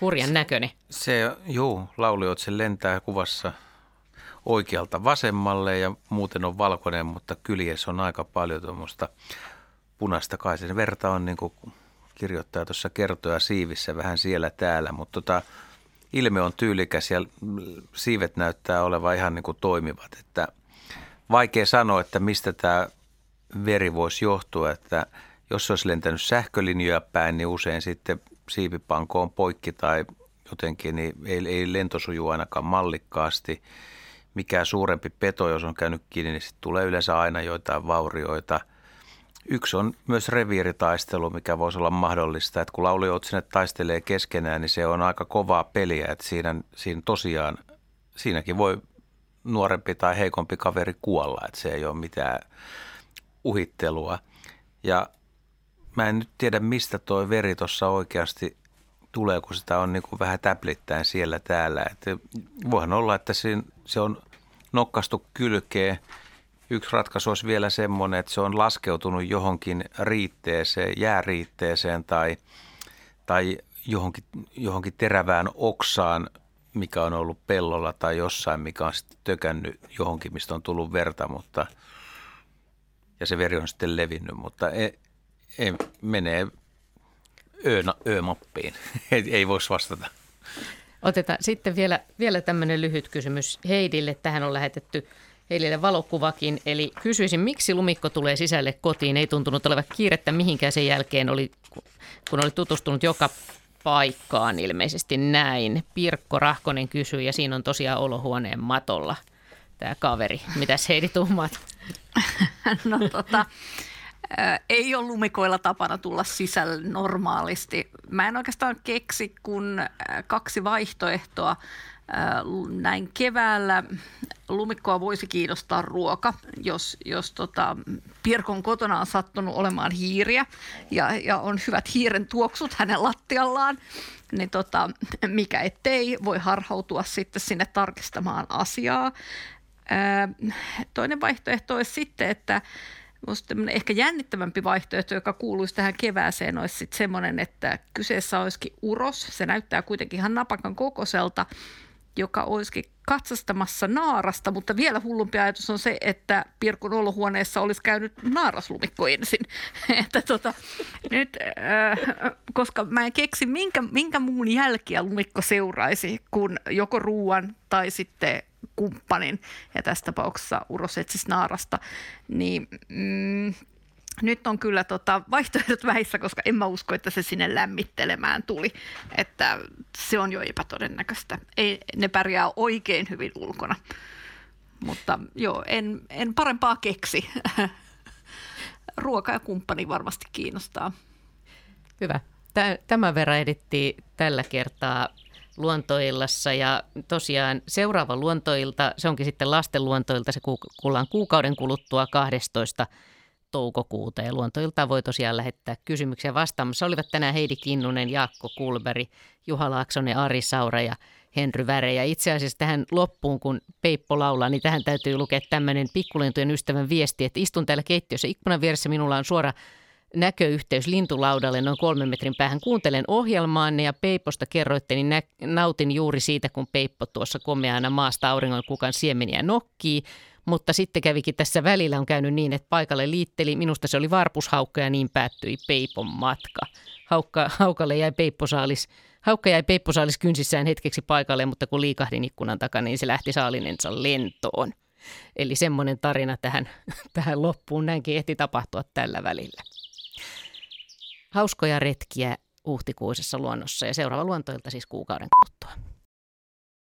Hurjan näköinen. Se, juu, laulujoutsen lentää kuvassa oikealta vasemmalle ja muuten on valkoinen, mutta kyljessä on aika paljon tuommoista punaista kai. Sen verta on niin kuin kirjoittaja tuossa kertoja siivissä vähän siellä täällä, mutta tota, ilme on tyylikäs ja siivet näyttää olevan ihan niin kuin toimivat. Että vaikea sanoa, että mistä tämä veri voisi johtua, että jos se olisi lentänyt sähkölinjoja päin, niin usein sitten siivipanko on poikki tai jotenkin, niin ei, ei lento suju ainakaan mallikkaasti. Mikä suurempi peto, jos on käynyt kiinni, niin sitten tulee yleensä aina joitain vaurioita – Yksi on myös reviiritaistelu, mikä voisi olla mahdollista, että kun laulujoutsenet taistelee keskenään, niin se on aika kovaa peliä, että siinä, siinä tosiaan, siinäkin voi nuorempi tai heikompi kaveri kuolla, että se ei ole mitään uhittelua. Ja mä en nyt tiedä, mistä toi veri tuossa oikeasti tulee, kun sitä on niin kuin vähän täplittäin siellä täällä. Että voihan olla, että se on nokkastu kylkeen – Yksi ratkaisu olisi vielä semmoinen, että se on laskeutunut johonkin riitteeseen, jääriitteeseen tai, tai johonkin, johonkin terävään oksaan, mikä on ollut pellolla tai jossain, mikä on sitten tökännyt johonkin, mistä on tullut verta, mutta ja se veri on sitten levinnyt, mutta ei, menee Ö-mappiin. [laughs] ei, ei voisi vastata. Otetaan sitten vielä, vielä tämmöinen lyhyt kysymys Heidille. Tähän on lähetetty Heidille valokuvakin. Eli kysyisin, miksi lumikko tulee sisälle kotiin? Ei tuntunut olevan kiirettä mihinkään sen jälkeen, oli, kun oli tutustunut joka paikkaan ilmeisesti näin. Pirkko Rahkonen kysyy ja siinä on tosiaan olohuoneen matolla tämä kaveri. Mitäs Heidi tuumaat? [laughs] no tota, ei ole lumikoilla tapana tulla sisälle normaalisti. Mä en oikeastaan keksi kun kaksi vaihtoehtoa. Näin keväällä lumikkoa voisi kiinnostaa ruoka, jos, jos tota, Pirkon kotona on sattunut olemaan hiiriä ja, ja on hyvät hiiren tuoksut hänen lattiallaan, niin tota, mikä ettei voi harhautua sitten sinne tarkistamaan asiaa. Toinen vaihtoehto olisi sitten, että Minusta ehkä jännittävämpi vaihtoehto, joka kuuluisi tähän kevääseen, olisi sitten semmoinen, että kyseessä olisikin uros. Se näyttää kuitenkin ihan napakan kokoselta, joka olisikin katsastamassa naarasta, mutta vielä hullumpi ajatus on se, että Pirkun olohuoneessa olisi käynyt naaraslumikko ensin. [laughs] että tota, nyt, äh, koska mä en keksi, minkä, minkä muun jälkiä lumikko seuraisi, kun joko ruuan tai sitten kumppanin, ja tässä tapauksessa Uros etsisi naarasta, niin mm, nyt on kyllä tota vaihtoehdot [laughs] vähissä, koska en mä usko, että se sinne lämmittelemään tuli. Että se on jo epätodennäköistä. Ei, ne pärjää oikein hyvin ulkona. Mutta joo, en, en parempaa keksi. [laughs] Ruoka ja kumppani varmasti kiinnostaa. Hyvä. Tämän verran edittiin tällä kertaa luontoillassa ja tosiaan seuraava luontoilta, se onkin sitten lasten luontoilta, se kuullaan kuukauden kuluttua 12 toukokuuta ja luontoilta voi tosiaan lähettää kysymyksiä vastaamassa. Olivat tänään Heidi Kinnunen, Jaakko Kulberi, Juha Laaksonen, Ari Saura ja Henry Väre. Ja itse asiassa tähän loppuun, kun Peippo laulaa, niin tähän täytyy lukea tämmöinen pikkulentojen ystävän viesti, että istun täällä keittiössä ikkunan vieressä, minulla on suora näköyhteys lintulaudalle noin kolmen metrin päähän. Kuuntelen ohjelmaanne ja Peiposta kerroitte, niin nä- nautin juuri siitä, kun Peippo tuossa komeana maasta auringon kukan siemeniä nokkii. Mutta sitten kävikin tässä välillä on käynyt niin, että paikalle liitteli. Minusta se oli varpushaukka ja niin päättyi Peipon matka. Haukka, haukalle jäi Peipposaalis, haukka jäi Peipposaalis kynsissään hetkeksi paikalle, mutta kun liikahdin ikkunan takana, niin se lähti saalinensa lentoon. Eli semmoinen tarina tähän, [laughs] tähän loppuun. Näinkin ehti tapahtua tällä välillä. Hauskoja retkiä huhtikuisessa luonnossa ja seuraava luontoilta siis kuukauden kuluttua.